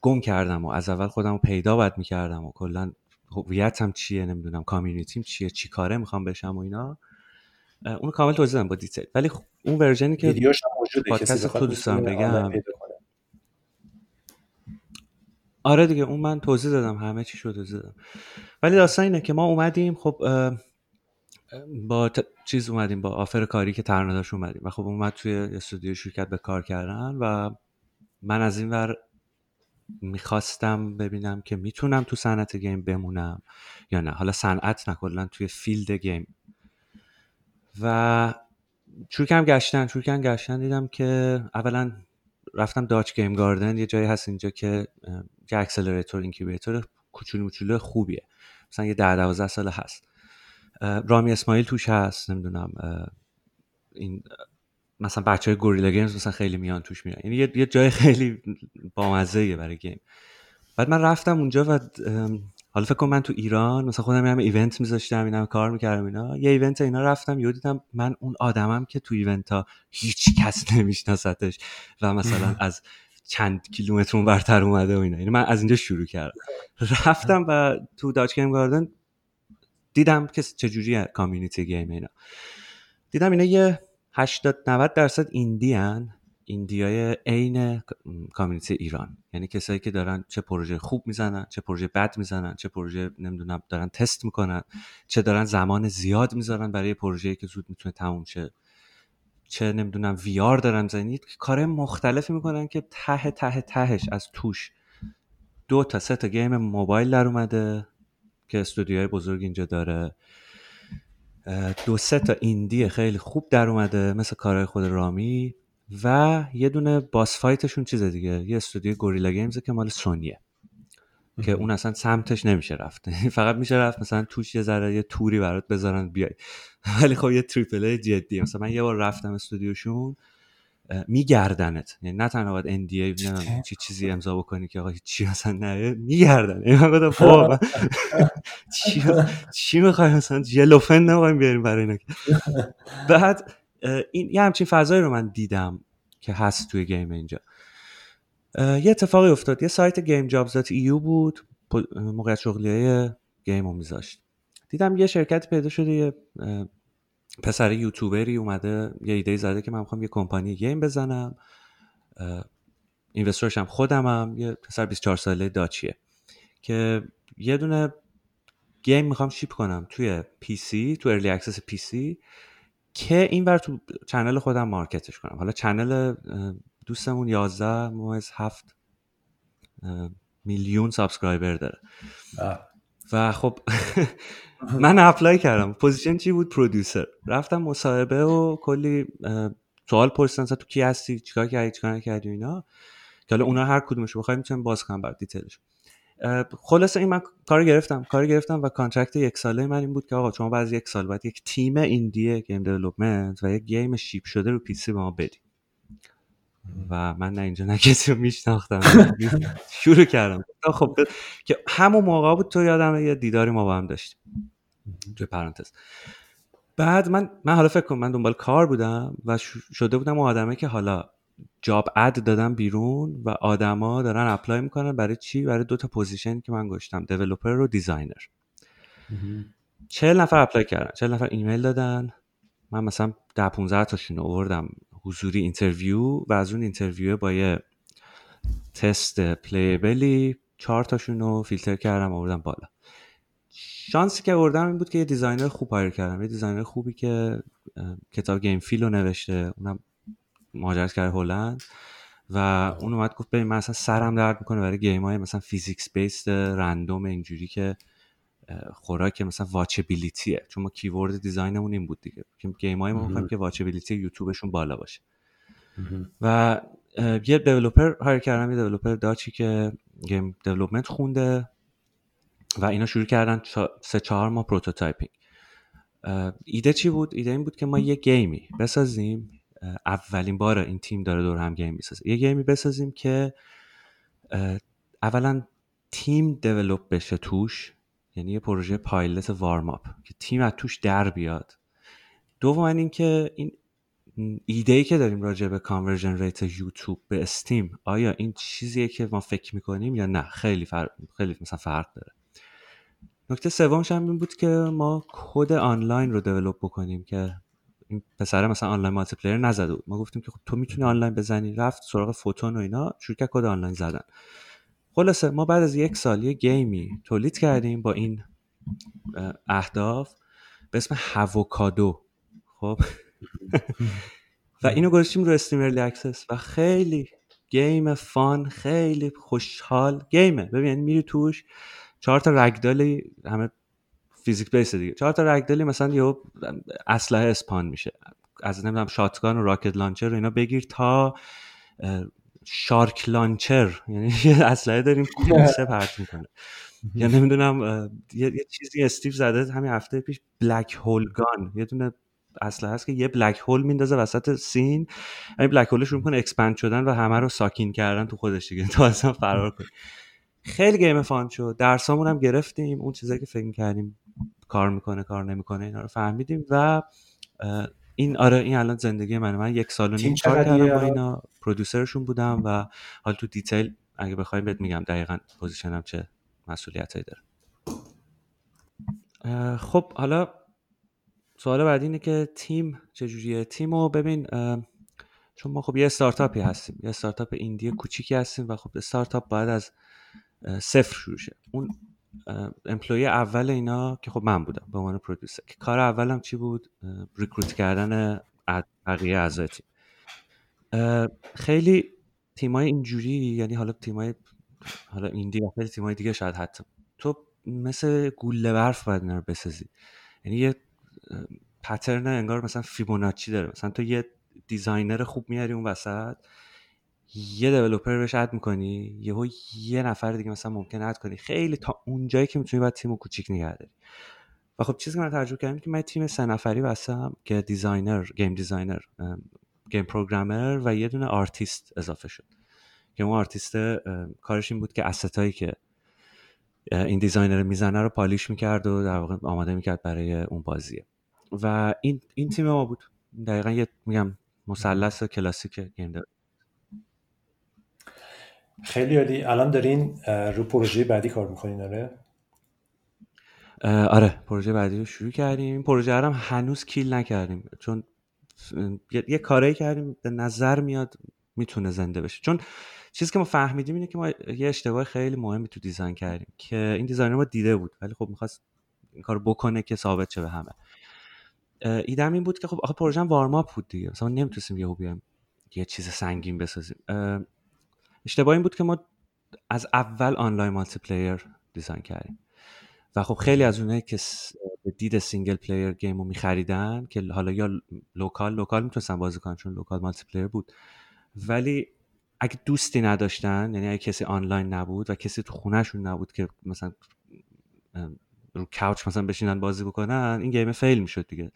گم کردم و از اول خودم رو پیدا باید می‌کردم و کلا هویتم چیه نمی‌دونم community م چیه چی کاره می‌خوام بشم و اینا اون کامل توضیح دادم با detail. ولی خب اون version ی که پادکست خود دوستان بگم. آره دیگه اون من توضیح دادم همه چی شده توضیح دادم. ولی داستان اینه که ما اومدیم خب با چیز اومدیم با offer کاری که ترنداش اومدیم و خب اومد توی استودیو شرکت به کار کردن و من از این ور می‌خواستم ببینم که می‌تونم تو صنعت game بمونم یا نه. حالا صنعت نکلا توی field game. و چون گشتن چون گشتن دیدم که اولا رفتم Dutch Game Garden یه جایی هست اینجا که یه accelerator incubator کوچولو موچولو خوبیه. مثلا یه ده دوازده ساله هست. رامی اسماعیل توش هست نمی‌دونم این مثلا بچه های Guerrilla Games مثلا خیلی میان توش میان یعنی یه جای خیلی بامزه برای game. بعد من رفتم اونجا و حالا فکر کنم من تو ایران مثلا خودم هم event میذاشتم اینا کار می‌کردم اینا. یه event اینا رفتم یه دیدم من اون آدمم که تو event ها هیچ کس نمیشناستش و مثلا از چند کیلومتر برتر اومده و اینا. یعنی من از اینجا شروع کردم. رفتم و تو Dutch Game Garden دیدم که چجوری community game اینا. دیدم اینا یه 80 90 درصد indie هن indie های عین community ایران. یعنی کسایی که دارن چه پروژه خوب می‌زنن چه پروژه بد می‌زنن چه پروژه نمی‌دونم دارن تست می‌کنن چه دارن زمان زیاد می‌ذارن برای پروژه‌ای که زود می‌تونه تموم شه. چه نمی‌دونم VR دارن می‌زنن. کار مختلفی می‌کنن که ته ته تهش از توش دو تا سه تا game موبایل در اومده. که استودیوهای بزرگ اینجا داره. دو سه تا indie خیلی خوب در اومده مثل کارهای خود رامی و یه دونه boss fight شون چیز دیگه یه استودیو Guerrilla Games که مال سونیه که اون اصلا سمتش نمیشه رفت. فقط میشه رفت مثلا توش یه ذره یه tour ی برات بذارن بیای. ولی خب یه triple A جدی مثلا من یه بار رفتم استودیوشون میگردنت. یعنی نه تنها باید NDA چیزی امضا بکنی که آقا چی اصلا نه میگردن. یعنی من گفتم خب چی چی می‌خوای؟ مثلا تلفن نمی‌خوایم بیاریم برای اینا. بعد این یه همچین فضایی رو من دیدم که هست توی game اینجا. یه اتفاقی افتاد. یه سایت Game Jobs EU بود. موقعیت شغلی های game رو میذاشت. دیدم یه شرکت پیدا شده یه پسر یوتیوبری اومده یه ایده زده که من می‌خوام یه کمپانی game بزنم. investor ش هم خودمم یه پسر 24 ساله Dutch یه. که یه دونه game می‌خوام ship کنم توی PC تو early access PC که این بر تو channel خودم market ش کنم. حالا channel دوستمون 11 موز 7 میلیون subscriber داره. و خب من apply کردم. position چی بود؟ producer رفتم مصاحبه و کلی سوال پرسیدن تو کی هستی؟ چیکار کردی؟ چیکار کردی اینا. که حالا اونا هر کدومش بخوای می‌تونم باز کنم بر detail ش خلاصه این من کار گرفتم. کار گرفتم و contract یک ساله من این بود که آقا شما بعد یک سال بعد یک تیم indie game development و یک game ship شده رو PC به ما بدی و من نه اینجا نه کسی رو میشناختم. شروع کردم. خب که همون موقع بود تو یادم یه دیداری ما با هم داشتیم. توی پرانتز. بعد من من حالا فکر کنم من دنبال کار بودم و شده بودم آدمه که حالا job ad دادم بیرون و آدما دارن apply می‌کنن برای چی؟ برای دو تا position که من گشتم developer و designer. چهل نفر apply کردن چهل نفر ایمیل دادن. من مثلا ده 15 تاشون آوردم حضوری interview و از اون interview با یه تست playable ی چهار تاشون رو فیلتر کردم آوردم بالا. شانسی که آوردم این بود که یه designer خوب hire کردم. یه designer خوبی که کتاب Game Feel رو نوشته. اونم مهاجرت کرده هلند. و اون اومد گفت ببین من اصلا سرم درد می‌کنه برای game های مثلا physics based random اینجوری که خوراک مثلا watchability ه چون ما keyword design مون این بود دیگه. که game های ما که watchability یوتیوبشون بالا باشه. و یه developer hire کردم یه developer Dutch ی که game development خونده و اینا شروع کردن سه چهار ماه prototyping ایده چی بود؟ ایده این بود که ما یه game ی بسازیم. اولین بار این تیم داره دور هم game می‌سازه. یه game ی بسازیم که اولا تیم develop بشه توش. یعنی یه پروژه pilot warm up که تیم از توش در بیاد. دوم اینکه این ایده ای که داریم راجع به conversion rate یوتیوب به Steam آیا این چیزیه که ما فکر می‌کنیم یا نه؟ خیلی فرق خیلی مثلا فرق داره. نکته سومش هم این بود که ما کد آنلاین رو develop بکنیم که این پسره مثلا آنلاین multiplayer نزده بود. ما گفتیم که خب تو می‌تونی آنلاین بزنی رفت سراغ Photon و اینا کرد کد آنلاین زدن. خلاصه ما بعد از یک سال یه game ی تولید کردیم با این اهداف به اسم Havocado. خب؟ و اینو گذاشتیم رو Steam early access و خیلی game fun خیلی خوشحال game ه. ببین یعنی میری توش چهار تا ragdoll ی همه physics based دیگه. چهار تا ragdoll ی مثلا یه اسلحه spawn میشه. از نمی‌دونم shotgun و rocket launcher رو اینا بگیر تا shark launcher یعنی یه اسلحه داریم کوسه پرت می‌کنه. یا نمی‌دونم یه،, یه چیزی استیو زده همین هفته پیش black hole gun. یه دونه اسلحه هست که یه black hole میندازه وسط scene. این black hole ش رو می‌کنه expand شدن و همه رو suck in کردن تو خودش دیگه. تا اصلا فرار کنی. خیلی game fun شد. درسامون هم گرفتیم. اون چیزایی که فکر کردیم کار می‌کنه کار نمی‌کنه اینا رو فهمیدیم و این آره این الان زندگی منه من یک سال و نیم کار کردم با اینا producer شون بودم و حالا تو detail اگه بخوایم بهت میگم دقیقا position م چه مسئولیت داره. خب حالا سوال بعدی اینه که تیم چجوریه؟ تیم رو ببین چون ما خب یه استارتاپی هستیم یه استارتاپ indie کوچیکی هستیم و خب استارتاپ باید از صفر شروع شه. اون employee اول اینا که خب من بودم به عنوان producer که کار اولم چی بود؟ recruit کردن بقیه اعضای تیم. خیلی تیمای اینجوری یعنی حالا تیمای حالا indie و خیلی تیمای دیگه شاید حتی. تو مثل گوله برف باید اینا رو بسازی. یعنی یه pattern انگار مثلا فیبوناچی داره. مثلا تو یه designer خوب میاری اون وسط یه developer بهش add می‌کنی یهو یه نفر دیگه مثلا ممکن add کنی. خیلی تا اونجایی که می‌تونی باید تیمو کوچیک نگه داری. و خب چیزی که من تجربه کردم که من تیم سه نفری بستم که designer game designer game programmer و یه دونه آرتیست اضافه شد. که اون آرتیست کارش این بود که asset هایی که این designer می‌زنه رو polish می‌کرد و در واقع آماده می‌کرد برای اون بازیه. و این این تیم ما بود. دقیقا یه میگم مثلث کلاسیک game خیلی عالی. الان دارین رو پروژه بعدی کار می‌کنین آره؟ آره پروژه بعدی رو شروع کردیم. این پروژه هم هنوز kill نکردیم چون یه, کاری کردیم به نظر میاد می‌تونه زنده بشه. چون چیزی که ما فهمیدیم اینه که ما یه اشتباه خیلی مهمی تو design کردیم که این designer ما دیده بود ولی خب می‌خواست این کار بکنه که ثابت شه به همه. ایده‌م این بود که خب آخه پروژه warm up بود دیگه. مثلا نمی‌تونستیم یهو بیایم یه چیز سنگین بسازیم. اشتباه این بود که ما از اول آنلاین multiplayer design کردیم. و خب خیلی از اونایی که به دید single player game رو میخریدن که حالا یا local local می‌تونستن بازی کنن چون local multiplayer بود. ولی اگه دوستی نداشتن یعنی اگه کسی آنلاین نبود و کسی تو خونهشون نبود که مثلا رو couch مثلا بشینن بازی بکنن این game fail می‌شد دیگه.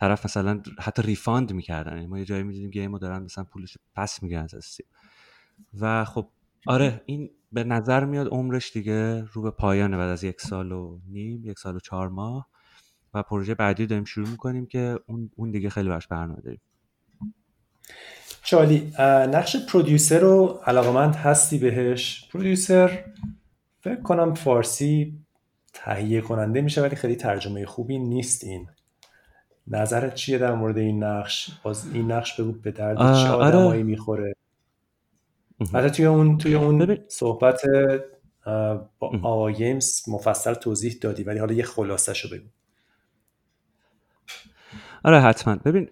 طرف مثلا حتی refund می‌کردن. یعنی ما یه جایی می‌دیدیم game رو دارن مثلا پولش پس میگن از و خب آره این به نظر میاد عمرش دیگه رو به پایانه بعد از یک سال و نیم یک سال و چهار ماه و پروژه بعدی داریم شروع می‌کنیم که اون, دیگه خیلی برش برنامه داریم. چالی نقش producer رو علاقمند هستی بهش؟ producer فکر کنم فارسی تهیه کننده میشه ولی خیلی ترجمه خوبی نیست این. نظرت چیه در مورد این نقش؟ باز این نقش بگو به درد چه آدمایی آره. می‌خوره؟ حتی توی اون توی اون صحبت با گیمز مفصل توضیح دادی ولی حالا یه خلاصه شو بگو. آره حتما. ببین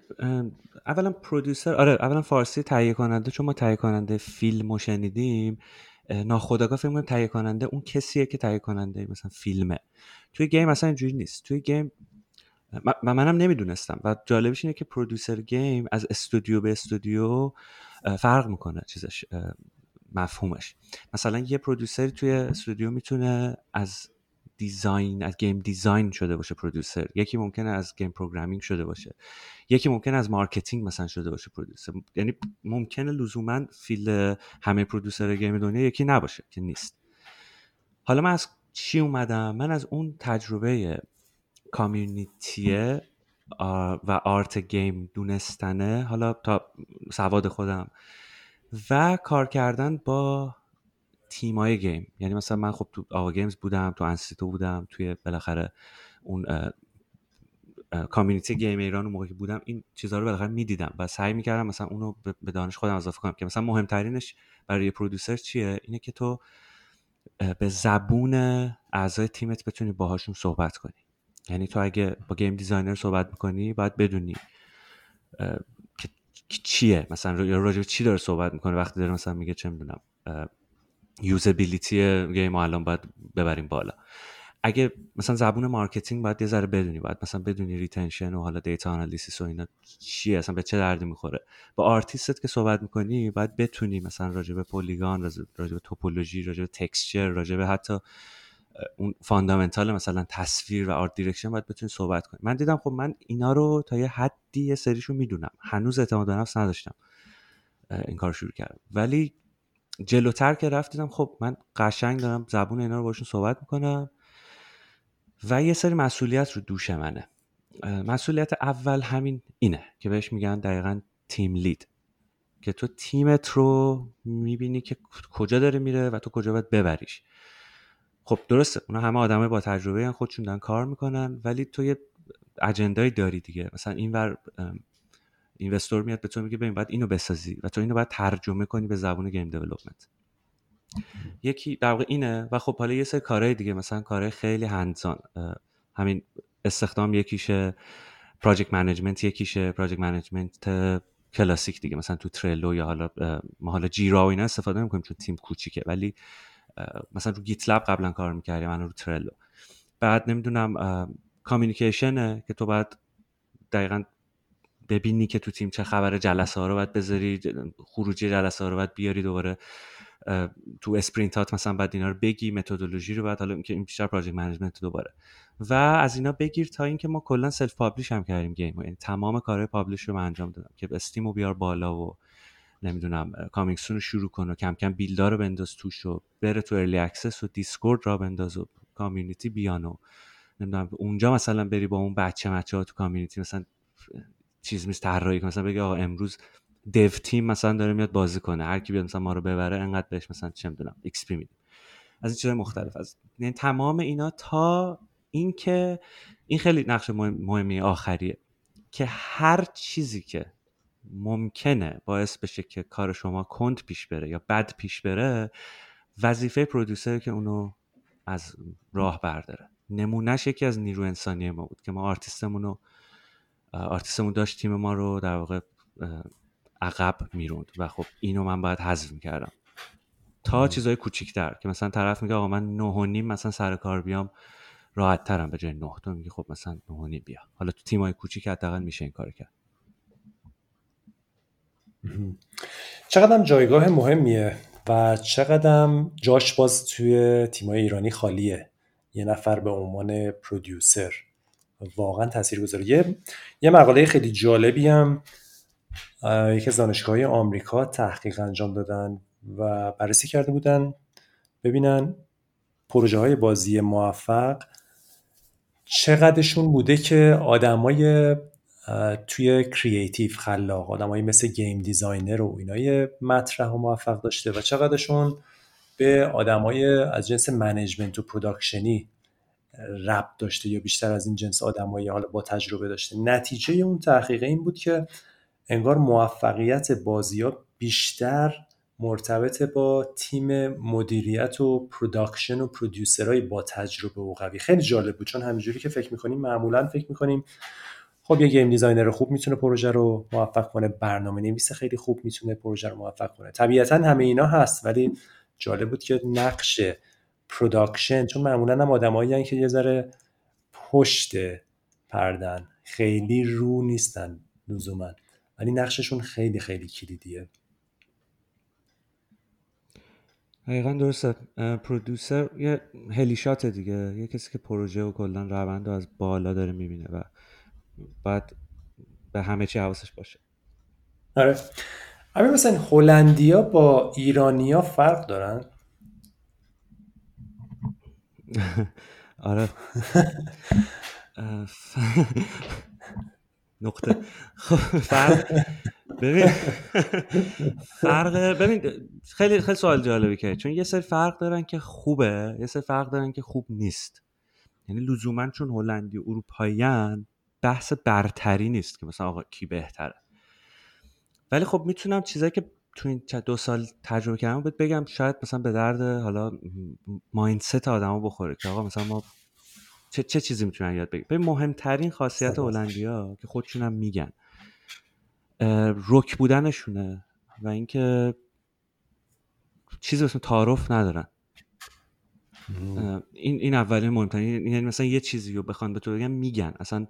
اولا پرودوسر آره اولا فارسی تهیه کننده چون ما تهیه کننده فیلم رو شنیدیم ناخودآگاه فکر تهیه کننده اون کسیه که تهیه کننده مثلا فیلمه. توی گیم اصلا اینجوری نیست. توی گیم و منم نمی‌دونستم. و جالبش اینه که producer گیم از استودیو به استودیو فرق می‌کنه چیزش مفهومش. مثلا یه producer ی توی استودیو می‌تونه از design از game design شده باشه producer یکی ممکنه از game programming شده باشه. یکی ممکنه از marketing مثلا شده باشه producer یعنی ممکنه لزوما فیل همه producer گیم دنیا یکی نباشه که نیست. حالا من از چی اومدم؟ من از اون تجربه community یه و art گیم دونستنه. حالا تا سواد خودم. و کار کردن با تیمای گیم. یعنی مثلا من خب تو آوا گیمز بودم تو انستیتو بودم توی بالاخره اون community گیم ایران اون موقعی بودم این چیزها رو بالاخره می‌دیدم و سعی می‌کردم مثلا اونو به دانش خودم اضافه کنم که مثلا مهمترینش برای یه producer چیه؟ اینه که تو به زبون اعضای تیمت بتونی باهاشون صحبت کنی. یعنی تو اگه با game designer صحبت می‌کنی باید بدونی که چیه. مثلا راجع چی داره صحبت می‌کنه وقتی داره مثلا میگه چه می‌دونم usability گیم الان باید ببریم بالا. اگه مثلا زبون marketing باید یه ذره بدونی باید مثلا بدونی retention و حالا data analysis و اینا چیه اصلا به چه دردی می‌خوره. با آرتیستت که صحبت می‌کنی باید بتونی مثلا راجع به polygon راجع به topology راجع به texture راجع به حتی اون fundamental مثلا تصویر و art direction باید بتونی صحبت کنی. من دیدم خب من اینا رو تا یه حدی یه سریشو می‌دونم. هنوز اعتماد به نفس نداشتم این کار شروع کردم. ولی جلوتر که رفت دیدم خب من قشنگ دارم زبون اینا رو باشون صحبت می‌کنم و یه سری مسئولیت رو دوش منه. مسئولیت اول همین اینه که بهش میگن دقیقا تیم لید. که تو تیمت رو می‌بینی که کجا داره میره و تو کجا باید ببریش. خب درسته اونا همه آدمای با تجربه هن خودشون دارن کار می‌کنن ولی تو یه اجندایی داری دیگه. مثلا اینور investor میاد به تو میگه ببین باید اینو بسازی و تو اینو باید ترجمه کنی به زبون game development. یکی در واقع اینه و خب حالا یه سری کارهای دیگه مثلا کارهای خیلی hands-on همین استخدام یکیشه project management یکیشه project management کلاسیک دیگه. مثلا تو Trello یا حالا ما حالا Jira و اینا استفاده نمی‌کنیم چون تیم کوچیکه ولی مثلا رو GitLab قبلا کار می‌کردیم من رو Trello بعد نمی‌دونم communication ه که تو باید دقیقا ببینی که تو تیم چه خبر جلسه ها رو باید بذاری خروجی جلسه ها رو باید بیاری دوباره تو sprint ات مثلا بعد اینا رو بگی متدولوژی رو بعد حالا که این بیشتر project management دوباره. و از اینا بگیر تا اینکه ما کلا self publish هم کردیم گیم یعنی تمام کارهای publish رو من انجام دادم که Steam رو بیار بالا و نمی‌دونم coming soon رو شروع کن و کم کم build ها رو بنداز توش و بره تو early access و Discord را بنداز و community بیان و نمی‌دونم اونجا مثلا بری با اون بچه مچه ها تو community مثلا چیز میز طراحی مثلا بگی آقا امروز dev team مثلا داره میاد بازی کنه هر کی بیاد مثلا ما رو ببره انقدر بهش مثلا چه می‌دونم XP میدیم. از این چیزای مختلف. از یعنی تمام اینا تا اینکه این خیلی نقش مهمی آخریه. که هر چیزی که ممکنه باعث بشه که کار شما کند پیش بره یا بد پیش بره وظیفه پرودوسر که اونو از راه برداره. نمونهش یکی از نیرو انسانی ما بود که ما آرتیستمون رو آرتیستمون داشت تیم ما رو در واقع عقب می‌روند و خب اینو من باید حذف می‌کردم. تا چیزای کوچیکتر که مثلا طرف میگه آقا من نه و نیم مثلا سر کار بیام راحت ترم به جای نه تو میگه خب مثلا نه و نیم بیا. حالا تو تیمای کوچیک حداقل میشه این کار کرد. چقدر جایگاه مهمیه و چقدر جاش باز توی تیمای ایرانی خالیه. یه نفر به عنوان پرودیوسر واقعا تاثیر گذاره یه یه مقاله خیلی جالبی هم یکی از دانشگاه آمریکا تحقیق انجام دادن و بررسی کرده بودن. ببینن پروژه های بازی موفق چقدرشون بوده که آدمای توی creative خلاق آدمایی مثل game designer و اینای مطرح و موفق داشته و چقدرشون به آدمای از جنس management و production ی ربط داشته یا بیشتر از این جنس آدمایی حالا با تجربه داشته. نتیجه اون تحقیق این بود که انگار موفقیت بازی ها بیشتر مرتبط با تیم مدیریت و production و producer های با تجربه و قوی. خیلی جالب بود چون همینجوری که فکر می‌کنیم معمولا فکر می‌کنیم خب یه game designer خوب می‌تونه پروژه رو موفق کنه برنامه نویس خیلی خوب می‌تونه پروژه رو موفق کنه. طبیعتا همه اینا هست ولی جالب بود که نقش production چون معمولا هم آدمایی که یه ذره پشت پرده‌ن خیلی رو نیستن لزوما ولی نقششون خیلی خیلی کلیدیه. دقیقا درسته. producer یه heli shot ه دیگه. یه کسی که پروژه و کلا روند رو از بالا داره می‌بینه و باید به همه چی حواسش باشه. آره. همین مثلا هلندیا با ایرانیا فرق دارن؟ آره. نقطه. خب فرق. ببین فرق ببین خیلی خیلی سوال جالبی که چون یه سری فرق دارن که خوبه یه سری فرق دارن که خوب نیست. یعنی لزوما چون هلندی اروپاییان بحث برتری نیست که مثلا آقا کی بهتره. ولی خب می‌تونم چیزایی که تو این دو سال تجربه کردم بهت بگم شاید مثلا به درد حالا مایندست آدما بخوره که آقا مثلا ما چه, چه چیزی می‌تونن یاد بگیرن به مهمترین خاصیت هلندیا که خودشون هم میگن رک بودنشونه و اینکه چیزی مثل تعارف ندارن. این این اولین مهمترین یعنی مثلا یه چیزی رو بخوان به تو بگن میگن. اصلا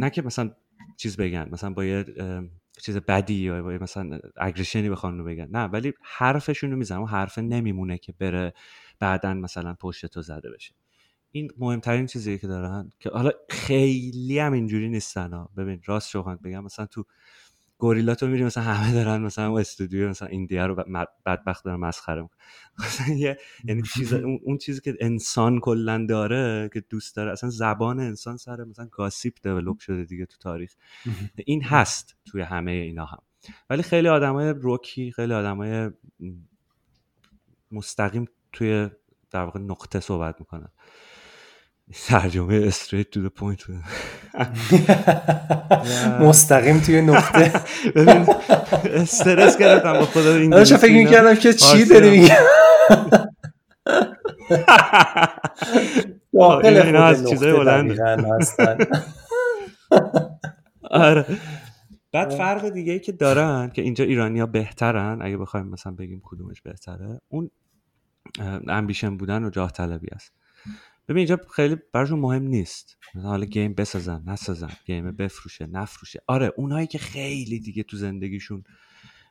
نه که مثلا چیز بگن مثلا با یه چیز بدی یا با مثلا اگریشنی بخوان رو بگن. نه ولی حرفشون رو می‌زنن و حرف نمیمونه که بره بعدا مثلا پشت تو زده بشه. این مهمترین چیزیه که دارن که حالا خیلی هم اینجوری نیستن ها. ببین راست شوخند بگم مثلا تو گوریلا تو میری مثلا همه دارن مثلا استودیو مثلا indie ها رو بدبخت دارن مسخره مثلا یعنی چیز اون چیزی که انسان کلا داره که دوست داره اصلا زبان انسان سر مثلا gossip develop شده دیگه تو تاریخ. این هست توی همه اینا هم. ولی خیلی آدمای رکی خیلی آدمای مستقیم توی در واقع نقطه صحبت می‌کنن. ترجمه straight to point مستقیم توی نقطه. ببین استرس گرفتم با خدا انگلیسی فکر می‌کردم که چی داری داخل اینا از چیزای بلند. آره. بعد فرق دیگه ای که دارن که اینجا ایرانیا بهترن اگه بخوایم مثلا بگیم کدومش بهتره اون امبیشن بودن و جاه طلبی است. ببین اینجا خیلی براشون مهم نیست. حالا گیم بسازن نسازن گیم بفروشه نفروشه. آره اونایی که خیلی دیگه تو زندگیشون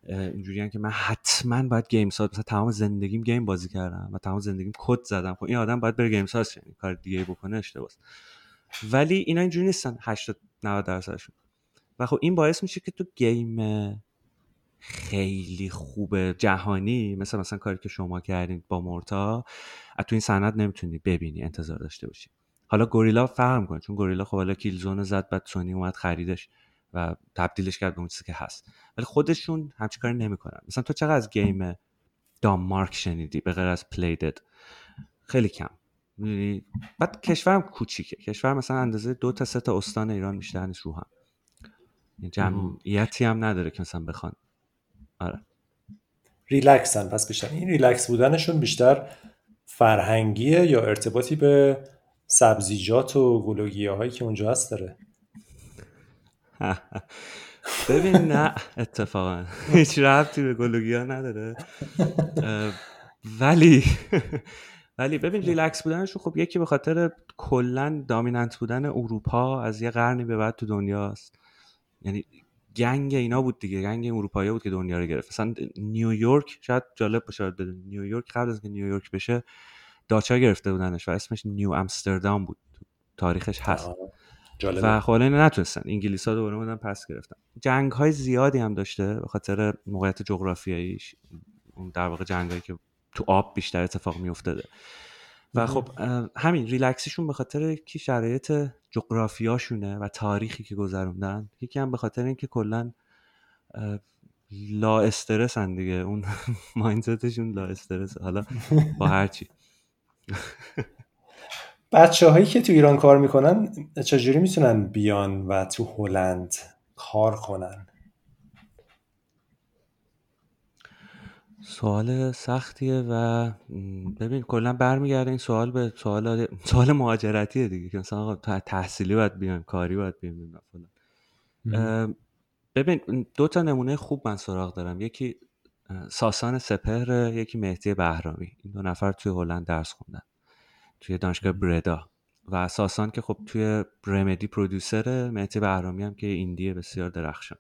اینجوریان که من حتما باید گیم ساز مثلا تمام زندگیم گیم بازی کردم و تمام زندگیم کد زدم. خب این آدم باید بره گیم ساز شه کار دیگه بکنه اشتباهه ولی اینا اینجوری نیستن 80 90 درصدشون. و خب این باعث میشه که تو گیم خیلی خوب جهانی مثل مثلا کاری که شما کردین با مورتا تو این سند نمی‌تونی ببینی انتظار داشته باشی. حالا گوریلا فهم کنه چون گوریلا خب حالا کیلزون زد بعد سونی اومد خریدش و تبدیلش کرد به اون چیزی که هست. ولی خودشون همچی کاری نمی‌کنن. مثلا تو چقدر از گیم دانمارک شنیدی به غیر از پلیدد خیلی کم. بعد کشورم کوچیکه. کشور مثلا اندازه دو تا سه تا استان ایران بیشتر نیست رو هم. جمعیتی هم نداره که مثلا بخوان. آره. ریلکسن. پس بیشتر این ریلکس بودنشون بیشتر فرهنگیه یا ارتباطی به سبزیجات و گل و گیاه هایی که اونجا هست داره؟ ببین نه اتفاقا. هیچ ربطی به گل و گیاه ها نداره ولی ولی ببین ریلکس بودنشون خب یکی به خاطر کلا dominant بودن اروپا از یه قرنی به بعد تو دنیاست یعنی گنگ اینا بود دیگه گنگ اروپایی بود که دنیا رو گرفت. مثلا نیویورک شاید جالب باشه نیویورک قبل از که نیویورک بشه داچا گرفته بودنش و اسمش نیو امستردام بود. تاریخش هست. و خب نتونستن. انگلیس ها دوباره بودن پس گرفتن. جنگ های زیادی هم داشته به خاطر موقعیت جغرافیاییش در واقع جنگ هایی که تو آب بیشتر اتفاق می افتاده و خب همین ریلکسیشون به خاطر کی شرایط جغرافیاشونه و تاریخی که گذروندن یکی هم به خاطر اینکه کلا لا استرس هن دیگه. اون مایندستشون لا استرس. حالا با هرچی بچه هایی که تو ایران کار می‌کنن چجوری می‌تونن بیان و تو هلند کار کنن؟ سوال سختیه و ببین کلا برمیگرده این سوال به سوال سوال مهاجرتیه دیگه که مثلا تحصیلی باید بیایم کاری باید بیایم ببین دو تا نمونه خوب من سراغ دارم. یکی ساسان سپهر یکی مهدی بهرامی. این دو نفر توی هلند درس خوندن توی دانشگاه بردا. و ساسان که خب توی رمدی پرودوسر مهدی بهرامی هم که ایندیه بسیار درخشان.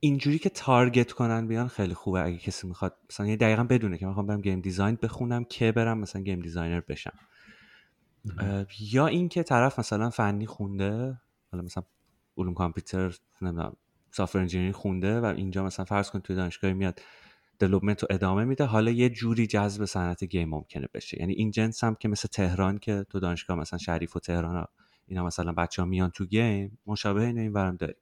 اینجوری که target کنن بیان خیلی خوبه اگه کسی می‌خواد. مثلا یه دقیقا بدونه که می‌خوام برم game design بخونم که برم مثلا game designer بشم. یا اینکه طرف مثلا فنی خونده حالا مثلا علوم کامپیوتر نمی‌دونم software engineering خونده و اینجا مثلا فرض کن توی دانشگاه میاد development رو ادامه میده حالا یه جوری جذب صنعت game ممکنه بشه. یعنی این جنس هم که مثل تهران که تو دانشگاه مثلا شریف و تهران ها اینا مثلا بچه ها میان تو game مشابه این این برم داری.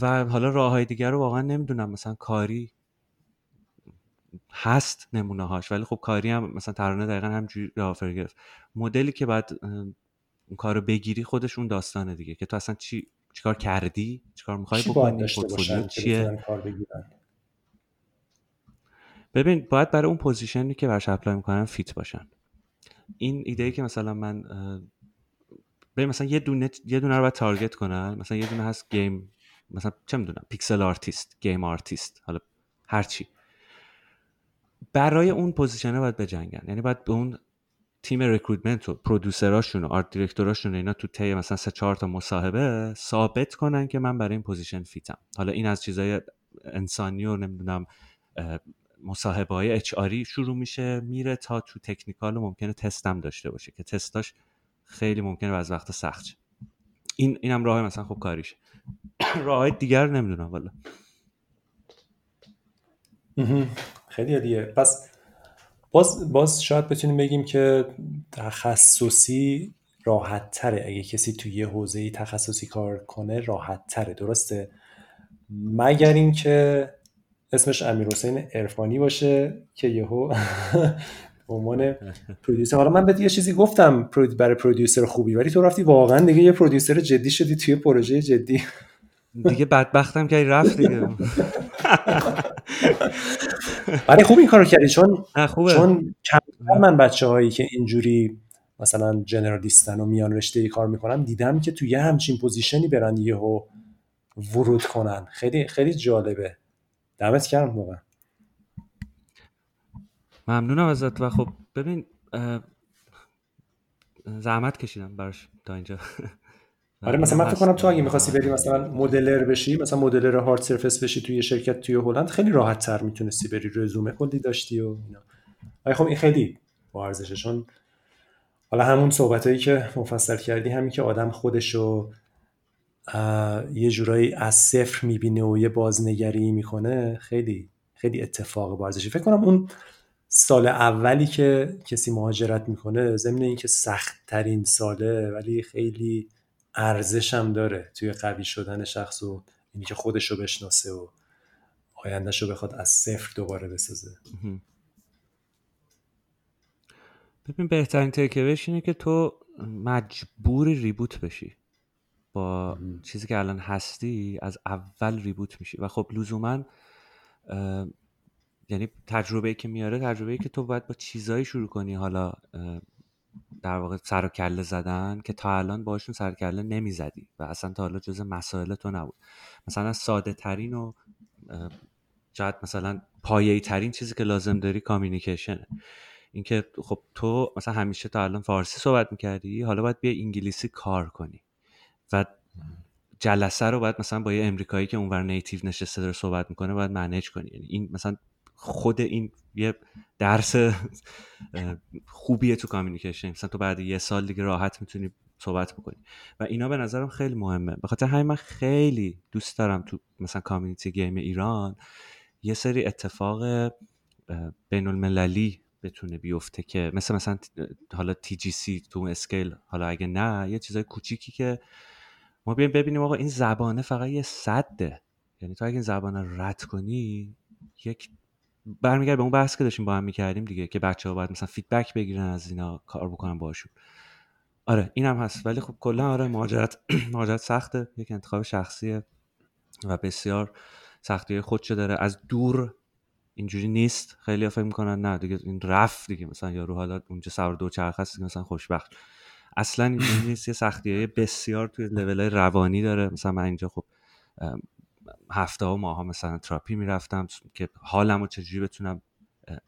و حالا راه های دیگر رو واقعا نمی‌دونم. مثلا کاری هست نمونه هاش ولی خب کاری هم مثلا ترانه دقیقا همینجوری offer گرفت. مدلی که بعد اون کار رو بگیری خودش اون داستانه دیگه که تو اصلا چی چیکار کردی؟ چیکار می‌خوای بکنی؟ پورتفولیو چیه؟ ببین باید برای اون position ی که برش apply می‌کنن fit باشن. این ایده ای که مثلا من ببین مثلا یه دونه یه دونه رو باید target کنن. مثلا یه دونه هست game مثلا چه می‌دونم pixel artist game artist حالا هر چی. برای اون position ه باید بجنگن. یعنی باید به اون تیم recruitment و producer اشون و art director اشون اینا تو طی مثلا سه چهار تا مصاحبه ثابت کنن که من برای این position fit م. حالا این از چیزای انسانی و نمی‌دونم مصاحبه های اچ شروع میشه میره تا تو تکنیکال و ممکنه تستم داشته باشه که تستاش خیلی ممکنه از وقت سخت شه. این اینم راه مثلا خوب کاریشه راه دیگر نمی‌دونم والا. خیلی دیگه پس باز باز شاید بتونیم بگیم که تخصصی راحت تره اگه کسی توی یه حوزه تخصصی کار کنه راحت تره درسته؟ مگر اینکه اسمش امیر حسین ارفانی باشه که یهو به عنوان پرودیوسر. حالا من بهت یه چیزی گفتم برای پرودیوسر خوبی ولی تو رفتی واقعا دیگه یه پرودیوسر جدی شدی توی پروژه جدی. دیگه بدبختم که رفت دیگه. ولی خوب این کارو کردی چون خوبه. چون من بچه هایی که اینجوری مثلا جنرالیستن و میان رشته کار می‌کنن دیدم که توی یه همچین پوزیشنی برن یهو ورود کنن. خیلی خیلی جالبه. دمت کردم واقعا. ممنونم ازت. و خب ببین زحمت کشیدم براش تا اینجا. آره مثلا من فکر کنم تو اگه می‌خواستی بری مثلا مدلر بشی مثلا مدلر هارد سرفس بشی توی شرکت توی هلند خیلی راحت تر می‌تونستی بری رزومه کلی داشتی و اینا. خب این خیلی با ارزشه حالا همون صحبت هایی که مفصل کردی همین که آدم خودشو یه جورایی از صفر می‌بینه و یه بازنگری می‌کنه خیلی خیلی اتفاق بارزشی فکر کنم اون سال اولی که کسی مهاجرت می‌کنه ضمن اینکه سخت ترین ساله ولی خیلی ارزش هم داره توی قوی شدن شخص و اینی که خودش رو بشناسه و آیندهش رو بخواد از صفر دوباره بسازه. ببین بهترین تکوش اینه که تو مجبوری ریبوت بشی. با چیزی که الان هستی از اول ریبوت میشی. و خب لزوما یعنی تجربه که میاره تجربه که تو باید با چیزایی شروع کنی. حالا در واقع سر و کله زدن که تا الان باشون سر کله نمی‌زدی و اصلا تا حالا جز مسائل تو نبود. مثلا ساده ترین و شاید مثلا پایه‌ای ترین چیزی که لازم داری کامیونیکیشنه اینکه خب تو مثلا همیشه تا الان فارسی صحبت می‌کردی حالا باید بیای انگلیسی کار کنی و جلسه رو باید مثلا با یه امریکایی که اونور native نشسته داره صحبت می‌کنه باید manage کنی. یعنی این مثلا خود این یه درس خوبیه تو communication. مثلا تو بعد یه سال دیگه راحت می‌تونی صحبت بکنی. و اینا به نظرم خیلی مهمه. به خاطر همین من خیلی دوست دارم تو مثلا community game ایران یه سری اتفاق بین المللی بتونه بیفته که مثل مثلا حالا TGC تو scale حالا اگه نه یه چیزای کوچیکی که ما بیایم ببینیم آقا این زبانه فقط یه سده. یعنی تو اگه این زبانه رد کنی یک برمیگرد به اون بحث که داشتیم با هم می‌کردیم دیگه که بچه ها باید مثلا feedback بگیرن از اینا کار بکنن باشون آره اینم هست. ولی خب کلا آره مهاجرت مهاجرت سخته. یک انتخاب شخصیه و بسیار سختی. خودشو داره. از دور اینجوری نیست. خیلی فکر می‌کنن نه دیگه این رفت دیگه. مثلا یارو حالا اونجا سوار دو چرخ هست مثلا خوشبخت. اصلا این نیست. یه سختی بسیار توی لول روانی داره. مثلا من اینجا خب هفته ها ماها مثلا تراپی می‌رفتم که حالم رو چجوری بتونم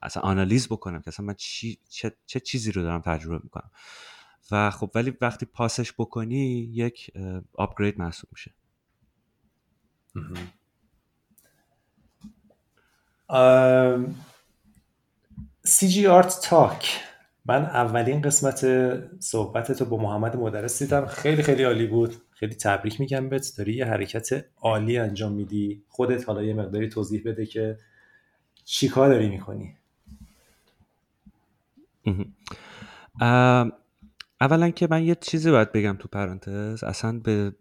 اصلا آنالیز بکنم که اصلا من چی، چه, چه چیزی رو دارم تجربه می‌کنم. و خب ولی وقتی پاسش بکنی یک آپگرید محسوب میشه. سی جی آرت تاک. من اولین قسمت صحبت تو با محمد مدرس دیدم. خیلی خیلی عالی بود. خیلی تبریک میگم بهت. داری یه حرکت عالی انجام میدی. خودت حالا یه مقداری توضیح بده که چیکار داری می‌کنی. اولا که من یه چیزی باید بگم تو پرانتز. اصلا به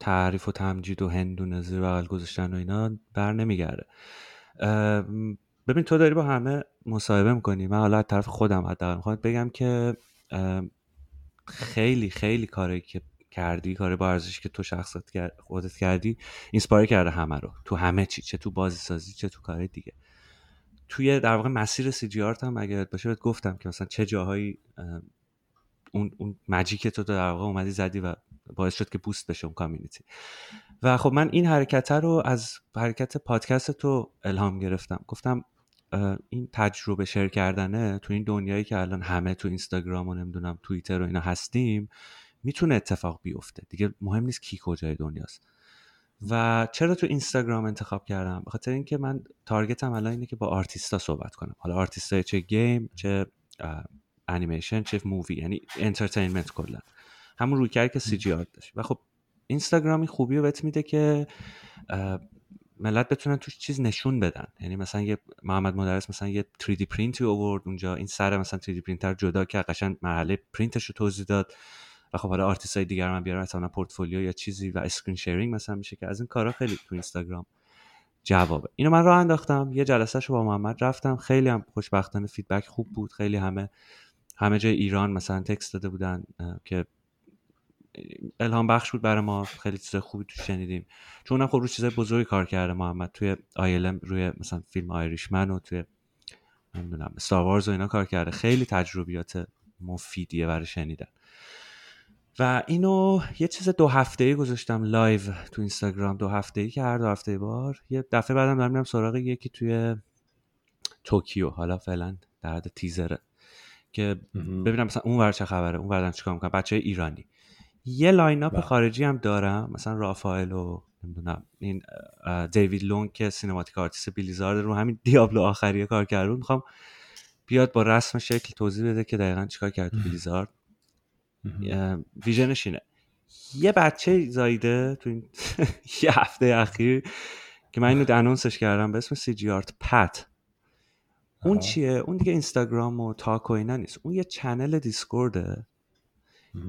تعریف و تمجید و هندونه زیر بغل گذاشتن و اینا بر نمیگرده. ببین تو داری با همه مصاحبه می‌کنی؟ من حالا از طرف خودم حداقل می‌خوام بگم که خیلی خیلی کاری که کردی کار با ارزش که تو شخصت خودت کردی inspire کرده همه رو. تو همه چی چه تو بازی سازی چه تو کار دیگه. توی در واقع مسیر CG هم اگه باشه بهت گفتم که مثلا چه جاهایی اون اون magic تو در واقع اومدی زدی و باعث شد که boost بشه اون community و خب من این حرکت رو از حرکت پادکست تو الهام گرفتم. گفتم این تجربه share کردنه تو این دنیایی که الان همه تو اینستاگرام و نمی‌دونم توییتر و اینا هستیم می‌تونه اتفاق بیفته. دیگه مهم نیست کی کجای دنیاست. و چرا تو اینستاگرام انتخاب کردم؟ بخاطر اینکه من target م الان اینه که با آرتیستا صحبت کنم. حالا آرتیستا چه game چه انیمیشن چه movie یعنی entertainment کلا. همون رویکرد که CG Art داشت. و خب اینستاگرامی خوبی رو بهت میده که ملت بتونن توش چیز نشون بدن. یعنی مثلا یه محمد مدرس مثلا یه 3D پرینتی آورد اونجا. این سر مثلا 3D پرینتر جدا که قشنگ مرحله پرینتش رو توضیح داد. و خب حالا آرتیست های دیگر من بیارم مثلا پورتفولیو یا چیزی و screen sharing مثلا میشه که از این کارا خیلی تو اینستاگرام جوابه. اینو من راه انداختم. یه جلسهش رو با محمد رفتم. خیلی هم خوشبختانه feedback خوب بود. خیلی همه همه جای ایران مثلا text داده بودن که الهام بخش بود برای ما خیلی چیز خوبی تو شنیدیم. چون اونم خب روی چیزای بزرگی کار کرده محمد. توی ILM روی مثلا فیلم Irishman و توی نمی‌دونم Star Wars و اینا کار کرده. خیلی تجربیات مفیدیه برای شنیدن. و اینو یه چیز دو هفته ای گذاشتم live تو اینستاگرام. دو هفته ای که هر دو هفته بار. یه دفعه بعدم دارم میرم سراغ یکی توی توکیو. حالا فعلا در حد تیزره. که ببینم مثلا اون ور چه خبره اون ور چیکار می‌کنن بچه ایرانی. یه line up بله. خارجی هم دارم مثلا رافائل و نمی‌دونم این دیوید لونگ که cinematic artist Blizzard رو همین Diablo آخریه کار کرده می‌خوام بیاد با رسم شکل توضیح بده که دقیقا چیکار کرد Blizzard. vision ش اینه. یه بچه زایده تو این یه هفته اخیر که من اینو announce ش کردم به اسم CG Art پت اون چیه؟ اون دیگه اینستاگرام و talk و اینا نیست. اون یه channel Discord ه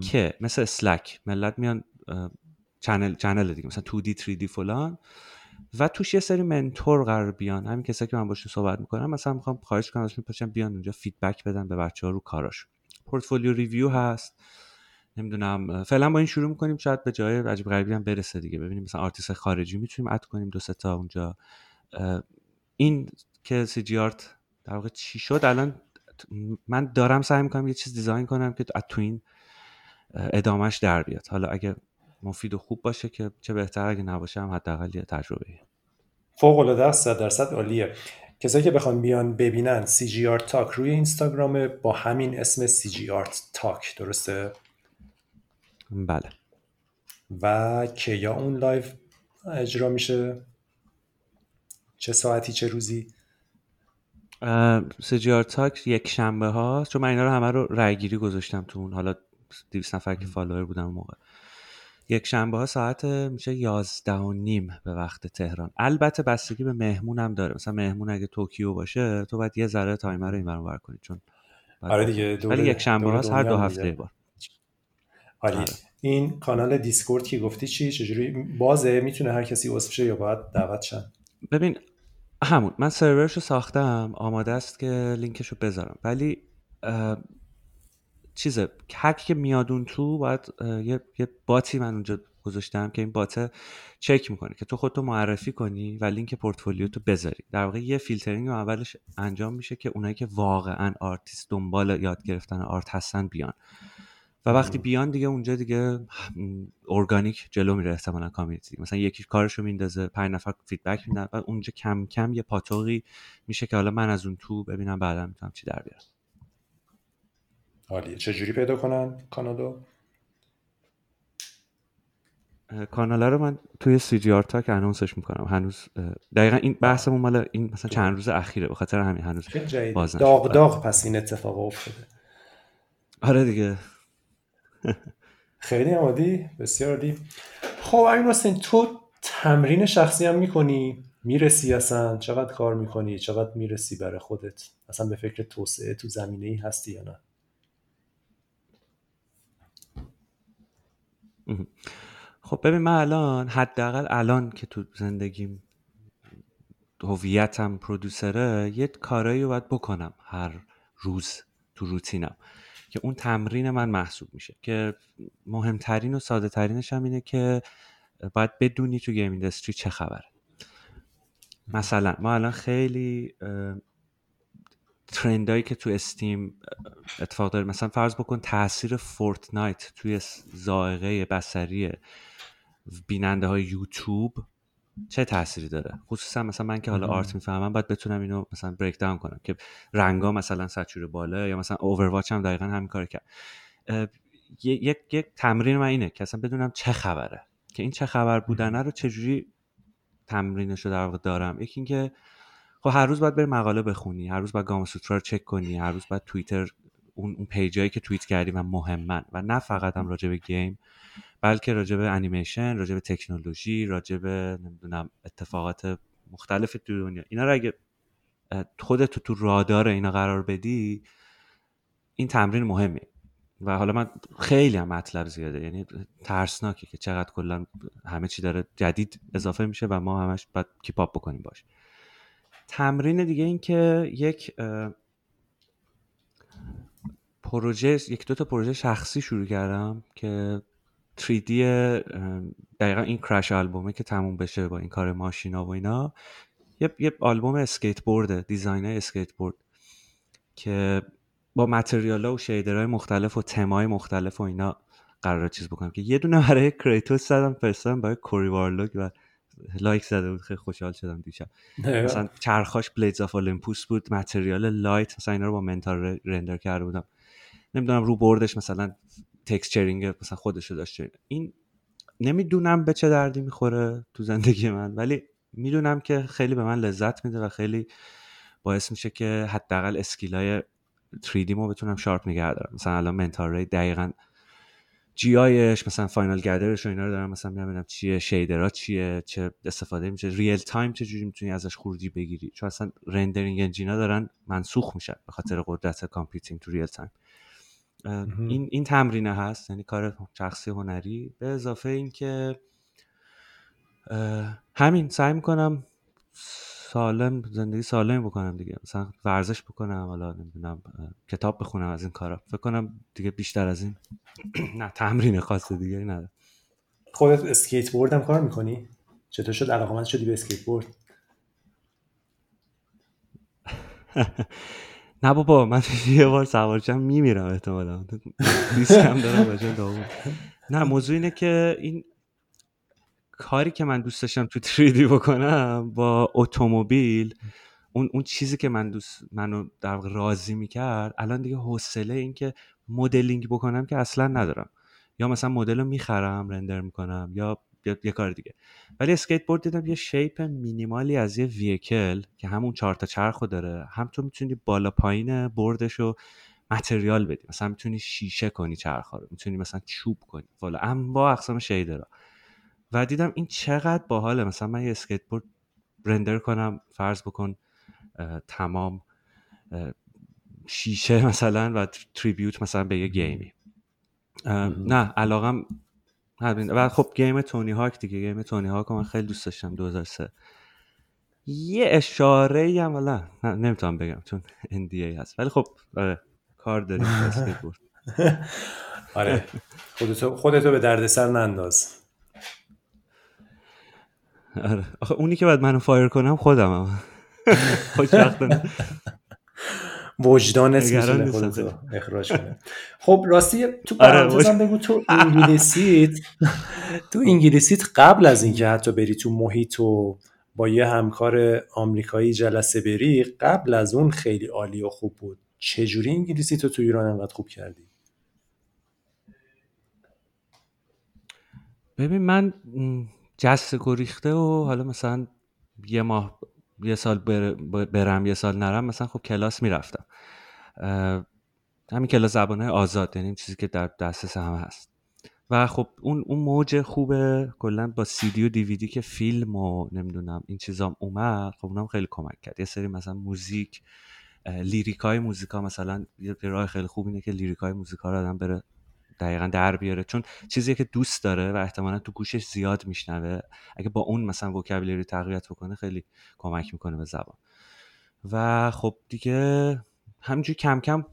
که مثل Slack ملت میان channel channel دیگه مثلا 2D 3D فلان. و توش یه سری mentor قرار بیان. همین کسایی که من باشون صحبت می‌کنم مثلا می‌خوام خواهش کنم ازشون پاشن بیان اونجا feedback بدن به بچه ها رو کاراش portfolio review هست. نمی‌دونم فعلا با این شروع می‌کنیم. شاید به جای عجیب غریبی هم برسه دیگه. ببینیم مثلا آرتیست خارجی می‌تونیم add کنیم دو تا اونجا. این که CG Art در واقع چی شد؟ الان من دارم سعی می‌کنم یه چیز design کنم که تو این ادامهش در بیاد. حالا اگه مفید و خوب باشه که چه بهتر اگه نباشه هم حداقل یه تجربه فوق العاده است درصد عالیه. کسایی که بخوان بیان ببینن CG Art Talk روی اینستاگرام با همین اسم CG Art Talk درسته؟ بله. و کیا اون live اجرا میشه؟ چه ساعتی چه روزی؟ CG Art Talk یک شنبه ها چون من اینا رو همه رو رای گذاشتم تو اون حالا 200 نفر که follower بودم موقع. یک شنبه ها ساعت میشه یازده و نیم به وقت تهران. البته بستگی به مهمونم داره. مثلا مهمون اگه توکیو باشه تو باید یه ذره time رو این ور کنی چون آره دیگه ولی یک شنبه ها هر دو هفته بار. آره. این کانال Discord که گفتی چی؟ چجوری؟ بازه؟ می‌تونه هر کسی عضو شه یا باید دعوت شن؟ ببین همون. من سرورش رو ساختم. آماده است که لینکش رو بذارم. ولی چیزه هر که میاد اون تو باید یه, یه bot ی من اونجا گذاشتم که این bot چک می‌کنه که تو خودتو معرفی کنی و لینک پورتفولیو تو بذاری. در واقع یه فیلترینگ اولش انجام میشه که اونایی که واقعا آرتیست دنبال یاد گرفتن art هستن بیان. و وقتی بیان دیگه اونجا دیگه ارگانیک جلو میره احتمالا community. مثلا یکی کارشو میندازه پنج نفر feedback میدن و اونجا کم کم یه پاتوقی میشه که حالا من از اون تو ببینم بعدا می‌تونم چی در بیارم. عالیه. چجوری پیدا کنن کانالو کانال رو من توی CG Art Talk announce ش می‌کنم. هنوز دقیقا این بحثمون مال این مثلا چند روز اخیره. به خاطر همین هنوز باز داغ داغ پس این اتفاق افتاده. آره دیگه. خیلی عادی. بسیار عالی خب امین حسین تو تمرین شخصی هم می‌کنی؟ می‌رسی اصلا؟ چقدر کار می‌کنی؟ چقدر می‌رسی برای خودت؟ اصلا به فکر توسعه تو زمینه ای هستی یا نه؟ خب ببین من الان حداقل الان که تو زندگیم هویتم پرودوسره یه کارایی رو باید بکنم هر روز تو روتینم که اون تمرین من محسوب میشه. که مهمترین و ساده ترینش هم اینه که باید بدونی تو گیم ایندستری چه خبره. مثلا ما الان خیلی ترندایی که تو استیم اتفاق داره. مثلا فرض بکن تاثیر فورتنایت توی زائقه بسری بیننده های یوتیوب چه تأثیری داره؟ خصوصا مثلا من که حالا آرت می‌فهمم باید بتونم اینو مثلا بریک داون کنم که رنگا مثلا سچور بالا یا مثلا اوورواچ هم دقیقا همین کار کرد. یک یک تمرین من اینه که اصلا بدونم چه خبره. که این چه خبر بودنه رو چجوری تمرینش رو در واقع دارم. یکی اینکه خب هر روز باید بری مقاله بخونی هر روز باید گام سوترا رو چک کنی هر روز باید توییتر اون اون پیجایی که توییت کردی و مهمن. و نه فقط هم راجع به گیم بلکه راجع به انیمیشن راجع به تکنولوژی راجع به نمی‌دونم اتفاقات مختلف تو دنیا. اینا رو اگه خودت تو رادار اینا قرار بدی این تمرین مهمه و حالا من خیلی هم مطلب زیاده. یعنی ترسناکه که چقدر کلا همه چی داره جدید اضافه میشه و ما همش باید کیپاپ بکنیم باش. تمرین دیگه این که یک پروژه یک دو تا پروژه شخصی شروع کردم که 3D دقیقا این crush آلبومه که تموم بشه با این کار ماشینا و اینا. یه, یه آلبوم اسکیت بورده design اسکیت بورد که با material و shader های مختلف و تمای مختلف و اینا قرار چیز بکنم که یه دونه برای Kratos زدم فرستادم برای Cory Barlog و like زده بود خیلی خوشحال شدم دیشب. مثلا چرخاش Blades of Olympus بود material light مثلا اینا رو با mental ray render کرده بودم. نمی‌دونم رو board ش مثلا texturing مثلا خودش داشته این نمی‌دونم به چه دردی می‌خوره تو زندگی من ولی می‌دونم که خیلی به من لذت میده و خیلی باعث میشه که حداقل skill ای 3D مو بتونم sharp نگه دارم. مثلا الان mental ray دقیقا GI ش مثلا final gather ش و اینا رو دارم مثلا می‌بینم چیه shader ها چیه چه استفاده میشه real time چه جوری می‌تونی ازش خروجی بگیری. چون اصلا rendering engine ا دارن منسوخ میشن به خاطر قدرت computing تو real time این این تمرینه هست یعنی کار شخصی هنری. به اضافه اینکه همین سعی می‌کنم سالم زندگی سالم بکنم دیگه. مثلا ورزش بکنم حالا نمی‌دونم کتاب بخونم از این کارا. فکر کنم دیگه بیشتر از این نه تمرین خاص دیگه نه خودت اسکیت بورد هم کار می‌کنی؟ چطور شد؟ علاقمند شدی به اسکیت بورد نه بابا من یه بار سوارشم میمیرم احتمالا. ریسکم دارم نه موضوع اینه که این کاری که من دوست داشتم تو 3D بکنم با اتومبیل اون اون چیزی که من دوست منو در راضی می‌کرد الان دیگه حوصله این که مدلینگ بکنم که اصلا ندارم. یا مثلا مدل رو می‌خرم render می‌کنم یا یه کار دیگه. ولی اسکیت بورد دیدم یه shape minimal ی از یه vehicle که همون چهار تا چرخو داره. هم تو می‌تونی بالا پایین board ش رو material بدی. مثلا می‌تونی شیشه کنی چرخ رو. می‌تونی مثلا چوب کنی. والا هم با اقسام shader ها و دیدم این چقدر باحاله. مثلا من یه اسکیت بورد render کنم فرض بکن تمام شیشه مثلا و tribute مثلا به یه game ی. نه علاقم و خب game Tony Hawk دیگه. game Tony Hawk من خیلی دوست داشتم 2003 یه اشاره هم ولی نمی‌تونم بگم چون NDA هست. ولی خب آره کار داریم آره خودتو خودتو به دردسر ننداز. آره. آخه اونی که باید منو فایر کنم خودم هم خوشبختانه وجدانت می‌تونه خودتو اخراج کنه خب راستی تو آره بگو تو انگلیسیت تو انگلیسیت قبل از اینکه حتی بری تو محیط و با یه همکار آمریکایی جلسه بری قبل از اون خیلی عالی و خوب بود. چجوری انگلیسی تو تو ایران انقدر خوب کردی؟ ببین من جست گریخته و حالا مثلا یه ماه یه سال برم یه سال نرم مثلا خب کلاس می‌رفتم. همین کلاس زبانه آزاد یعنی چیزی که در دسترس همه هست. و خب اون اون موج خوبه کلا با سی دی و دی‌وی‌دی که فیلم و نمی‌دونم این چیزام اومد خب اونم خیلی کمک کرد. یه سری مثلا موزیک lyric های موزیک ها مثلا یه راه خیلی خوب اینه که lyric های موزیک ها رو آدم بره دقیقا در بیاره. چون چیزی که دوست داره و احتمالا تو گوشش زیاد میشنوه. اگه با اون مثلا vocabulary تقویت بکنه خیلی کمک می‌کنه به زبان. و خب دیگه همینجوری کم کم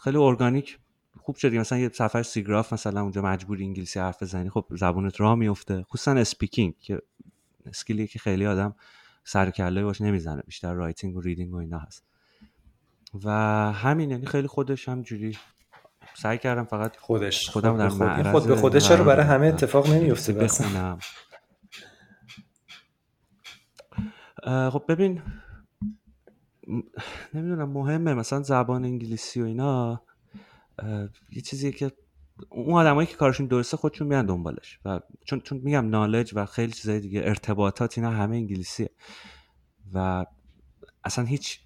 خیلی ارگانیک خوب شدی مثلا یه سفر SIGGRAPH مثلا اونجا مجبور انگلیسی حرف بزنی خب زبونت راه میفته خصوصا speaking که skill ی که خیلی آدم سر کله باش نمی‌زنه. بیشتر writing و reading و اینا هست. و همین یعنی خیلی خودش هم جوری سعی کردم فقط خودش. خودم در خود, خود به خودش رو برای همه اتفاق نمیفته بخونم خب ببین نمی‌دونم مهمه. مثلا زبان انگلیسی و اینا یه چیزی که اون آدمایی که کارشون درسته خودشون میان دنبالش. و چون چون میگم نالج و خیلی چیزای دیگه ارتباطات اینا همه انگلیسیه. و اصلا هیچ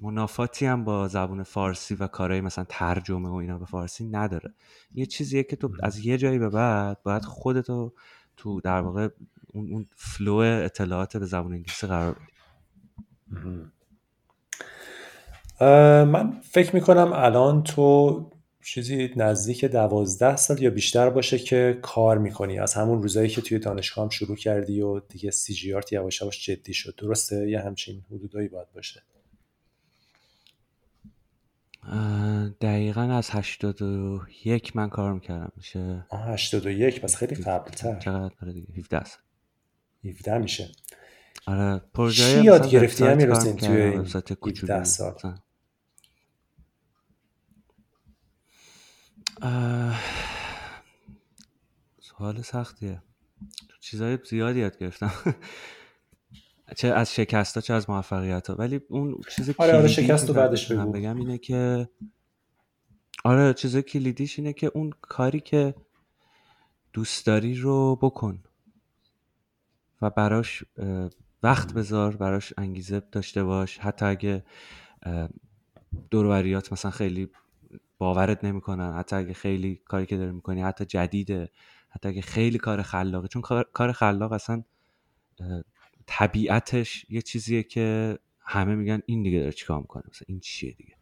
منافاتی هم با زبون فارسی و کارهای مثلا ترجمه و اینا به فارسی نداره. یه چیزیه که تو از یه جایی به بعد باید خودتو تو در واقع اون, اون flow اطلاعات به زبون انگلیسی قرار بدی. من فکر می‌کنم الان تو چیزی نزدیک دوازده سال یا بیشتر باشه که کار می‌کنی. از همون روزایی که توی دانشگاه هم شروع کردی و دیگه CG art یواش جدی شد. درسته؟ یه همچین حدودایی باید باشه. دقیقا از هشتاد و یک من کار می‌کردم میشه آه هشتاد و یک. پس خیلی قبل تر چقدر؟ آره دیگه 17 سال 17 میشه. آره چی یاد گرفتی همین رسین توی 17 سال. سوال سختیه. چیزهای زیادی یاد گرفتم. چه از شکست ها چه از موفقیت ها. ولی اون چیز آره آره شکست رو بعدش بگو. بگم اینه که آره چیز کلیدیش اینه که اون کاری که دوست داری رو بکن و براش وقت بذار براش انگیزه داشته باش. حتی اگه دوروریات مثلا خیلی باورت نمی‌کنن حتی اگه خیلی کاری که داری می‌کنی حتی جدیده حتی اگه خیلی کار خلاقه. چون کار خلاق اصلا طبیعتش یه چیزیه که همه میگن این دیگه داره چیکار می‌کنه؟ مثلا این چیه دیگه؟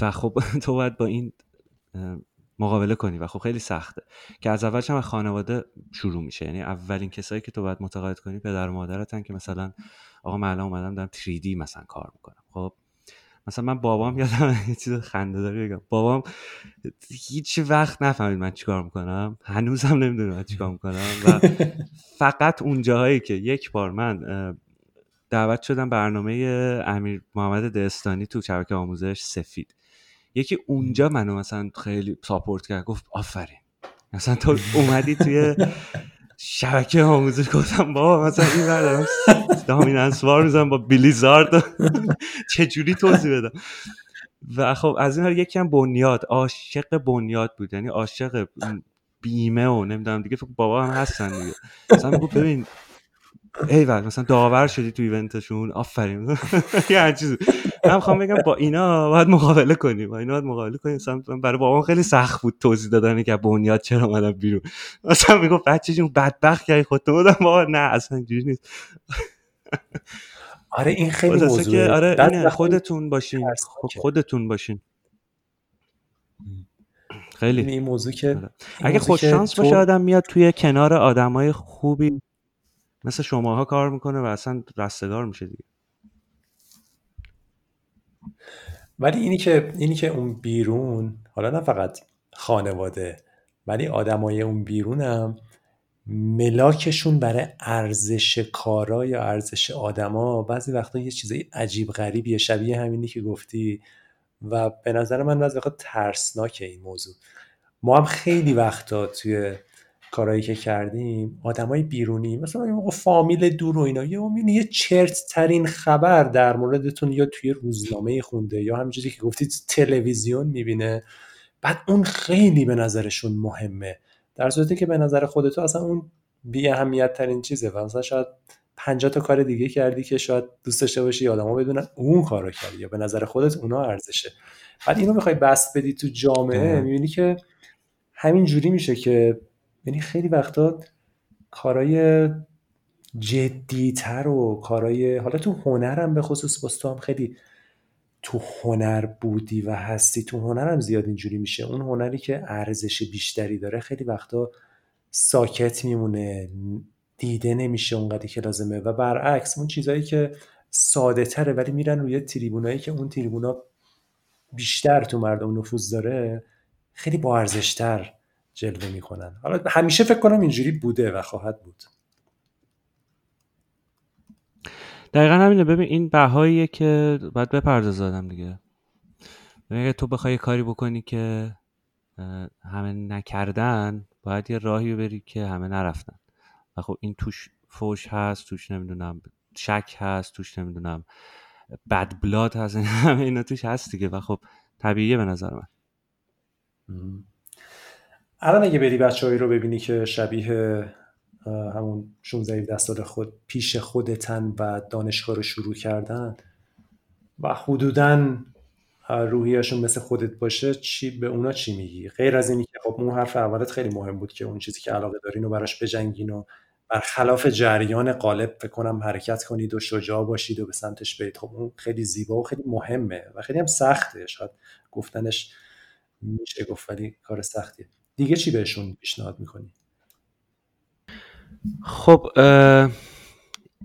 و خب تو باید با این مقابله کنی و خب خیلی سخته. که از اولش هم خانواده شروع میشه. یعنی اولین کسایی که تو باید متقاعد کنی پدر و مادرتن که مثلا آقا من الان اومدم دارم 3D مثلا کار می‌کنم. خب مثلا من بابام یادم یه چیز خنده داره بگم بابام هیچ وقت نفهمید من چیکار می‌کنم. هنوزم نمی‌دونه من چیکار می‌کنم و فقط اون جاهایی که یک بار من دعوت شدم برنامه امیر محمد دهستانی تو شبکه آموزش سفید. یکی اونجا منو مثلا خیلی ساپورت کرد گفت آفرین. مثلا تو اومدی توی شبکه آموزش گفتم بابا مثلا این بردارم دامین انسوار می‌زنم با بیلیزارد چجوری توضیح بدم؟ و خب از این یکی هم بنیاد عاشق بنیاد بود. یعنی عاشق بیمه و نمی‌دونم دیگه بابا هم هستن دیگه. مثلا میگو ببین ایول مثلا داور شدی تو ایونتشون آفرین. یه چیز من می‌خوام بگم با اینا باید مقابله کنیم. با اینا باید مقابله کنیم. مثلا برای بابام خیلی سخت بود توضیح دادن که بنیاد چرا اومدم بیرون. مثلا میگم بچه جون بدبخت کردی خودت بودم. بابا نه اصلا اینجوری نیست. آره این خیلی موضوعه. که آره اینه خودتون باشین. خب خودتون باشین. خیلی. این موضوع که آره. اگه خوش شانس باشه آدم میاد توی کنار آدمای خوبی. مثل شماها کار می‌کنه و اصلا رستگار میشه دیگه. ولی اینی که اینی که اون بیرون حالا نه فقط خانواده ولی آدمای اون بیرونم ملاکشون برای ارزش کارا یا ارزش آدما بعضی وقتا یه چیزای عجیب غریبیه شبیه همینی که گفتی. و به نظر من بعضی وقتا ترسناکه این موضوع. ما هم خیلی وقتا توی کارهایی که کردیم آدمای بیرونی مثلا موقع فامیل دور و اینا یه یه چرت ترین خبر در موردتون یا توی روزنامه خونده یا همینجوری که گفتید تلویزیون می‌بینه. بعد اون خیلی به نظرشون مهمه. در صورتی که به نظر خودتو اصلا اون بی اهمیت ترین چیزه و مثلا شاید 50 تا کار دیگه کردی که شاید دوست داشته باشی آدما بدونن اون کارو کردی یا به نظر خودت اونا ارزشه. بعد اینو می‌خوای بس بدی تو جامعه می‌بینی که همین جوری میشه که یعنی خیلی وقتا کارای جدیتر و کارای حالا تو هنرم به خصوص باز تو هم خیلی تو هنر بودی و هستی تو هنرم زیاد اینجوری میشه. اون هنری که ارزش بیشتری داره خیلی وقتا ساکت میمونه دیده نمیشه اونقدری که لازمه. و برعکس اون چیزهایی که ساده تره ولی میرن روی تریبونایی که اون تریبونا بیشتر تو مردم نفوذ داره خیلی با ارزشتر جلوه می‌کنن. حالا همیشه فکر کنم اینجوری بوده و خواهد بود. دقیقا همینه. ببین این بهاییه که باید بپرداز آدم دیگه. اگه تو بخوای کاری بکنی که همه نکردن باید یه راهی بری که همه نرفتن. و خب این توش فوش هست توش نمی‌دونم شک هست توش نمی‌دونم. بد بلاد هست همه اینا توش هست دیگه. و خب طبیعیه به نظر من. الان اگه بری بچه رو ببینی که شبیه همون 16 17 سال خود پیش خودتن و دانشگاه رو شروع کردن و حدودا روحیشون مثل خودت باشه چی به اونا چی میگی؟ غیر از اینی که خب اون حرف اولت خیلی مهم بود که اون چیزی که علاقه دارین و براش بجنگین و برخلاف جریان قالب بکنم حرکت کنید و شجاع باشید و به سمتش برید. خب اون خیلی زیبا و خیلی مهمه و خیلی هم سخته. شاید گفتنش میشه گفت ولی کار سختیه. دیگه چی بهشون پیشنهاد می‌کنی؟ خب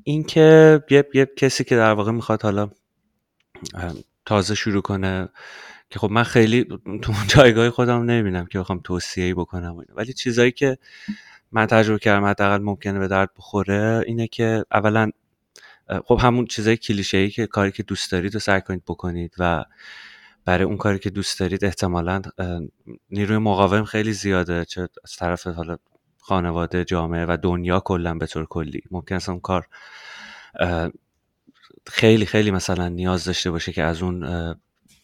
این که یه،, یه کسی که در واقع می‌خواد حالا تازه شروع کنه که خب من خیلی تو جایگاه خودم نمی‌بینم که بخوام توصیه بکنم ولی چیزایی که من تجربه کردم حداقل ممکنه به درد بخوره اینه که اولا خب همون چیزای کلیشه ای که کاری که دوست دارید رو سعی کنید بکنید و برای اون کاری که دوست دارید احتمالا نیروی مقاوم خیلی زیاده چه از طرف حالا خانواده جامعه و دنیا کلا به طور کلی. ممکن است اون کار خیلی خیلی مثلا نیاز داشته باشه که از اون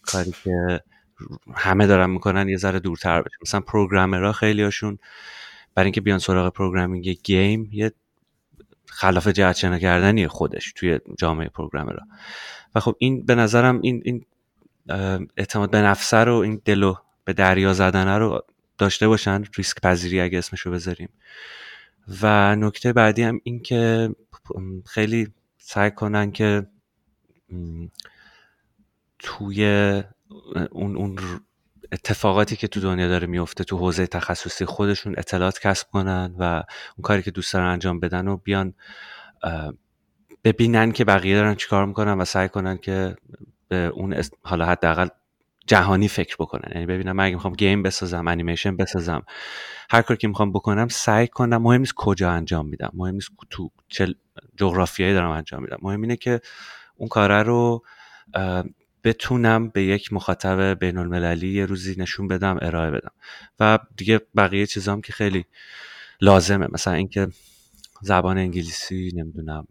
کاری که همه دارن می‌کنن یه ذره دورتر بشه. مثلا programmer ها خیلی هاشون برای اینکه بیان سراغ programming game یه خلاف جهت کردنی خودش توی جامعه programmer ها. و خب این به نظرم این این اعتماد به نفسه رو این دلو به دریا زدنه رو داشته باشن ریسک پذیری اگه اسمشو بذاریم. و نکته بعدی هم این که خیلی سعی کنن که توی اون, اون اتفاقاتی که تو دنیا داره میفته تو حوزه تخصصی خودشون اطلاعات کسب کنن و اون کاری که دوست دارن انجام بدن و بیان ببینن که بقیه دارن چیکار می‌کنن و سعی کنن که اون حالا حداقل جهانی فکر بکنن. یعنی ببینم من اگه می‌خوام گیم بسازم انیمیشن بسازم هر کاری که می‌خوام بکنم سعی کنم مهم نیست کجا انجام میدم مهم نیست تو چه جغرافیایی دارم انجام میدم. مهم اینه که اون کاره رو بتونم به یک مخاطب بین المللی یه روزی نشون بدم ارائه بدم. و دیگه بقیه چیزام که خیلی لازمه. مثلا اینکه زبان انگلیسی نمی‌دونم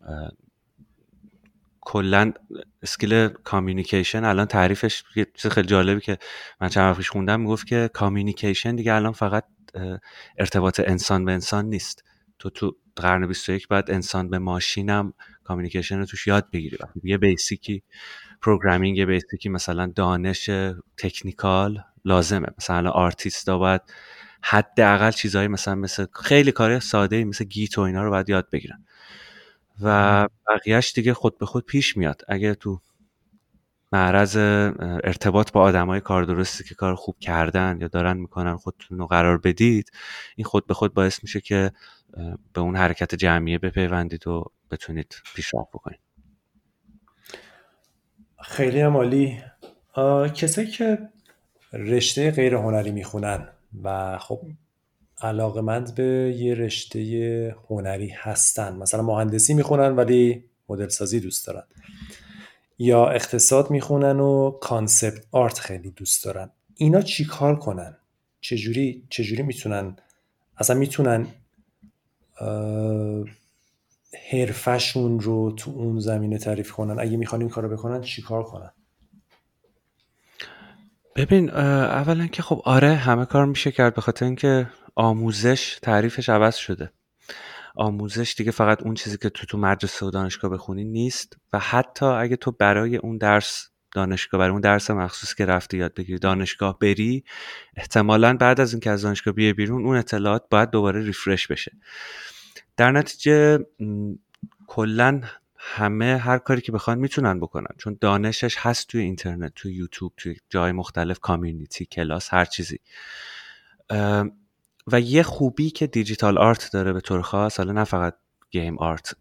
کلا skill communication الان تعریفش یه چیز خیلی جالبی که من چند وقت خوندم می‌گفت که communication دیگه الان فقط ارتباط انسان به انسان نیست. تو تو قرن 21 بعد انسان به ماشینم communication رو توش یاد بگیری. یه basic ی programming یه basic ی مثلا دانش technical لازمه. مثلا آرتیستا باید حداقل چیزهایی مثلا مثل خیلی کار ساده مثل Git و اینا رو باید یاد بگیرن. و بقیهش دیگه خود به خود پیش میاد. اگه تو معرض ارتباط با آدمای کار درستی که کار خوب کردن یا دارن می‌کنن خودتون رو قرار بدید این خود به خود باعث میشه که به اون حرکت جمعیه بپیوندید و بتونید پیشرفت بکنید. خیلی هم عالی. کسایی که رشته غیر هنری می‌خونن و خب علاقمند به یه رشته هنری هستن. مثلا مهندسی می‌خونن ولی مدل سازی دوست دارن. یا اقتصاد می‌خونن و کانسپت آرت خیلی دوست دارن. اینا چی کار کنن؟ چجوری چجوری می‌تونن اصلا می‌تونن حرفشون رو تو اون زمینه تعریف کنن؟ اگه می‌خوان این کارو بکنن چیکار کنن؟ ببین اولا که خب آره همه کار میشه کرد به خاطر اینکه آموزش تعریفش عوض شده. آموزش دیگه فقط اون چیزی که تو تو مدرسه و دانشگاه بخونی نیست و حتی اگه تو برای اون درس دانشگاه برای اون درس مخصوص که رفتی یاد بگیری دانشگاه بری احتمالا بعد از اینکه از دانشگاه بیای بیرون اون اطلاعات باید دوباره refresh بشه. در نتیجه کلا همه هر کاری که بخوان می‌تونن بکنن. چون دانشش هست توی اینترنت توی یوتیوب توی جای مختلف community کلاس هر چیزی. و یه خوبی که digital art داره به طور خاص حالا نه فقط game art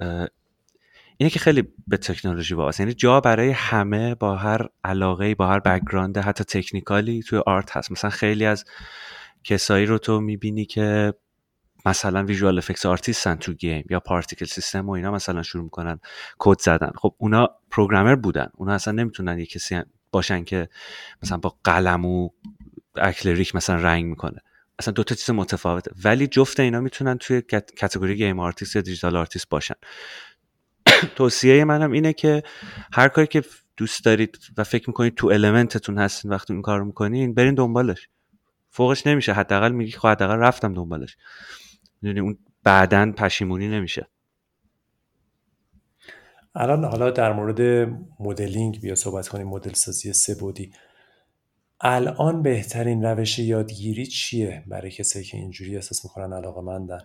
اینه که خیلی به تکنولوژی وابسته. یعنی جا برای همه با هر علاقه با هر background حتی technical ی توی art هست. مثلا خیلی از کسایی رو تو می‌بینی که مثلا visual effects artist ن تو game یا particle system و اینا مثلا شروع می‌کنن کد زدن. خب اونا programmer بودن. اونا اصلا نمی‌تونن یه کسی باشن که مثلا با قلم و اکریلیک مثلا رنگ می‌کنه. اصلا دو تا چیز متفاوته. ولی جفت اینا می‌تونن توی category game artist یا digital artist باشن. توصیه منم اینه که هر کاری که دوست دارید و فکر می‌کنید تو element تون هستین وقتی این کار می‌کنین برین دنبالش. فوقش نمیشه. حداقل میگی خب حداقل رفتم دنبالش. می‌دونی اون بعدا پشیمونی نمیشه. الان حالا در مورد مدلینگ بیا صحبت کنیم. مدل سازی سه بودی. الان بهترین روش یادگیری چیه برای کسایی که اینجوری احساس می‌کنن علاقه مندن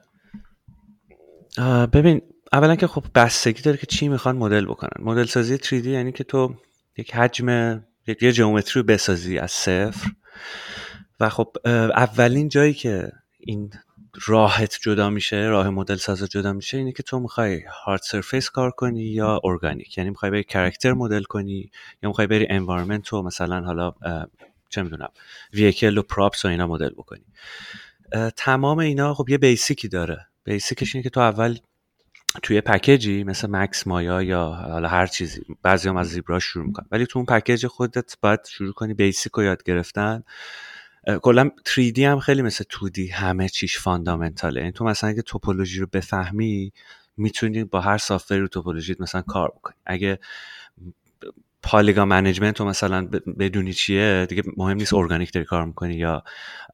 ببین اولا که خب بستگی داره که چی می‌خوان مدل بکنن. مدل سازی 3D یعنی که تو یک حجم یک یه geometry رو بسازی از صفر. و خب اولین جایی که این راحت جدا میشه راه مدل ساز جدا میشه اینه که تو می‌خوای hard surface کار کنی یا ارگانیک یعنی می‌خوای بری character مدل کنی یا می‌خوای بری environment و مثلا حالا چه می‌دونم vehicle و props و اینا مدل بکنی. تمام اینا خب یه basic ی داره. basic ش اینه که تو اول توی package ی مثل Max Maya یا حالا هر چیزی بعضی هم از ZBrush شروع می‌کنن. ولی تو اون package خودت باید شروع کنی basic رو یاد گرفتن. کلا 3D هم خیلی مثل 2D همه چیش fundamental ه. یعنی تو مثلا اگه topology رو بفهمی می‌تونی با هر software توپولوژیت مثلا کار بکنی. اگه polygon management رو مثلا بدونی چیه دیگه مهم نیست ارگانیک داری کار می‌کنی یا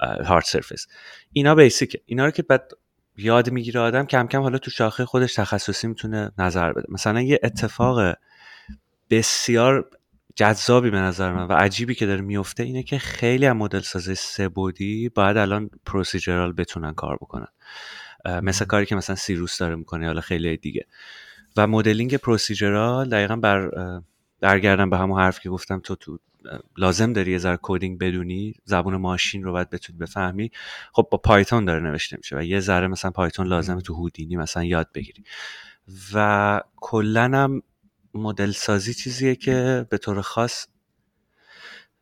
hard surface اینا بیسیکه اینا رو که بعد یاد می‌گیره آدم کم کم حالا تو شاخه خودش تخصصی می‌تونه نظر بده. مثلا یه اتفاق بسیار جذابی به نظر من و عجیبی که داره میفته اینه که خیلی از مدل سازی سه بودی باید الان پروسیجرال بتونن کار بکنن. مثل کاری که مثلا سیروس داره می‌کنه حالا خیلی دیگه. و مدلینگ پروسیجرال دقیقا بر برگردم به همون حرف که گفتم تو تو لازم داری یه ذره coding بدونی زبون ماشین رو باید بتونی بفهمی. خب با Python داره نوشته میشه و یه ذره مثلا Python لازمه تو هودینی مثلا یاد بگیری. و کلا هم مدل سازی چیزیه که به طور خاص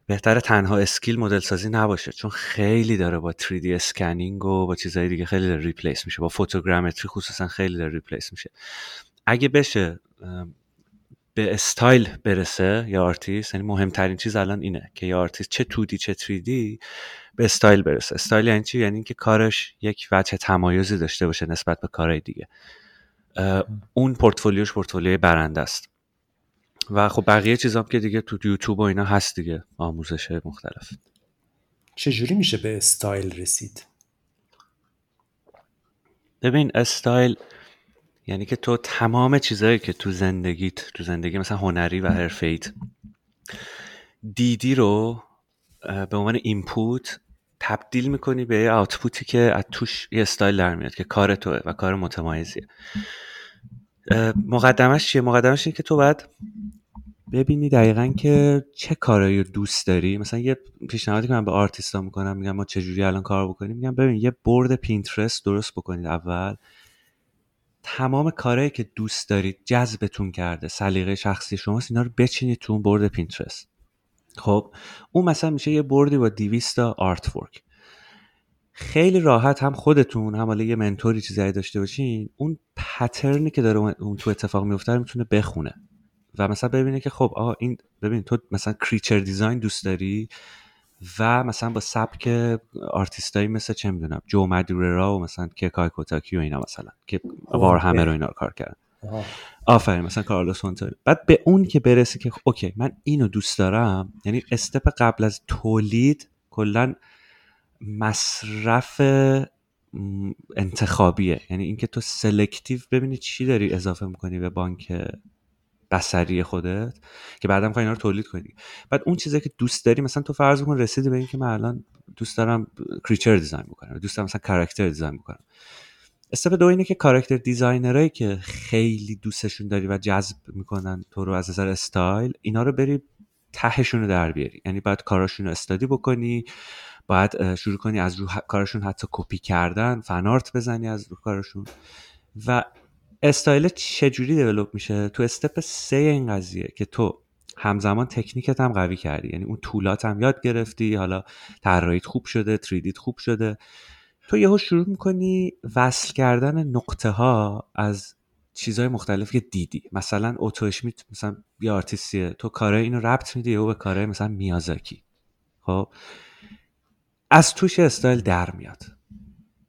بهتر تنها skill مدل سازی نباشه چون خیلی داره با 3D scanning و با چیزهای دیگه خیلی داره replace میشه. با photogrammetry خصوصا خیلی داره replace میشه. اگه بشه به استایل برسه یا آرتیست یعنی مهمترین چیز الان اینه که یا آرتیست چه 2D چه 3D به استایل برسه. استایل یعنی چی؟ یعنی اینکه کارش یک وجه تمایزی داشته باشه نسبت به کارهای دیگه. اون portfolio ش portfolio ی برنده است. و خب بقیه چیزام که دیگه تو یوتیوب و اینا هست دیگه. آموزش مختلف. چجوری میشه به استایل رسید؟ ببین استایل یعنی که تو تمام چیزهایی که تو زندگیت تو زندگی مثلا هنری و حرفیت دیدی رو به عنوان input تبدیل می‌کنی به یه output ی که از توش یه استایل در میاد که کار توه و کار متمایزیه. مقدمش چیه؟ مقدمش اینه که تو باید ببینی دقیقا که چه کارایی رو دوست داری. مثلا یه پیشنهادی که من به آرتیستا می‌کنم میگم ما چجوری الان کار بکنیم؟ میگم ببین یه board Pinterest درست بکنید اول. تمام کارهایی که دوست دارید جذبتون کرده سلیقه شخصی شماست اینا رو بچینید تو اون board Pinterest. خب اون مثلا میشه یه board ی با 200 تا artwork خیلی راحت هم خودتون هم حالا یه mentor ی چیزی داشته باشین اون pattern ی که داره اون تو اتفاق میفته می‌تونه بخونه. و مثلا ببینه که خب آه این ببین تو مثلا creature design دوست داری؟ و مثلا با سبک آرتیستایی مثل چه می‌دونم جو مدوررا و مثلا که کای کوتاکی و اینا مثلا که وار همه رو اینا رو کار کردن. آفرین مثلا کارلوس هونتاری بعد به اون که برسه که okay من اینو دوست دارم یعنی step قبل از تولید کلا مصرف انتخابیه. یعنی اینکه تو selective ببینی چی داری اضافه می‌کنی به بانک بصری خودت که بعدم می‌خوای اینا رو تولید کنی. بعد اون چیزی که دوست داری مثلا تو فرض کن رسیدی به اینکه من الان دوست دارم creature design بکنم دوست دارم مثلا character design بکنم. step دو اینه که character designer ایی که خیلی دوستشون داری و جذب می‌کنن تو رو از نظر استایل اینا رو بری تهشون رو در بیاری. یعنی باید کاراشون رو study بکنی باید شروع کنی از رو کارشون حتی کپی کردن fan art بزنی از رو کارشون و استایل چجوری develop میشه؟ تو step سه این قضیه که تو همزمان تکنیکت هم قوی کردی. یعنی اون tool ات هم یاد گرفتی. حالا طراحیت خوب شده 3D ت خوب شده. تو یهو شروع می‌کنی وصل کردن نقطه ها از چیزهای مختلفی که دیدی. مثلا اوتو اشمیت مثلا یه آرتیستیه. تو کارهای اینو ربط میدی و به کارهای مثلا میازاکی. خب؟ از توش استایل در میاد.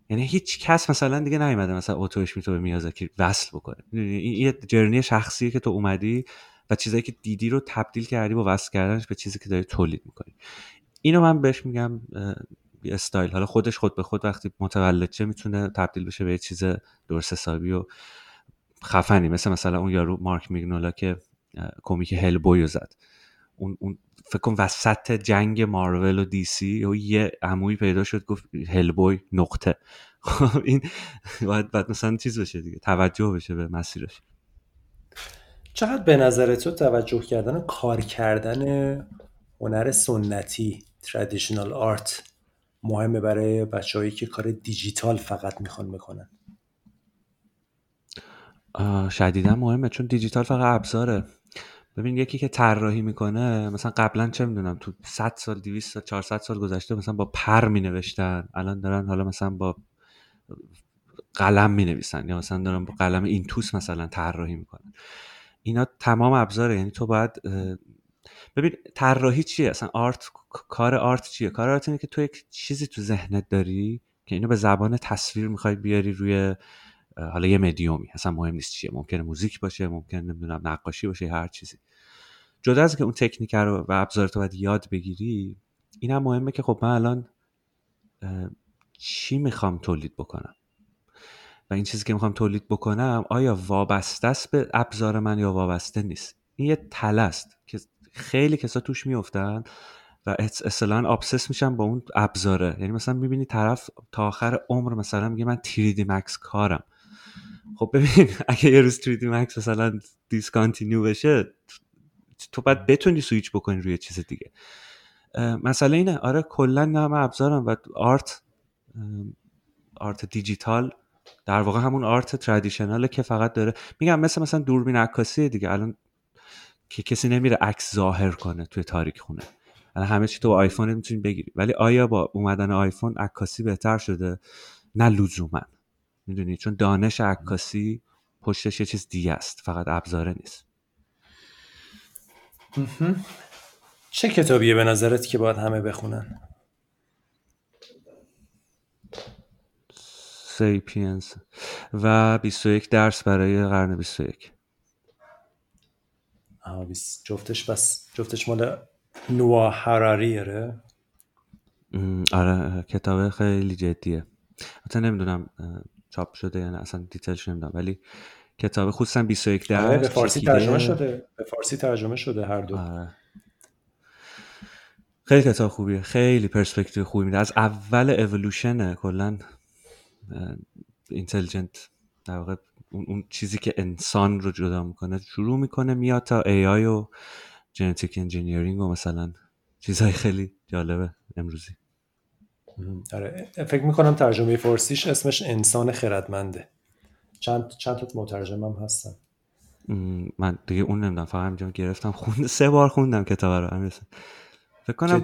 یعنی هیچ کس مثلا دیگه نیومده مثلا اوتو اشمیتو به میازاکی وصل بکنه. این یه journey شخصیه که تو اومدی و چیزایی که دیدی رو تبدیل کردی با وصل کردنش به چیزی که داری تولید می‌کنی. اینو من بهش میگم استایل. حالا خودش خود به خود وقتی متولد چه می‌تونه تبدیل بشه به یه چیز درست حسابی و خفنی. مثل مثلا اون یارو مارک میگنولا که کمیک هل بویو زد. اون, اون فکر کن وسط جنگ مارول و دی سی و یه عمویی پیدا شد گفت هلبوی نقطه. خب این باید, باید مثلا چیز بشه دیگه توجه بشه به مسیرش. چقدر به نظر تو توجه کردن کار کردن هنر سنتی تردیشنال آرت مهمه برای بچههایی که کار دیجیتال فقط می‌خوان بکنن؟ شدیدا مهمه چون دیجیتال فقط ابزاره. ببین یکی که طراحی می‌کنه مثلا قبلا چه می‌دونم تو 100 سال 200 سال 400 سال گذشته مثلا با پر می نوشتن الان دارن حالا مثلا با قلم می نویسن یا مثلا دارن با قلم این توس مثلا طراحی می‌کنن. اینا تمام ابزاره یعنی تو باید ببین طراحی چیه؟ اصلا آرت کار آرت چیه؟ کار آرت اینه که تو یک چیزی تو ذهنت داری که اینو به زبان تصویر می‌خوای بیاری روی حالا یه مدیومی اصلا مهم نیست چیه. ممکنه موزیک باشه ممکنه نمی‌دونم نقاشی باشه هر چیزی. جدا از که اون تکنیک رو و ابزار تو باید یاد بگیری این هم مهمه که خب من الان چی می‌خوام تولید بکنم؟ و این چیزی که می‌خوام تولید بکنم آیا وابسته است به ابزار من یا وابسته نیست؟ این یه تله است که خیلی کسا توش میفتن و اصلا obsess میشن با اون ابزاره. یعنی مثلا می‌بینی طرف تا آخر عمر مثلا میگه من 3D Max کارم. خب ببین اگه یه روز 3D Max مثلا discontinue بشه تو باید بتونی سویچ بکنی روی چیز دیگه. مسئله اینه آره کلا نام ابزارم و art آرت دیجیتال در واقع همون آرت ترادیشناله که فقط داره. میگم مثل مثلا دوربین عکاسی دیگه الان که کسی نمیره عکس ظاهر کنه توی تاریک خونه. الان همه چی تو آیفون می‌تونی بگیری. ولی آیا با اومدن آیفون عکاسی بهتر شده؟ نه لزوما. می‌دونی؟ چون دانش عکاسی پشتش یه چیز دیگه است فقط ابزاره نیست. چه کتابیه به نظرت که باید همه بخونن؟ Sapiens و 21 درس برای قرن 21 آه جفتش بس جفتش مال نوح هراری آره آره کتاب خیلی جدیه. حتی نمی‌دونم چاپ شده یا نه اصلا detail ش نمی‌دونم. ولی کتاب خصوصا 21 درس آره به فارسی ترجمه شده. به فارسی ترجمه شده هر دو. آره. خیلی کتاب خوبیه. خیلی پرسپکتیو خوبی میده. از اول اولوشن کلا intelligent در واقع اون, اون چیزی که انسان رو جدا می‌کنه شروع می‌کنه میاد تا AI و genetic engineering و مثلا چیزهای خیلی جالبه امروزی. آره. فکر می‌کنم ترجمه فارسیش اسمش انسان خردمنده. چند چند تا مترجم هم هستن. من دیگه اون نمی‌دونم. فقط همینجا گرفتم. خوند سه بار خوندم کتاب رو. فکر کنم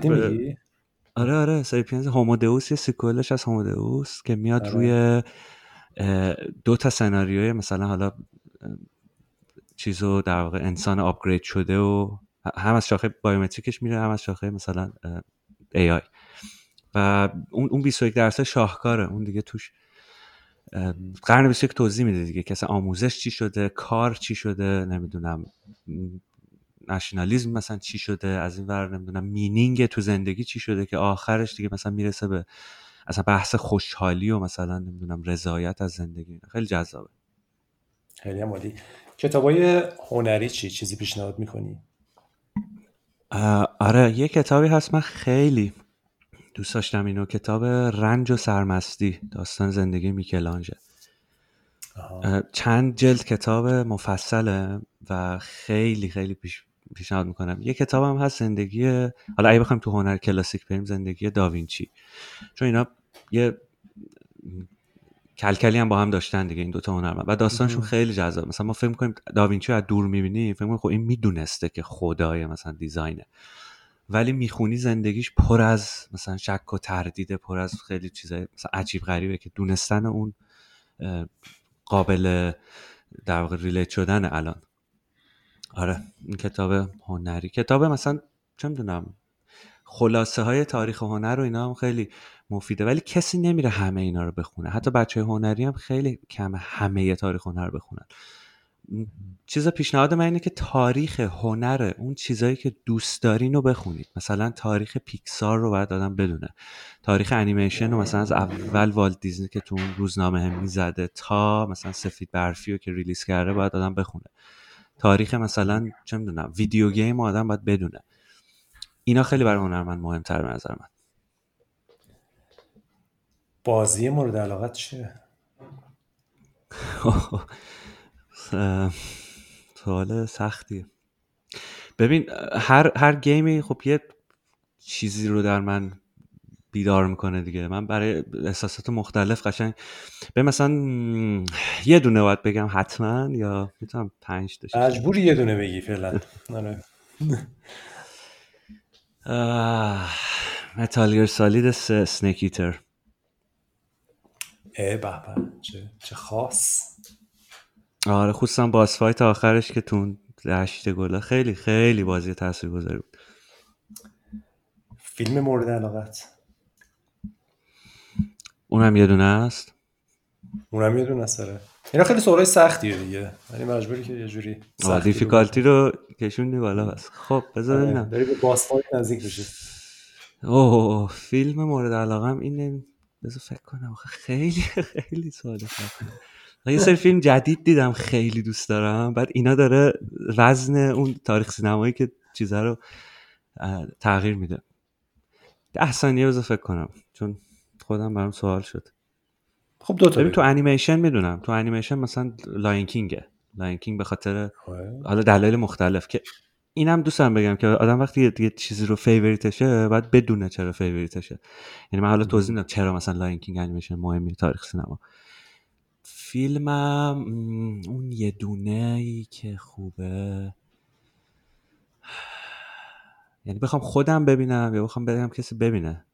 آره آره. Sapiens Homo Deus یه sequel ش از Homo Deus که میاد آره. روی دو تا سناریوی مثلا حالا چیزو در واقع انسان upgrade شده و هم از شاخه biometric ش میره هم از شاخه مثلا AI و اون اون 21 درسم شاهکاره. اون دیگه توش قرن 21 توضیح میده دیگه که آموزش چی شده کار چی شده نمی‌دونم نشنالیزم مثلا چی شده از این ور نمی‌دونم مینینگ تو زندگی چی شده که آخرش دیگه مثلا می‌رسه به اصلا بحث خوشحالی و مثلا نمی‌دونم رضایت از زندگی. خیلی جذابه. خیلی عالی. کتابای هنری چی؟ چیزی پیشنهاد می‌کنی؟ آره یه کتابی هست من خیلی دوست داشتم اینو کتاب رنج و سرمستی داستان زندگی میکلانجه. چند جلد کتاب مفصله و خیلی خیلی پیش پیشنهاد می‌کنم. یه کتاب هم هست زندگی حالا اگه بخوایم تو هنر کلاسیک بریم زندگی داوینچی. چون اینا یه کلکلی هم با هم داشتن دیگه این دوتا هنرمند. و داستانشون خیلی جذاب مثلا ما فکر می‌کنیم داوینچی از دور می‌بینیم فکر می‌کنیم خب این می‌دونسته که خدای مثلا دیزاینه. ولی می‌خونی زندگیش پر از مثلا شک و تردید پر از خیلی چیزای مثلا عجیب غریبه که دونستن اون قابل در واقع ریلیت شدن الان. آره این کتاب هنری. کتاب مثلا چه می‌دونم خلاصه های تاریخ هنر و اینا هم خیلی مفیده ولی کسی نمیره همه اینا رو بخونه. حتی بچه هنری هم خیلی کم همه تاریخ هنر بخونن. چیز پیشنهاد من اینه که تاریخ هنر اون چیزایی که دوست دارین رو بخونید. مثلا تاریخ پیکسار رو باید آدم بدونه. تاریخ انیمیشن رو مثلا از اول والت دیزنی که تو اون روزنامه هم می‌زده تا مثلا سفید برفی رو که release کرده باید آدم بخونه. تاریخ مثلا چه می‌دونم video game آدم باید بدونه. اینا خیلی برای هنرمند مهمتر به نظر من. بازی مورد علاقت چیه؟ سوال سختیه. ببین هر هر game ی خب یه چیزی رو در من بیدار می‌کنه دیگه. من برای احساسات مختلف قشنگ به مثلا یه دونه باید بگم حتما یا می‌تونم پنج داشته مجبوری یه دونه بگی فعلا. متالیر سالید سنیکیتر ای به چه, چه خاص. آره خصوصا باس فایت آخرش که تون دشت گله خیلی خیلی بازی تاثیر گذاری بود. فیلم مورد علاقت. اونم یه دونه است؟ اونم یه دونه است آره. اینا خیلی سوالای سختیه دیگه یعنی مجبوری که یه جوری دیفیکالتی رو کشوندی بالا بس. خب بذار آره، ببینم. داری به باس فایت نزدیک بشی اوه فیلم مورد علاقم اینه. بذار فکر کنم خیلی خیلی سوال یه سری فیلم جدید دیدم خیلی دوست دارم. بعد اینا داره وزن اون تاریخ سینمایی که چیزها رو تغییر میده. ده ثانیه بذار فکر کنم چون خودم برام سوال شد. خب دو تا تو انیمیشن می‌دونم. تو انیمیشن مثلا Lion King ه Lion King به خاطر خب. حالا دلایل مختلف که اینم دوستم بگم که آدم وقتی یه چیزی رو favorite شه باید بدونه چرا favorite شه یعنی من حالا توضیح میدم چرا مثلا Lion King انیمیشن مهمی تاریخ سینما. فیلمم اون یه دونه ای که خوبه. یعنی بخوام خودم ببینم یا بخوام بگم کسی ببینه.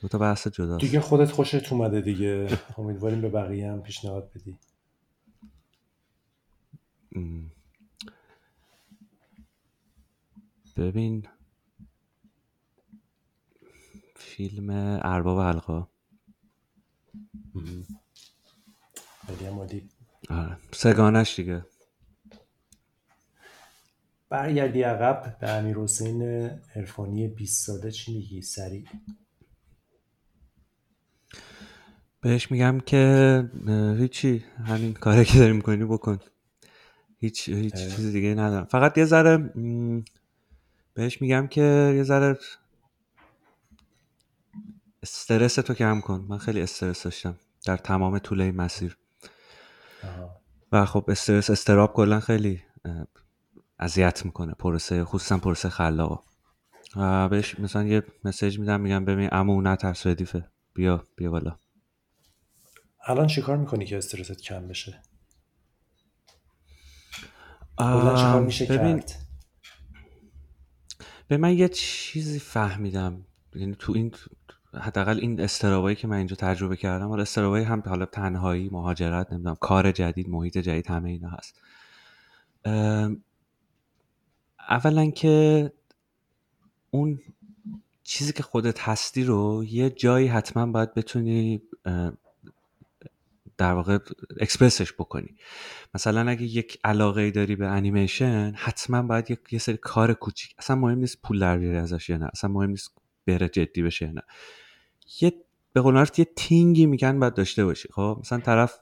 دو تا بحث جدا دیگه خودت خوشت اومده دیگه. امیدواریم به بقیه هم پیشنهاد بدی. ببین. فیلم ارباب حلقا خیلی عالی. آره. سگانش دیگه. برگردی عقب به امیر حسین عرفانی 20 ساله چی میگی سریع؟ بهش میگم که هیچی همین کاری که داری می‌کنی بکن. هیچ هیچ چیز دیگه ندارم. فقط یه ذره بهش میگم که یه ذره استرس تو کم کن. من خیلی استرس داشتم در تمام طول این مسیر. و خب استرس استراب کلا خیلی اذیت می‌کنه. پروسه خصوصا پروسه خلاقا بهش مثلا یه مسیج میدم میگم ببین امو نترس ردیفه بیا بیا بالا. الان چیکار می‌کنی که استرست کم بشه؟ میشه ببین کرد؟ به من یه چیزی فهمیدم. یعنی تو این حداقل این استرابایی که من اینجا تجربه کردم حالا استرابایی هم حالا تنهایی مهاجرت نمی‌دونم کار جدید محیط جدید همه اینا هست. اولا که اون چیزی که خودت هستی رو یه جایی حتما باید بتونی در واقع اکسپرسش بکنی. مثلا اگه یک علاقه داری به انیمیشن حتما باید یک یه سری کار کوچیک اصلا مهم نیست پول در بیاری ازش یا نه اصلا مهم نیست بره جدی بشه نه. یه به قول یه تینگی میگن باید داشته باشی. خب مثلا طرف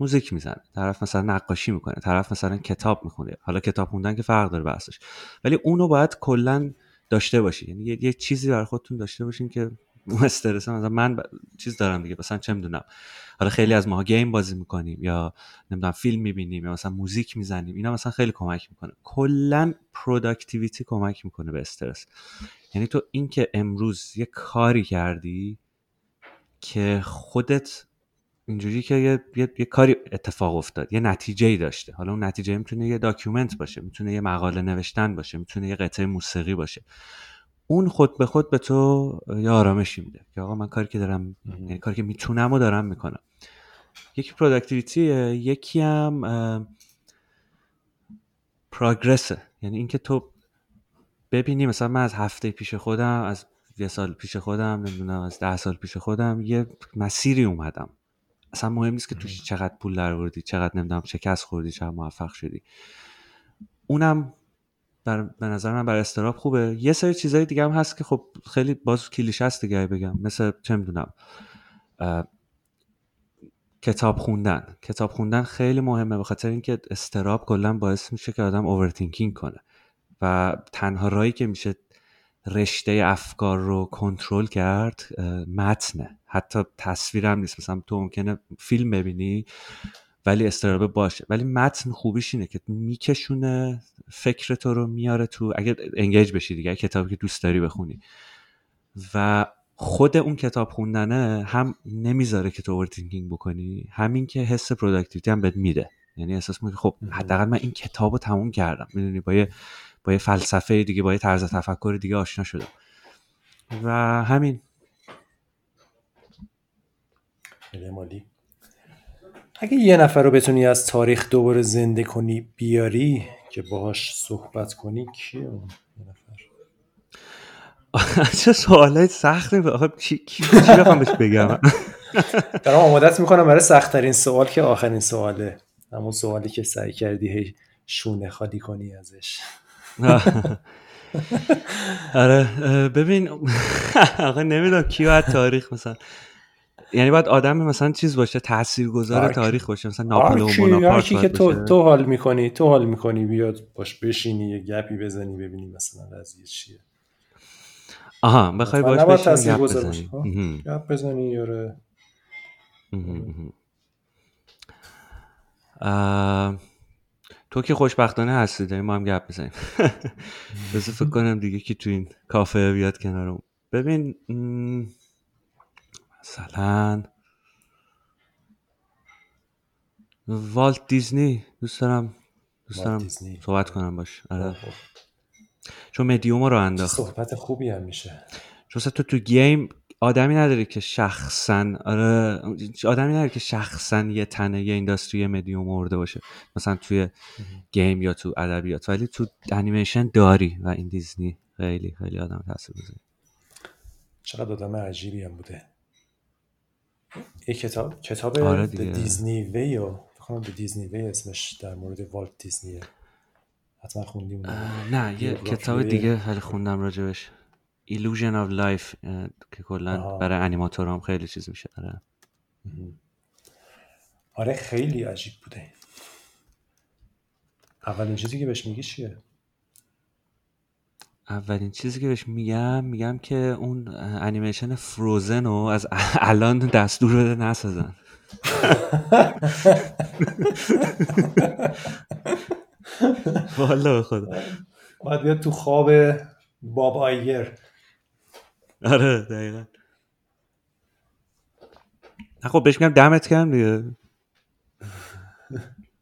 موزیک می‌زنه طرف مثلا نقاشی می‌کنه طرف مثلا کتاب می‌خونه. حالا کتاب خوندن که فرق داره بحثش. ولی اونو باید کلا داشته باشی. یعنی یه, چیزی برای خودتون داشته باشین که استرس مثلا من چیز دارم دیگه مثلا چه می‌دونم. حالا خیلی از ما game بازی می‌کنیم یا نمی‌دونم فیلم می‌بینیم یا مثلا موزیک می‌زنیم اینا مثلا خیلی کمک می‌کنه. کلا productivity کمک می‌کنه به استرس. یعنی تو اینکه امروز یه کاری کردی که خودت اینجوری که یه،, یه،, یه, کاری اتفاق افتاد یه نتیجه ای داشته. حالا اون نتیجه می‌تونه یه document باشه می‌تونه یه مقاله نوشتن باشه می‌تونه یه قطعه موسیقی باشه. اون خود به خود به تو یه آرامشی میده. که آقا من کاری که دارم یعنی کاری که می‌تونم و دارم می‌کنم. یکی productivity یکی هم progress ه یعنی اینکه تو ببینی مثلا من از هفته پیش خودم از یه سال پیش خودم نمی‌دونم از ده سال پیش خودم یه مسیری اومدم. اصلا مهم نیست که توش چقدر پول در چقدر نمی‌دونم شکست خوردی چقدر موفق شدی. اونم بر به نظر من برای استراب خوبه. یه سری چیزای دیگه هم هست که خب خیلی باز کلیش هست دیگه بگم. مثل چه می‌دونم کتاب خوندن. کتاب خوندن خیلی مهمه به خاطر اینکه استراب کلا باعث میشه که آدم اوورتینکینگ کنه و تنها رایی که میشه رشته افکار رو کنترل کرد متنه. حتی تصویرم نیست. مثلا تو ممکنه فیلم ببینی ولی استرابه باشه. ولی متن خوبیش اینه که میکشونه فکر تو رو میاره تو اگر engage بشی دیگه کتابی که دوست داری بخونی. و خود اون کتاب خوندنه هم نمی‌ذاره که تو overthinking بکنی همین که حس productivity هم بهت میده. یعنی احساس می‌کنی خب حداقل من این کتاب رو تموم کردم. می‌دونی با یه با یه فلسفه دیگه با یه طرز تفکر دیگه آشنا شدم. و همین. مالی اگه یه نفر رو بتونی از تاریخ دوباره زنده کنی بیاری که باهاش صحبت کنی کیه اون چه سوالای سخته آخه چی چی بخوام بهش بگم؟ دارم آمادت می‌کنم برای سختترین سوال که آخرین سواله. همون سوالی که سعی کردی هی شونه خالی کنی ازش. آره ببین آقا نمی‌دونم کی باید تاریخ مثلا. یعنی باید آدم مثلا چیز باشه تاثیرگذار تاریخ باشه. مثلا ناپلئون بوناپارت که تو تو حال می‌کنی تو حال می‌کنی بیاد باش بشینی یه گپی بزنی ببینی مثلا قضیه چیه. آها بخوای باش بشینی گپ بزنی. گپ بزنی یاره تو که خوشبختانه هستی داریم ما هم گپ بزنیم. بذار فکر کنم دیگه که تو این کافه بیاد کنارم ببین مثلا والت دیزنی دوست دارم دوست دارم صحبت کنم باش. آره. چون مدیوم رو انداخت. صحبت خوبی هم میشه. چون تو تو گیم آدمی نداری که شخصا آره آدمی نداری که شخصا یه تنه یه اینداستری مدیوم مرده باشه. مثلا توی گیم یا تو ادبیات. ولی تو انیمیشن داری و این دیزنی خیلی خیلی آدم تاثیر گذاره چقدر آدم عجیبی هم بوده. یه کتاب کتاب آره دیزنی وی و بخوام دیزنی وی اسمش در مورد والت دیزنیه حتما خوندیم نه یه کتاب دیگه خیلی خوندم راجبش. Illusion of Life که کلا برای انیماتورام خیلی چیز میشه آره. آره خیلی عجیب بوده. اولین چیزی که بهش میگی چیه؟ اولین چیزی که بهش میگم میگم که اون انیمیشن فروزن رو از الان دستور بده نسازن. والا خدا. باید بیاد تو خواب باب آیگر. آره دقیقا. خب بهش میگم دمت کردم دیگه.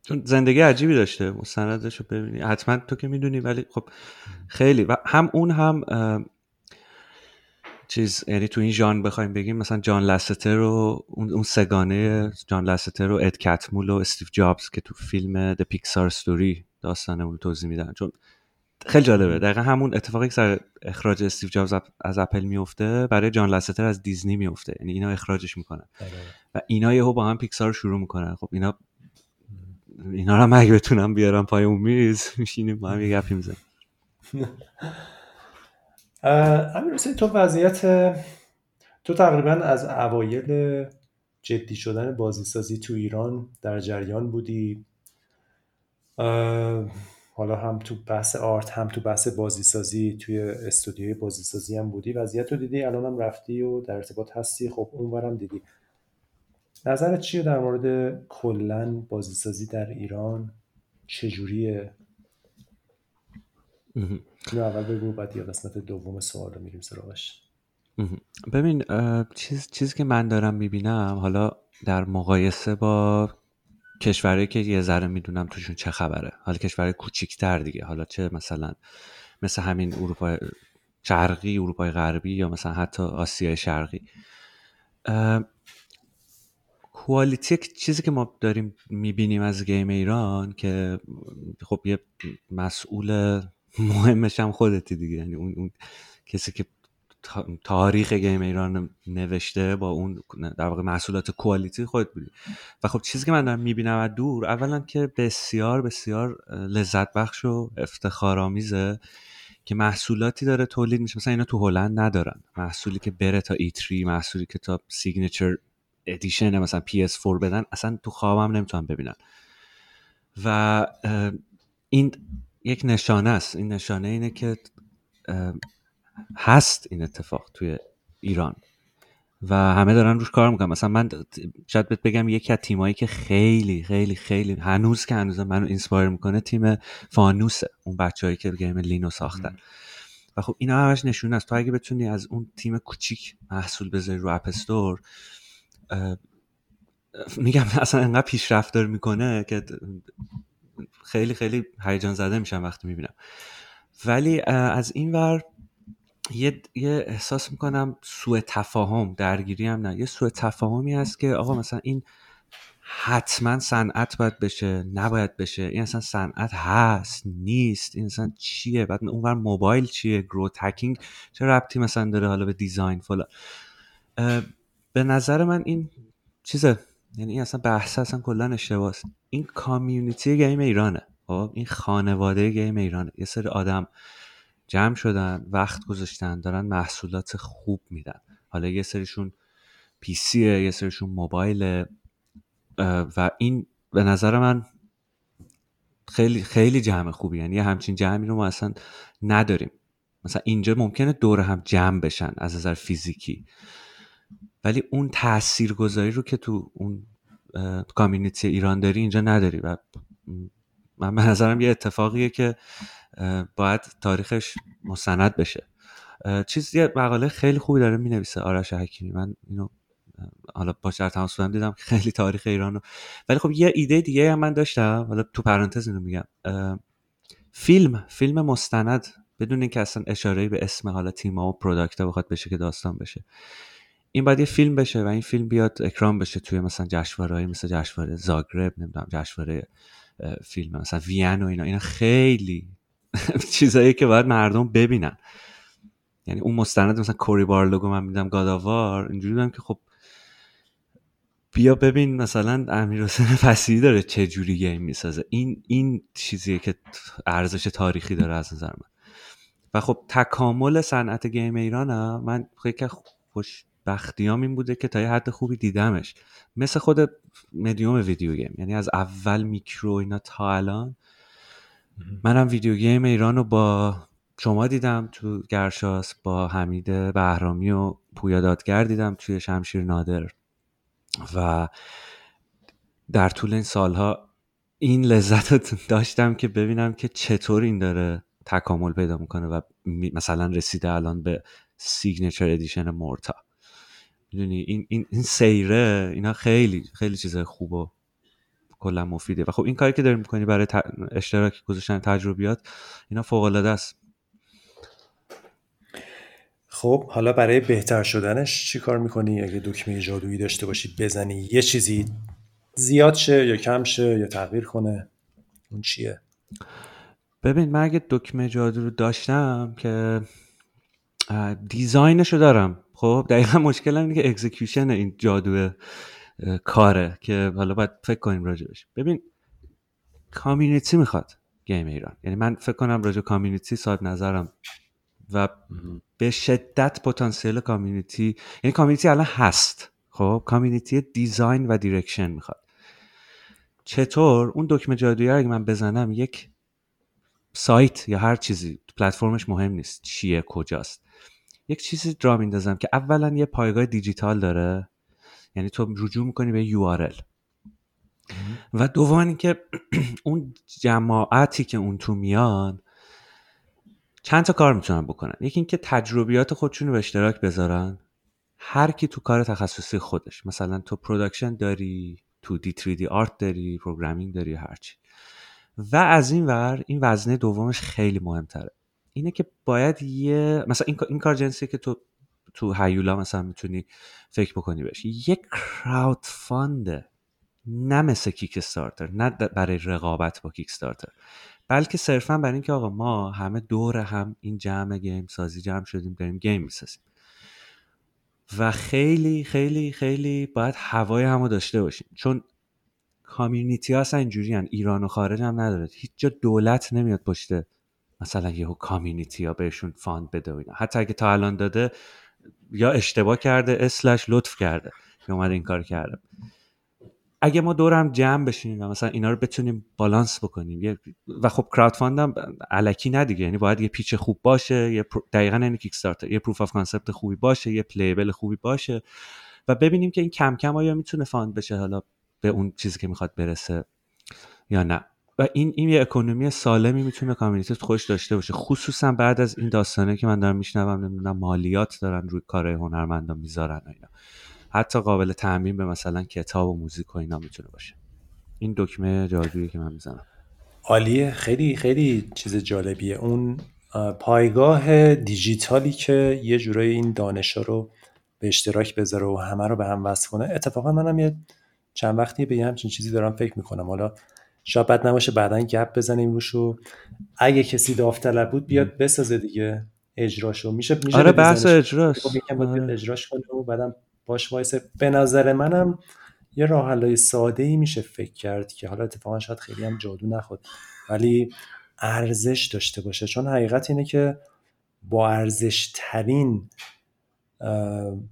چون زندگی عجیبی داشته. مستندش رو ببینی. حتما تو که می‌دونی ولی خب خیلی. و هم اون هم چیز یعنی تو این ژان بخوایم بگیم مثلا جان لستر رو اون, سگانه جان لستر و اد کتمول و استیو جابز که تو فیلم د پیکسار استوری داستان اون توضیح میدن. چون خیلی جالبه. دقیقا همون اتفاقی که سر اخراج استیو جابز از اپل میفته برای جان لستر از دیزنی میفته یعنی اینا اخراجش می‌کنن. آره. و اینا یهو با هم پیکسار شروع می‌کنن. خب اینا اینا رو اگه بتونم بیارم پای اون میز میشینیم با هم یه گپی می‌زنیم. امیر تو وضعیت تو تقریبا از اوایل جدی شدن بازیسازی تو ایران در جریان بودی. حالا هم تو بحث آرت هم تو بحث بازیسازی توی استودیوی بازیسازی هم بودی. وضعیت رو دیدی؟ الان هم رفتی و در ارتباط هستی؟ خب اونورم دیدی. نظرت چیه در مورد کلا بازیسازی در ایران؟ چجوریه؟ اینو اول بگو بعد یا قسمت دوم سوال رو میریم سراغش. ببین چیز چیزی که من دارم می‌بینم حالا در مقایسه با کشورهایی که یه ذره می‌دونم توشون چه خبره. حالا کشورهای کوچیکتر دیگه. حالا چه مثلا مثل همین اروپا شرقی اروپای غربی یا مثلا حتی آسیای شرقی. کوالیتی چیزی که ما داریم می‌بینیم از گیم ایران که خب یه مسئول مهمش هم خودتی دیگه. یعنی اون, اون کسی که تاریخ گیم ایران نوشته با اون در واقع محصولات quality خود بودی و خب چیزی که من دارم می‌بینم از دور اولا که بسیار بسیار لذت بخش و افتخارآمیزه که محصولاتی داره تولید میشه. مثلا اینا تو هلند ندارن. محصولی که بره تا E3 محصولی که تا signature edition مثلا PS4 بدن اصلا تو خوابم نمی‌تونم ببینن. و این یک نشانه است. این نشانه اینه که هست این اتفاق توی ایران. و همه دارن روش کار می‌کنن. مثلا من شاید بهت بگم یکی از تیمایی که خیلی خیلی خیلی هنوز که هنوز منو inspire می‌کنه تیم فانوسه. اون بچههایی که game لینو ساختن. و خب اینا همش نشونه است. تو اگه بتونی از اون تیم کوچیک محصول بذاری رو App Store میگم اصلا انقدر پیشرفت داره می‌کنه که خیلی خیلی هیجان زده میشم وقتی می‌بینم. ولی از این ور یه, یه احساس می‌کنم سوء تفاهم درگیری هم نه. یه سوء تفاهمی هست که آقا مثلا این حتما صنعت باید بشه نباید بشه. این اصلا صنعت هست نیست. این اصلا چیه؟ بعد اونور موبایل چیه؟ گرو تکینگ چه ربطی مثلا داره حالا به دیزاین فلا به نظر من این چیزه یعنی این اصلا بحث اصلا کلا اشتباهه این کامیونیتی گیم ایرانه. خب این خانواده گیم ایرانه. یه سری آدم جمع شدن وقت گذاشتن دارن محصولات خوب میدن. حالا یه سریشون پیسیه یه سریشون موبایل و این به نظر من خیلی خیلی جمع خوبی یعنی همچین جمعی رو ما اصلا نداریم. مثلا اینجا ممکنه دور هم جمع بشن از نظر فیزیکی. ولی اون تاثیرگذاری رو که تو اون community ایران داری اینجا نداری و من به نظرم یه اتفاقیه که باید تاریخش مستند بشه. چیز یه مقاله خیلی خوبی داره می نویسه آرش حکیمی. من اینو حالا با در تماس بودم دیدم خیلی تاریخ ایران رو. ولی خب یه ایده دیگه هم من داشتم. حالا تو پرانتز اینو میگم. فیلم فیلم مستند بدون اینکه اصلا اشاره به اسم حالا تیما و product بخواد بشه که داستان بشه. این باید یه فیلم بشه و این فیلم بیاد اکرام بشه توی مثلا جشنواره‌ای مثل جشنواره زاگرب نمی‌دونم جشنواره فیلم مثلا وین و اینا. اینا خیلی چیزایی که باید مردم ببینن. یعنی اون مستند مثلا کوری بارلوگو من میدم گاداوار اینجوری بودم که خب بیا ببین مثلا امیر حسین فسیحی داره چه جوری گیم می‌سازه. این این چیزیه که ارزش تاریخی داره از نظر من. و خب تکامل صنعت game ایران من خیلی خوش بختیام این بوده که تا یه حد خوبی دیدمش. مثل خود مدیوم ویدیو game. یعنی از اول میکرو اینا تا الان. منم ویدیو game ایران رو با شما دیدم تو گرشاسپ با حمید بهرامی و پویا دادگر دیدم توی شمشیر نادر. و در طول این سالها این لذت رو داشتم که ببینم که چطور این داره تکامل پیدا می‌کنه و مثلا رسیده الان به signature edition Morta می‌دونی این, این, این سیره اینا خیلی خیلی چیزای خوب و کلا مفیده. و خب این کاری که داریم می‌کنی برای اشتراک گذاشتن تجربیات اینا فوق العاده است. خب حالا برای بهتر شدنش چی کار می‌کنی؟ اگه دکمه جادویی داشته باشی بزنی یه چیزی زیاد شه یا کم شه یا تغییر کنه؟ اون چیه؟ ببین من اگه دکمه جادو رو داشتم که design ش رو دارم. خب دقیقا مشکل اینه که execution این جادو کاره که حالا باید فکر کنیم راجبش ببین community می‌خواد game ایران. یعنی من فکر کنم راجع community صاحب نظرم. و به شدت پتانسیل community یعنی community الان هست. خب community design و direction می‌خواد. چطور؟ اون دکمه جادویی اگه من بزنم یک سایت یا هر چیزی پلتفرمش مهم نیست چیه کجاست. یک چیزی را میندازم که اولا یه پایگاه دیجیتال داره. یعنی تو رجوع می‌کنی به URL و دوم که اون جماعتی که اون تو میان چند تا کار می‌تونن بکنن. یکی اینکه تجربیات خودشون رو به اشتراک بذارن. هر کی تو کار تخصصی خودش. مثلا تو پروداکشن داری تو دی 3 دی آرت داری پروگرامینگ داری هرچی و از این ور این وزنه دومش خیلی مهمتره. اینه که باید یه مثلا این, این کار جنسی که تو تو هیولا مثلا می‌تونی فکر بکنی بهش. یک کراود فانده نه مثل کیک استارتر نه برای رقابت با کیک استارتر بلکه صرفا برای اینکه آقا ما همه دور هم این جمع game سازی جمع شدیم داریم game می‌سازیم. و خیلی خیلی خیلی باید هوای همو داشته باشیم. چون community ها اصلا اینجوری. ایران و خارج هم نداره. هیچ جا دولت نمیاد پشته مثلا یهو community ها بهشون fund بده و اینا. حتی اگه تا الان داده یا اشتباه کرده اسلش لطف کرده که اومده این کار کرده. اگه ما دور هم جمع بشینیم و مثلا اینا رو بتونیم بالانس بکنیم. و خب crowdfund م الکی نه دیگه. یعنی باید یه pitch خوب باشه یه دقیقا یعنی کیک یه proof of concept خوبی باشه یه playable خوبی باشه و ببینیم که این کم کم آیا می‌تونه fund بشه حالا به اون چیزی که می‌خواد برسه یا نه. و این این یه economy سالمی می‌تونه community خوش داشته باشه. خصوصا بعد از این داستانه که من دارم میشنوم نمی‌دونم مالیات دارن روی کارهای هنرمندان می‌ذارن و اینا. حتی قابل تعمین به مثلا کتاب و موزیک و اینا می‌تونه باشه. این دکمه جادویی که من می‌زنم. عالیه. خیلی خیلی چیز جالبیه. اون پایگاه دیجیتالی که یه جورایی این دانش رو به اشتراک بذاره و همه رو به هم وصل کنه اتفاقا منم یه چند وقتی به یه همچین چیزی دارم فکر می‌کنم. حالا شاید بد نباشه بعدا گپ بزنیم روش و اگه کسی داوطلب بود بیاد بسازه دیگه اجراشو میشه میشه آره بحث اجراش خب آره. اجراش کنه و بعدم باش وایسه. به نظر منم یه راه حلای ساده ای میشه فکر کرد که حالا اتفاقا شاید خیلی هم جادو نخود ولی ارزش داشته باشه. چون حقیقت اینه که با ارزش ترین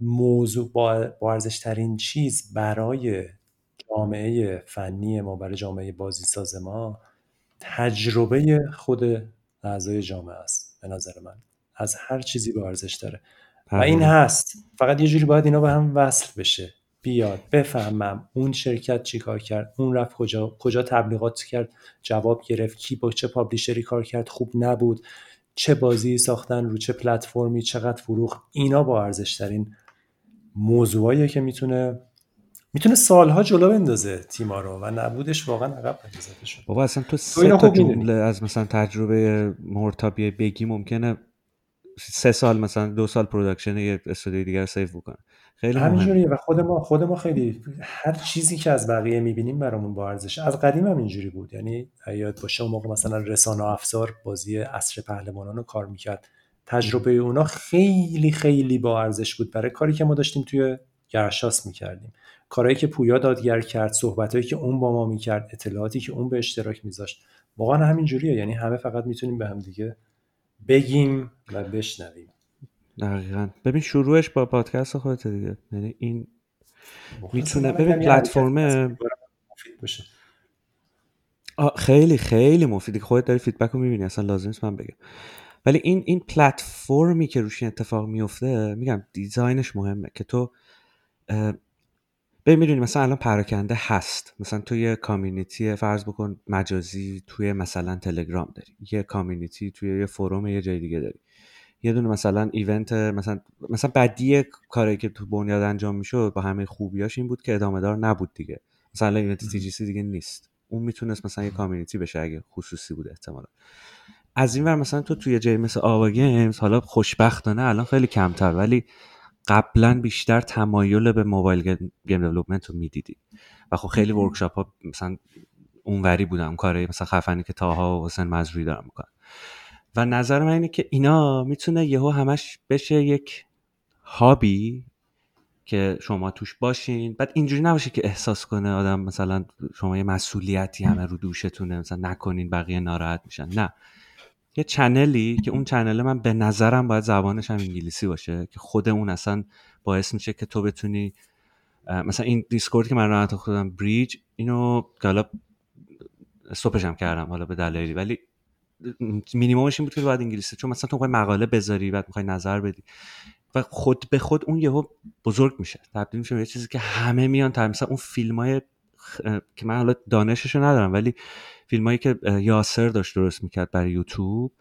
موضوع با, با ارزش ترین چیز برای جامعه فنی ما برای جامعه بازی ساز ما تجربه خود اعضای جامعه است به نظر من. از هر چیزی با ارزش داره. و این هست. فقط یه جوری باید اینا به هم وصل بشه. بیاد بفهمم اون شرکت چی کار کرد اون رفت کجا کجا تبلیغات کرد جواب گرفت کی با چه پابلیشری کار کرد خوب نبود چه بازی ساختن رو چه پلتفرمی چقدر فروخ اینا با ارزش ترین موضوعاییه که می‌تونه می‌تونه سالها جلو بندازه تیما رو و نبودش واقعا عقب شد. بابا اصلا تو سه تا جمله از مثلا تجربه مرتابی بگی ممکنه سه سال مثلا دو سال production یه استودیو دیگر save بکنه. خیلی همینجوریه و خود ما خود ما خیلی هر چیزی که از بقیه می‌بینیم برامون با ارزش. از قدیم هم اینجوری بود. یعنی یاد باشه اون موقع مثلا رسانه افزار بازی عصر پهلوانان رو کار می‌کرد. تجربه اونا خیلی خیلی با ارزش بود. برای کاری که ما داشتیم توی گرشاسپ می‌کردیم. کارهایی که پویا دادگر کرد صحبتهایی که اون با ما می‌کرد اطلاعاتی که اون به اشتراک میذاشت واقعا همین جوریه. یعنی همه فقط می‌تونیم به هم دیگه بگیم و بشنویم. دقیقا. ببین شروعش با پادکست خودت دیگه. یعنی این می‌تونه ببین پلتفرم خیلی خیلی مفیدی. خودت داری feedback رو می‌بینی اصلا لازم نیست من بگم. ولی این این پلتفرمی که روش این اتفاق میفته میگم design ش مهمه که تو ببین می‌دونی مثلا الان پراکنده هست. مثلا تو یه community فرض بکن مجازی توی مثلا تلگرام داری. یه community توی یه forum یه جای دیگه داری. یه دونه مثلا event مثلا مثلا بدی کاری که تو بنیاد انجام می‌شد با همه خوبیاش این بود که ادامه دار نبود دیگه. مثلا event TGC دیگه نیست. اون می‌تونست مثلا یه community بشه اگه خصوصی بود احتمالا. از این ور مثلا تو توی جای مثل Ava Games حالا خوشبختانه الان خیلی کمتر. ولی قبلا بیشتر تمایل به موبایل گیم دیولپمنت رو می‌دیدی و خب خیلی ورکشاپ ها مثلا اونوری بودن اون کاری مثلا خفنی که تاها و حسین مزروی دارن می‌کنن. و نظر من اینه که اینا می‌تونه یهو همش بشه یک هابی که شما توش باشین. بعد اینجوری نباشه که احساس کنه آدم مثلا شما یه مسئولیتی همه رو دوشتونه مثلا نکنین بقیه ناراحت میشن. نه. یه channel ی که اون channel من به نظرم باید زبانش هم انگلیسی باشه که خود اون اصلا باعث میشه که تو بتونی مثلا این Discord که من راه خودم bridge اینو که حالا stop ش هم کردم حالا به دلایلی. ولی مینیممش این بود که باید انگلیسی چون مثلا تو مقاله بذاری بعد می‌خوای نظر بدی. و خود به خود اون یهو بزرگ میشه. تبدیل میشه به چیزی که همه میان تا مثلا اون فیلم های که من حالا دانششو ندارم ولی فیلمایی که یاسر داشت درست می‌کرد برای یوتیوب.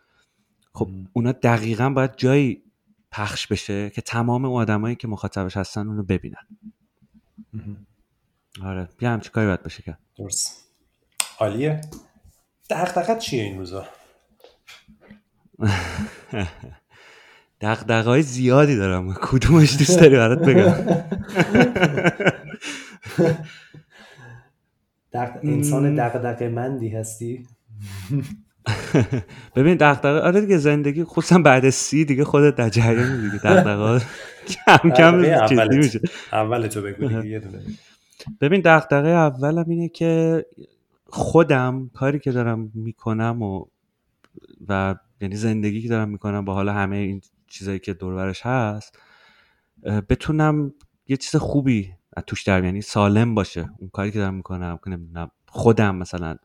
خب اونا دقیقا باید جایی پخش بشه که تمام اون آدمایی که مخاطبش هستن اونو ببینن. آره بیا همچی کاری باید بشه کرد درست. عالیه. دقدقت چیه این روزا؟ دقدقه های زیادی دارم. کدومش دوست داری برات بگم؟ انسان دقدقه مندی هستی؟ ببین دقدقه آره دیگه زندگی خصوصا بعد سی دیگه خودت در جریان دیگه دقدقه کم کم چیزی میشه. اول تو بگو دیگه ببین دقدقه اولم اینه که خودم کاری که دارم می‌کنم و و یعنی زندگی که دارم می‌کنم با حال همه این چیزایی که دورورش هست بتونم یه چیز خوبی توش در یعنی سالم باشه. اون کاری که دارم می‌کنم نمی‌دونم خودم مثلا.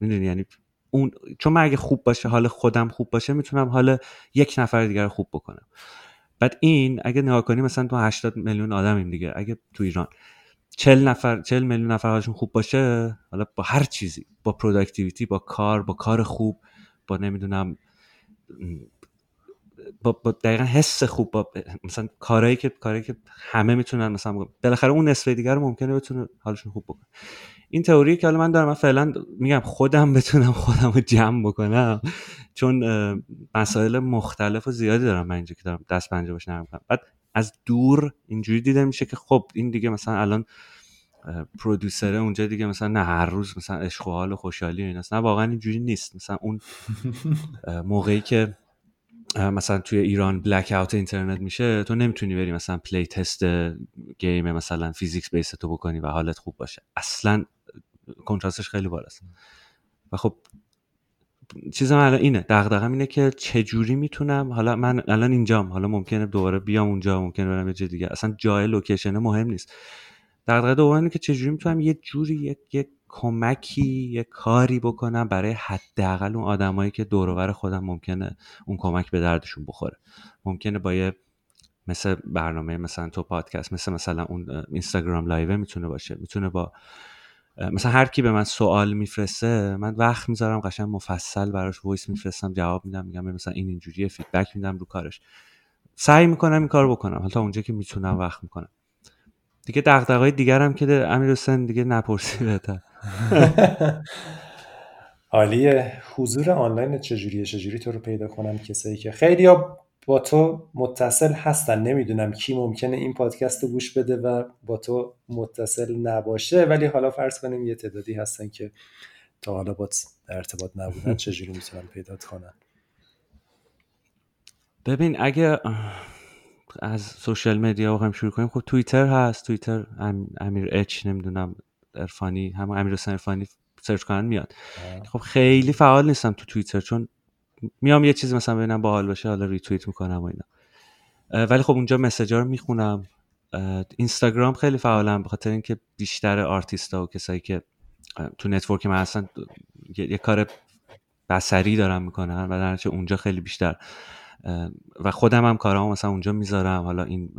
می‌دونی؟ یعنی اون چون من اگه خوب باشه حال خودم خوب باشه می‌تونم حال یک نفر دیگر رو خوب بکنم. بعد این اگه نگاه کنی مثلا تو 80 میلیون آدمیم دیگه. اگه تو ایران چل نفر چل میلیون نفر حالشون خوب باشه حالا با هر چیزی با productivity با کار با کار خوب با نمی‌دونم با, با دقیقا حس خوب با مثلا کارهایی که کاری که همه می‌تونن مثلا بالاخره اون نصف دیگر رو ممکنه بتونه حالشون خوب بکنه. این تئوری که حالا من دارم من فعلا میگم خودم بتونم خودم رو جمع بکنم چون مسائل مختلف و زیادی دارم من اینجا که دارم دست پنجه باش نرم کنم بعد از دور اینجوری دیده میشه که خب این دیگه مثلا الان پرودوسره اونجا دیگه مثلا نه هر روز مثلا عشق و حال و خوشحالی و ایناست. نه واقعا اینجوری نیست. مثلا اون موقعی که مثلا توی ایران blackout اینترنت میشه تو نمی‌تونی بری مثلا playtest game مثلا physics based تو بکنی و حالت خوب باشه. اصلا contrast ش خیلی بالاست. و خب چیزم الان اینه دغدغم اینه که چه جوری می‌تونم حالا من الان اینجام حالا ممکنه دوباره بیام اونجا ممکنه برم یه جای دیگه اصلا جای location مهم نیست. دغدغه دوم اینه که چه جوری می‌تونم یه جوری یک یک کمکی یه کاری بکنم برای حداقل اون آدمایی که دور خودم ممکنه اون کمک به دردشون بخوره. ممکنه با یه مثل برنامه مثلا تو پادکست مثل مثلا اون اینستاگرام live می‌تونه باشه. می‌تونه با مثلا هر کی به من سوال میفرسته من وقت می‌ذارم قشنگ مفصل براش voice میفرستم جواب میدم میگم مثلا این اینجوریه feedback میدم رو کارش. سعی می‌کنم این کار بکنم. حالا اونجا که می‌تونم وقت می‌کنم. دیگه دغدغه‌های دیگرم که امیر حسین دیگه نپرسی بهتر عالیه حضور آنلاین چجوریه؟ چجوری تو رو پیدا کنم کسایی که خیلی ها با تو متصل هستن. نمی‌دونم کی ممکنه این پادکست رو گوش بده و با تو متصل نباشه. ولی حالا فرض کنیم یه تعدادی هستن که تا حالا با در ارتباط نبودن. چجوری می‌تونن پیدا کنن ببین اگه از سوشال مدیا هم شروع کنیم خب توییتر هست. توییتر امیر H نمی‌دونم ارفانی هم امیر حسین ارفانی search کنن میاد. خب خیلی فعال نیستم تو توییتر چون میام یه چیزی مثلا ببینم باحال باشه حالا ریتوییت می‌کنم و اینا. ولی خب اونجا message ا رو می‌خونم. اینستاگرام خیلی فعالم به خاطر اینکه بیشتر آرتیستا و کسایی که تو network من هستن یه, کار بصری دارم می‌کنن و در اونجا خیلی بیشتر. و خودم هم کارامو مثلا اونجا می‌ذارم. حالا این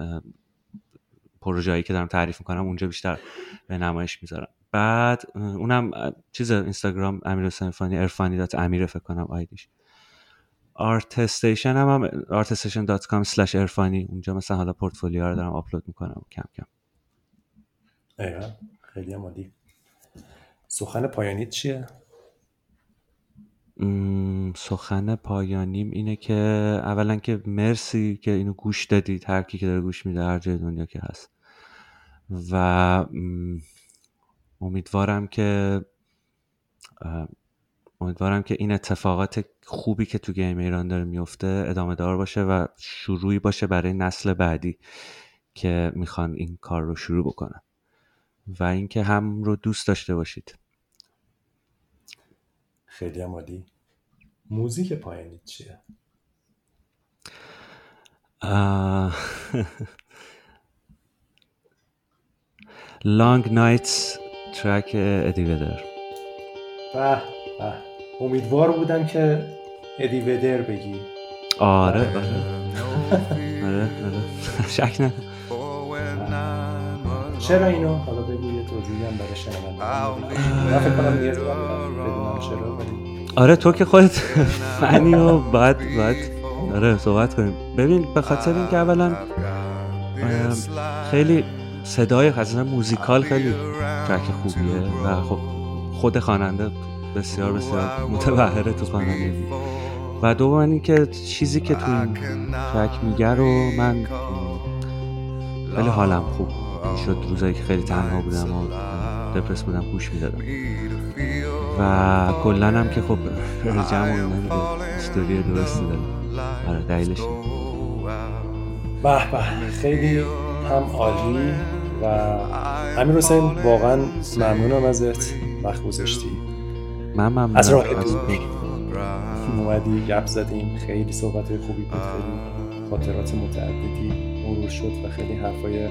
پروژه‌ای که دارم تعریف می‌کنم اونجا بیشتر به نمایش می‌ذارم. بعد اونم چیز اینستاگرام امیر حسین فانی ارفانی dot امیر فکر کنم ID ش. ArtStation هم, هم artstation.com slash ارفانی اونجا مثلا حالا پورتفولیو رو دارم آپلود می‌کنم کم کم. خیلی عالی. سخن پایانی چیه؟ سخن پایانیم اینه که اولا که مرسی که اینو گوش دادید هر کی که داره گوش میده هر جای دنیا که هست. و امیدوارم که امیدوارم که این اتفاقات خوبی که تو گیم ایران داره میفته ادامه دار باشه و شروعی باشه برای نسل بعدی که می‌خوان این کار رو شروع بکنن. و اینکه هم رو دوست داشته باشید. خیلی عالی. موزیک پایانی چیه؟ لانگ نایتس ترک ادی ودر به به. امیدوار بودم که ادی ودر بگی. آره آره. آره آره. شک نه. چرا اینو؟ حالا توضیحی هم برای شنونده فکر کنم نیاز بدونم چرا آره تو که خودت فنی و بعد بعد آره صحبت کنیم. ببین به خاطر اینکه اولا خیلی صدای خزانه موزیکال خیلی ترک خوبیه و خب خود خواننده بسیار بسیار متبهره تو خوانندگی و دوم اینکه چیزی که تو این ترک میگه رو من خیلی حالم خوب شد روزایی که خیلی تنها بودم و دپرس بودم گوش می‌دادم. و کلا هم که خب جمع نمیده استوری درستی داره آره دلیلش به به خیلی هم عالی و امیر حسین واقعا ممنونم ازت. وقت گذاشتی. من ممنونم. از راه اومدی گپ زدیم. خیلی صحبت خوبی بود خیلی خاطرات متعددی مرور شد و خیلی حرفای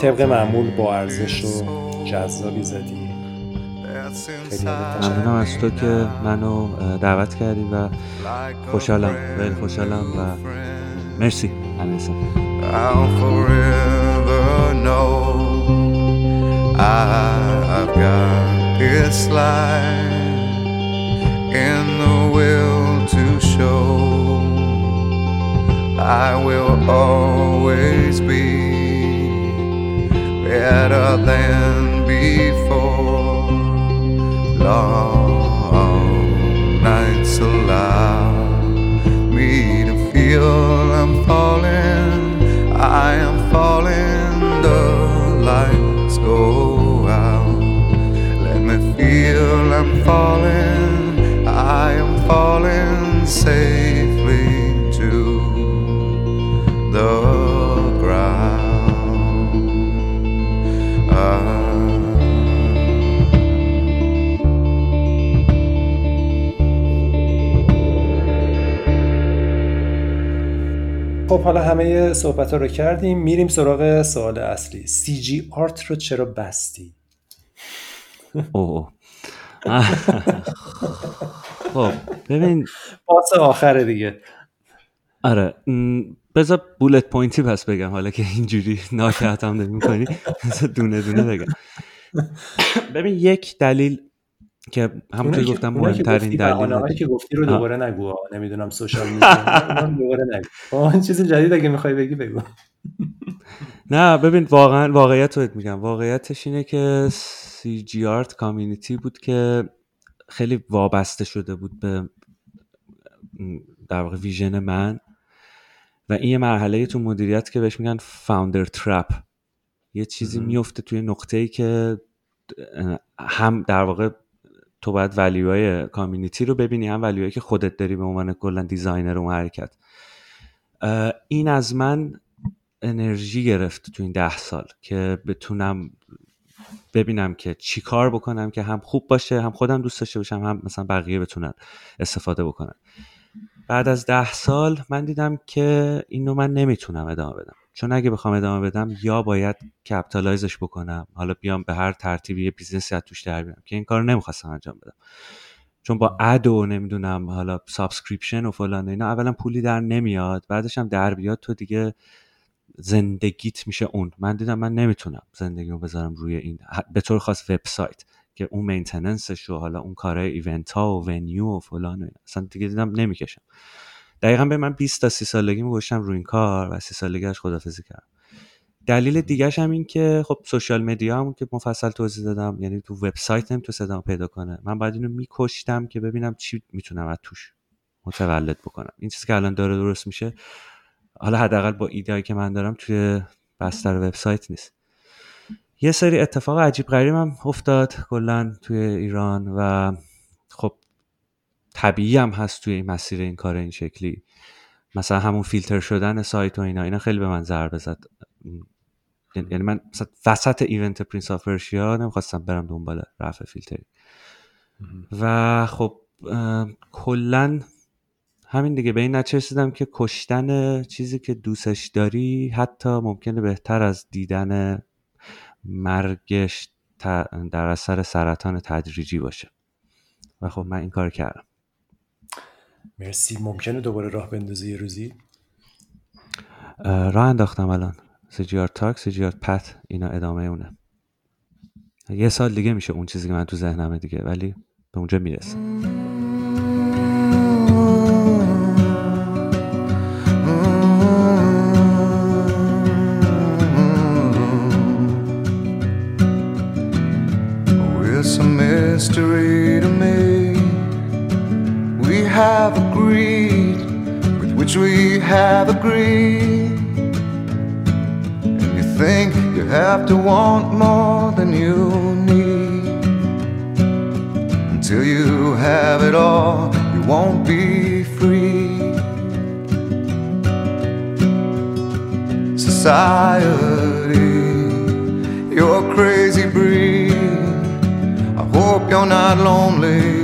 طبق معمول با ارزش و جذابی زدی. ممنونم از تو که منو دعوت کردی و خوشحالم خیلی خوشحالم و مرسی I've got this life in the will to show. I will always be better than before. Long nights allow me to feel I'm falling. I am falling. خب حالا همه صحبت ها رو کردیم. میریم سراغ سوال اصلی. سی جی آرت رو چرا بستی؟ اوه. خب ببین پاس آخره دیگه. آره بذار بولت پوینتی پس بگم. حالا که اینجوری ناکهت هم بذار دونه دونه بگم. ببین یک دلیل که همونطور گفتم که مهمترین گفتی، دلیل که گفتی رو. دوباره نگو. نمی‌دونم social media دوباره نگو آه، چیز جدید اگه می‌خوای بگی بگو نه ببین واقعا واقعیت رو میگم واقعیتش اینه که CG art community بود که خیلی وابسته شده بود به در واقع vision من و این یه مرحله تو مدیریت که بهش میگن founder trap یه چیزی. میفته توی نقطه ای که هم در واقع تو باید ولیوهای کامیونیتی رو ببینی هم ولیوهایی که خودت داری به عنوان کلا دیزاینر اون حرکت. این از من انرژی گرفت تو این ده سال که بتونم ببینم که چی کار بکنم که هم خوب باشه هم خودم دوست داشته باشم هم مثلا بقیه بتونن استفاده بکنن. بعد از ده سال من دیدم که اینو من نمی‌تونم ادامه بدم. چون اگه بخوام ادامه بدم یا باید capitalize ش بکنم حالا بیام به هر ترتیبی یه business ی از توش در بیارم که این کار نمی‌خواستم انجام بدم. چون با ad و نمی‌دونم حالا subscription و فلان اینا اولا پولی در نمیاد بعدش هم در بیاد تو دیگه زندگیت میشه اون. من دیدم من نمی‌تونم زندگیمو بذارم روی این. به طور خاص وبسایت که اون maintenance ش و حالا اون کارهای event ها و venue و فلان و اینا. اصلا دیگه دیدم نمی‌کشم. دقیقا به من 20 تا 30 سالگی گذاشتم روی این کار و 30 سالگیش خدافظی کردم دلیل دیگهش هم این که خب سوشال مدیا هم که مفصل توضیح دادم یعنی تو وبسایت هم تو صدام پیدا کنه من باید اینو میکشتم که ببینم چی می‌تونم از توش متولد بکنم. این چیزی که الان داره درست میشه حالا حداقل با ایدهایی که من دارم توی بستر وبسایت نیست. یه سری اتفاق عجیب غریب هم افتاد کلا توی ایران و خب طبیعی هم هست توی این مسیر این کار این شکلی. مثلا همون فیلتر شدن سایت و اینا اینا خیلی به من ضربه زد. یعنی من مثلا وسط event Prince of Persia نمی‌خواستم برم دنبال رفع فیلتری. و خب کلا همین دیگه. به این نتیجه رسیدم که کشتن چیزی که دوستش داری حتی ممکنه بهتر از دیدن مرگش در اثر سرطان تدریجی باشه. و خب من این کار کردم. مرسی. ممکنه دوباره راه بندازی یه روزی؟ اه، راه انداختم الان. سیجیار تاک سیجیار پت اینا ادامه اونه. یه سال دیگه میشه اون چیزی که من تو ذهنمه دیگه ولی به اونجا a mystery have agreed with which we have agreed. And you think you have to want more than you need. Until you have it all, you won't be free. Society, you're crazy breed. I hope you're not lonely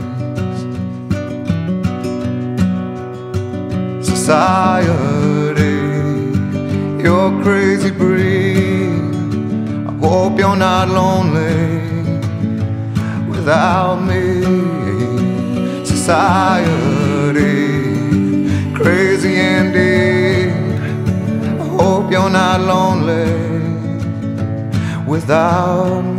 Society, you're crazy breed. I hope you're not lonely without me. Society, crazy indeed. I hope you're not lonely without